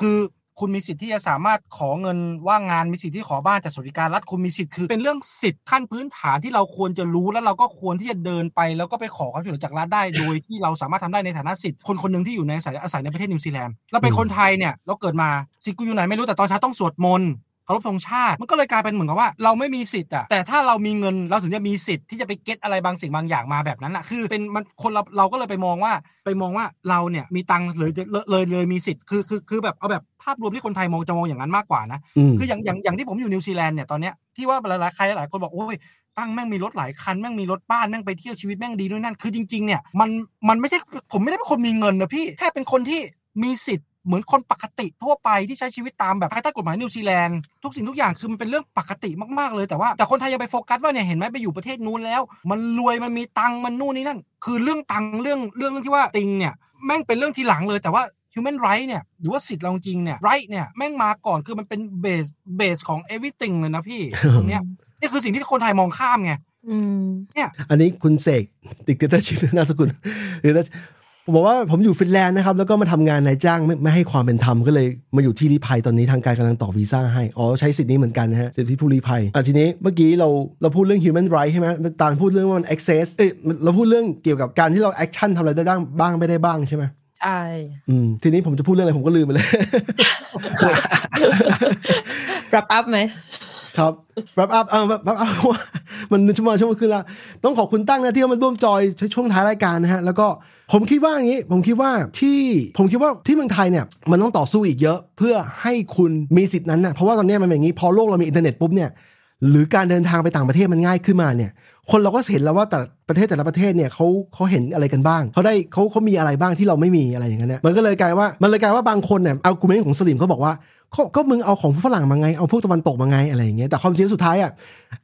คือ คุณมีสิทธิ์ที่จะสามารถขอเงินว่างงานมีสิทธิ์ที่ขอบ้านจากสวัสดิการรัฐคุณมีสิทธิ์คือ เป็นเรื่องสิทธิ์ขั้นพื้นฐานที่เราควรจะรู้แล้วเราก็ควรที่จะเดินไป แล้วก็ไปขอความช่วยเหลือจากรัฐได้ โดยที่เราสามารถทำได้ในฐานะสิทธิ์คนคนหนึ่งที่อยู่ในอาศัยอาศัยในประเทศนิวซีแลนด์เราเป็นคนไทยเนี่ยเราเกิดมาสิทธิ์กูอยู่ไหนไม่รู้แต่ตอนเช้าต้องสวดมนต์ เคารพธงชาติ มันก็เลยกลายเป็นเหมือนกับว่า เราไม่มีสิทธิ์อะแต่ถ้าเรามีเงินเราถึงจะมีสิทธิ์ที่จะไป get อะไรบางสิ่งบางอย่างมาแบบนั้นอะคือเป็นมันคนเราเราก็เลยไปมองว่า ไปมองว่าเราเนี่ยมีตังค์เลยเลยเลยเลยมีสิทธิ์คือคือคือแบบเอาแบบภาพรวมที่คนไทยมองจะมองอย่างนั้นมากกว่านะอืมคืออย่างอย่างอย่างที่ผมอยู่นิวซีแลนด์เนี่ยตอนเนี้ยที่ว่าหลายๆใครหลายคนบอกโอ้ยตั้งแม่งมีรถหลายคันแม่งมีรถบ้านแม่งไปเที่ยวชีวิตแม่งดีด้วยนั่นคือจริงๆเนี่ยมันมันไม่ใช่ผมไม่ได้เป็นคนมีเงินนะพี่แค่เป็นคนที่มีสิทธิ์ เหมือนคนปกติทั่วไปที่ใช้ชีวิตตามแบบภายใต้กฎหมายนิวซีแลนด์ทุกสิ่งทุกอย่างคือมันเป็นเรื่องปกติมากๆเลยแต่ว่าแต่คนไทยยังไปโฟกัสว่าเนี่ยเห็นไหมไปอยู่ประเทศนู้นแล้ว มันรวยมันมีตังค์มันนู่นนี่นั่น คือเรื่องตังค์เรื่องเรื่องเรื่องที่ว่าติงเนี่ยแม่งเป็นเรื่องทีหลังเลยแต่ว่า human right เนี่ยหรือว่าสิทธิ์เราจริงเนี่ย right เนี่ยแม่งมาก่อนคือมันเป็นเบสเบสของ everything เลยนะพี่ตรงเนี้ยนี่คือสิ่งที่คนไทยมองข้ามไงอืมอันนี้คุณเสก dictatorship นามสกุลหรือ ผมบอกว่าผมอยู่ฟินแลนด์นะครับ แล้วก็มาทำงานนายจ้างไม่ไม่ให้ความเป็นธรรมก็เลยมาอยู่ที่ลี้ภัยตอนนี้ทางการกำลังต่อวีซ่าให้อ๋อใช้สิทธิ์นี้เหมือนกันนะฮะสิทธิผู้ลี้ภัยอะทีนี้เมื่อกี้เราเราพูดเรื่อง human right ใช่ไหมตามพูดเรื่องว่ามัน access เอ้ยเราพูดเรื่องเกี่ยวกับการที่เรา action ทำอะไรได้บ้างบ้างไม่ได้บ้างใช่ไหมใช่อืมทีนี้ผมจะพูดเรื่องอะไรผมก็ลืมไปเลยwrap up ไหมครับ wrap up เออ wrap up เพราะว่ามันชั่วโมงชั่วโมงครึ่งละต้องขอบคุณตั้งนะที่เขามาร่วมจอยช่วงท้ายรายการนะฮะแล้วก็ ผมคิดว่าอย่างนี้ ผมคิดว่าที่ผมคิดว่าที่เมืองไทยเนี่ยมันต้องต่อสู้อีกเยอะ เพื่อให้คุณมีสิทธินั้นนะเพราะว่าตอนนี้มันเป็นอย่างนี้พอโลกเรามีอินเทอร์เน็ตปุ๊บเนี่ยหรือการเดินทางไปต่างประเทศมันง่ายขึ้นมาเนี่ย คนเราก็เห็นแล้วว่าแต่ประเทศแต่ละประเทศเนี่ยเขาเขาเห็นอะไรกันบ้างเขาได้เขาเขามีอะไรบ้างที่เราไม่มีอะไรอย่างเงี้ยมันก็เลยกลายว่ามันเลยกลายว่าบางคนเนี่ยเอากูเมนของสลิมเขาบอกว่าก็ก็มึงเอาของฝรั่งมาไงเอาพวกตะวันตกมาไงอะไรอย่างเงี้ยแต่ความจริงสุดท้ายอะ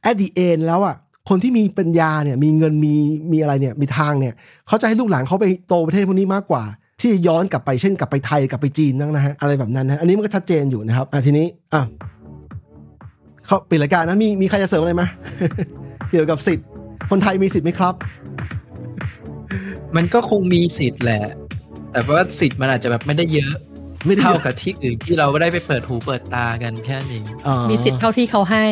at the end แล้วอะ คนที่มีปัญญาเนี่ยมีเงินมีมีอะไรเนี่ยมีทางเนี่ยเขาจะให้ลูกหลานเขาไปโตประเทศพวกนี้มากกว่า ที่ย้อนกลับไปเช่นกลับไปไทยกลับไปจีนนั่งนะฮะอะไรแบบนั้นนะฮะอันนี้มันก็ชัดเจนอยู่นะครับอะทีนี้อะเขาปิดรายการนะมีมีใครจะเสริมอะไรไหมเกี่ยวกับสิทธิ์คนไทยมีสิทธิ์ไหมครับ มันก็คงมีสิทธิ์แหละ แต่ว่าสิทธิ์มันอาจจะแบบไม่ได้เยอะ ไม่ได้เท่าเยอะกับที่อื่นที่เราก็ได้ไปเปิดหูเปิดตากันแค่นี้อ๋อมีสิทธิ์เท่าที่เขาให้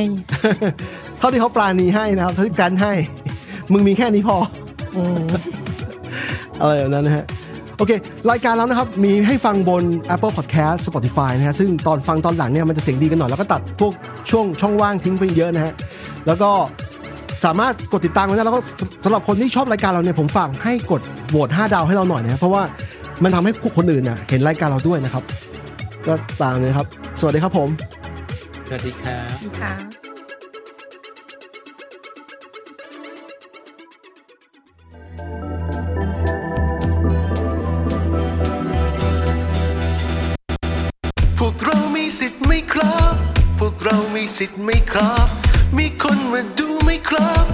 เท่าที่เขาปราณีให้นะครับ เท่าที่แกรนให้ มึงมีแค่นี้พออืมอะไรแบบนั้นนะฮะโอเค รายการแล้วนะครับ มีให้ฟังบน Apple Podcast Spotify นะฮะ ซึ่งตอนฟังตอนหลังเนี่ยมันจะเสียงดีกันหน่อย แล้วก็ตัดพวกช่วงช่องว่างทิ้งไปเยอะนะฮะ แล้วก็สามารถกดติดตามไว้ได้แล้วก็สสำหรับคนที่ชอบรายการเราเนี่ยผมฝากให้กดโหวต5ดาวให้เราหน่อยนะครับเพราะว่า มันทำให้คนอื่นน่ะเห็นรายการเราด้วยนะครับ ก็ตามเลยครับ สวัสดีครับผม สวัสดีครับสิทธิ์ไหมครับ พวกเรามีสิทธิ์ไหมครับ มีคนมาดูไม่ครับ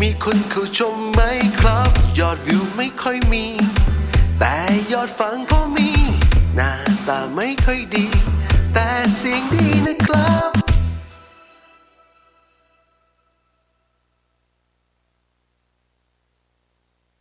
มีคนเข้าชมไหมครับ ยอดวิวไม่ค่อยมี แต่ยอดฟังพอมี หน้าตาไม่ค่อยดี แต่เสียงดีนะครับ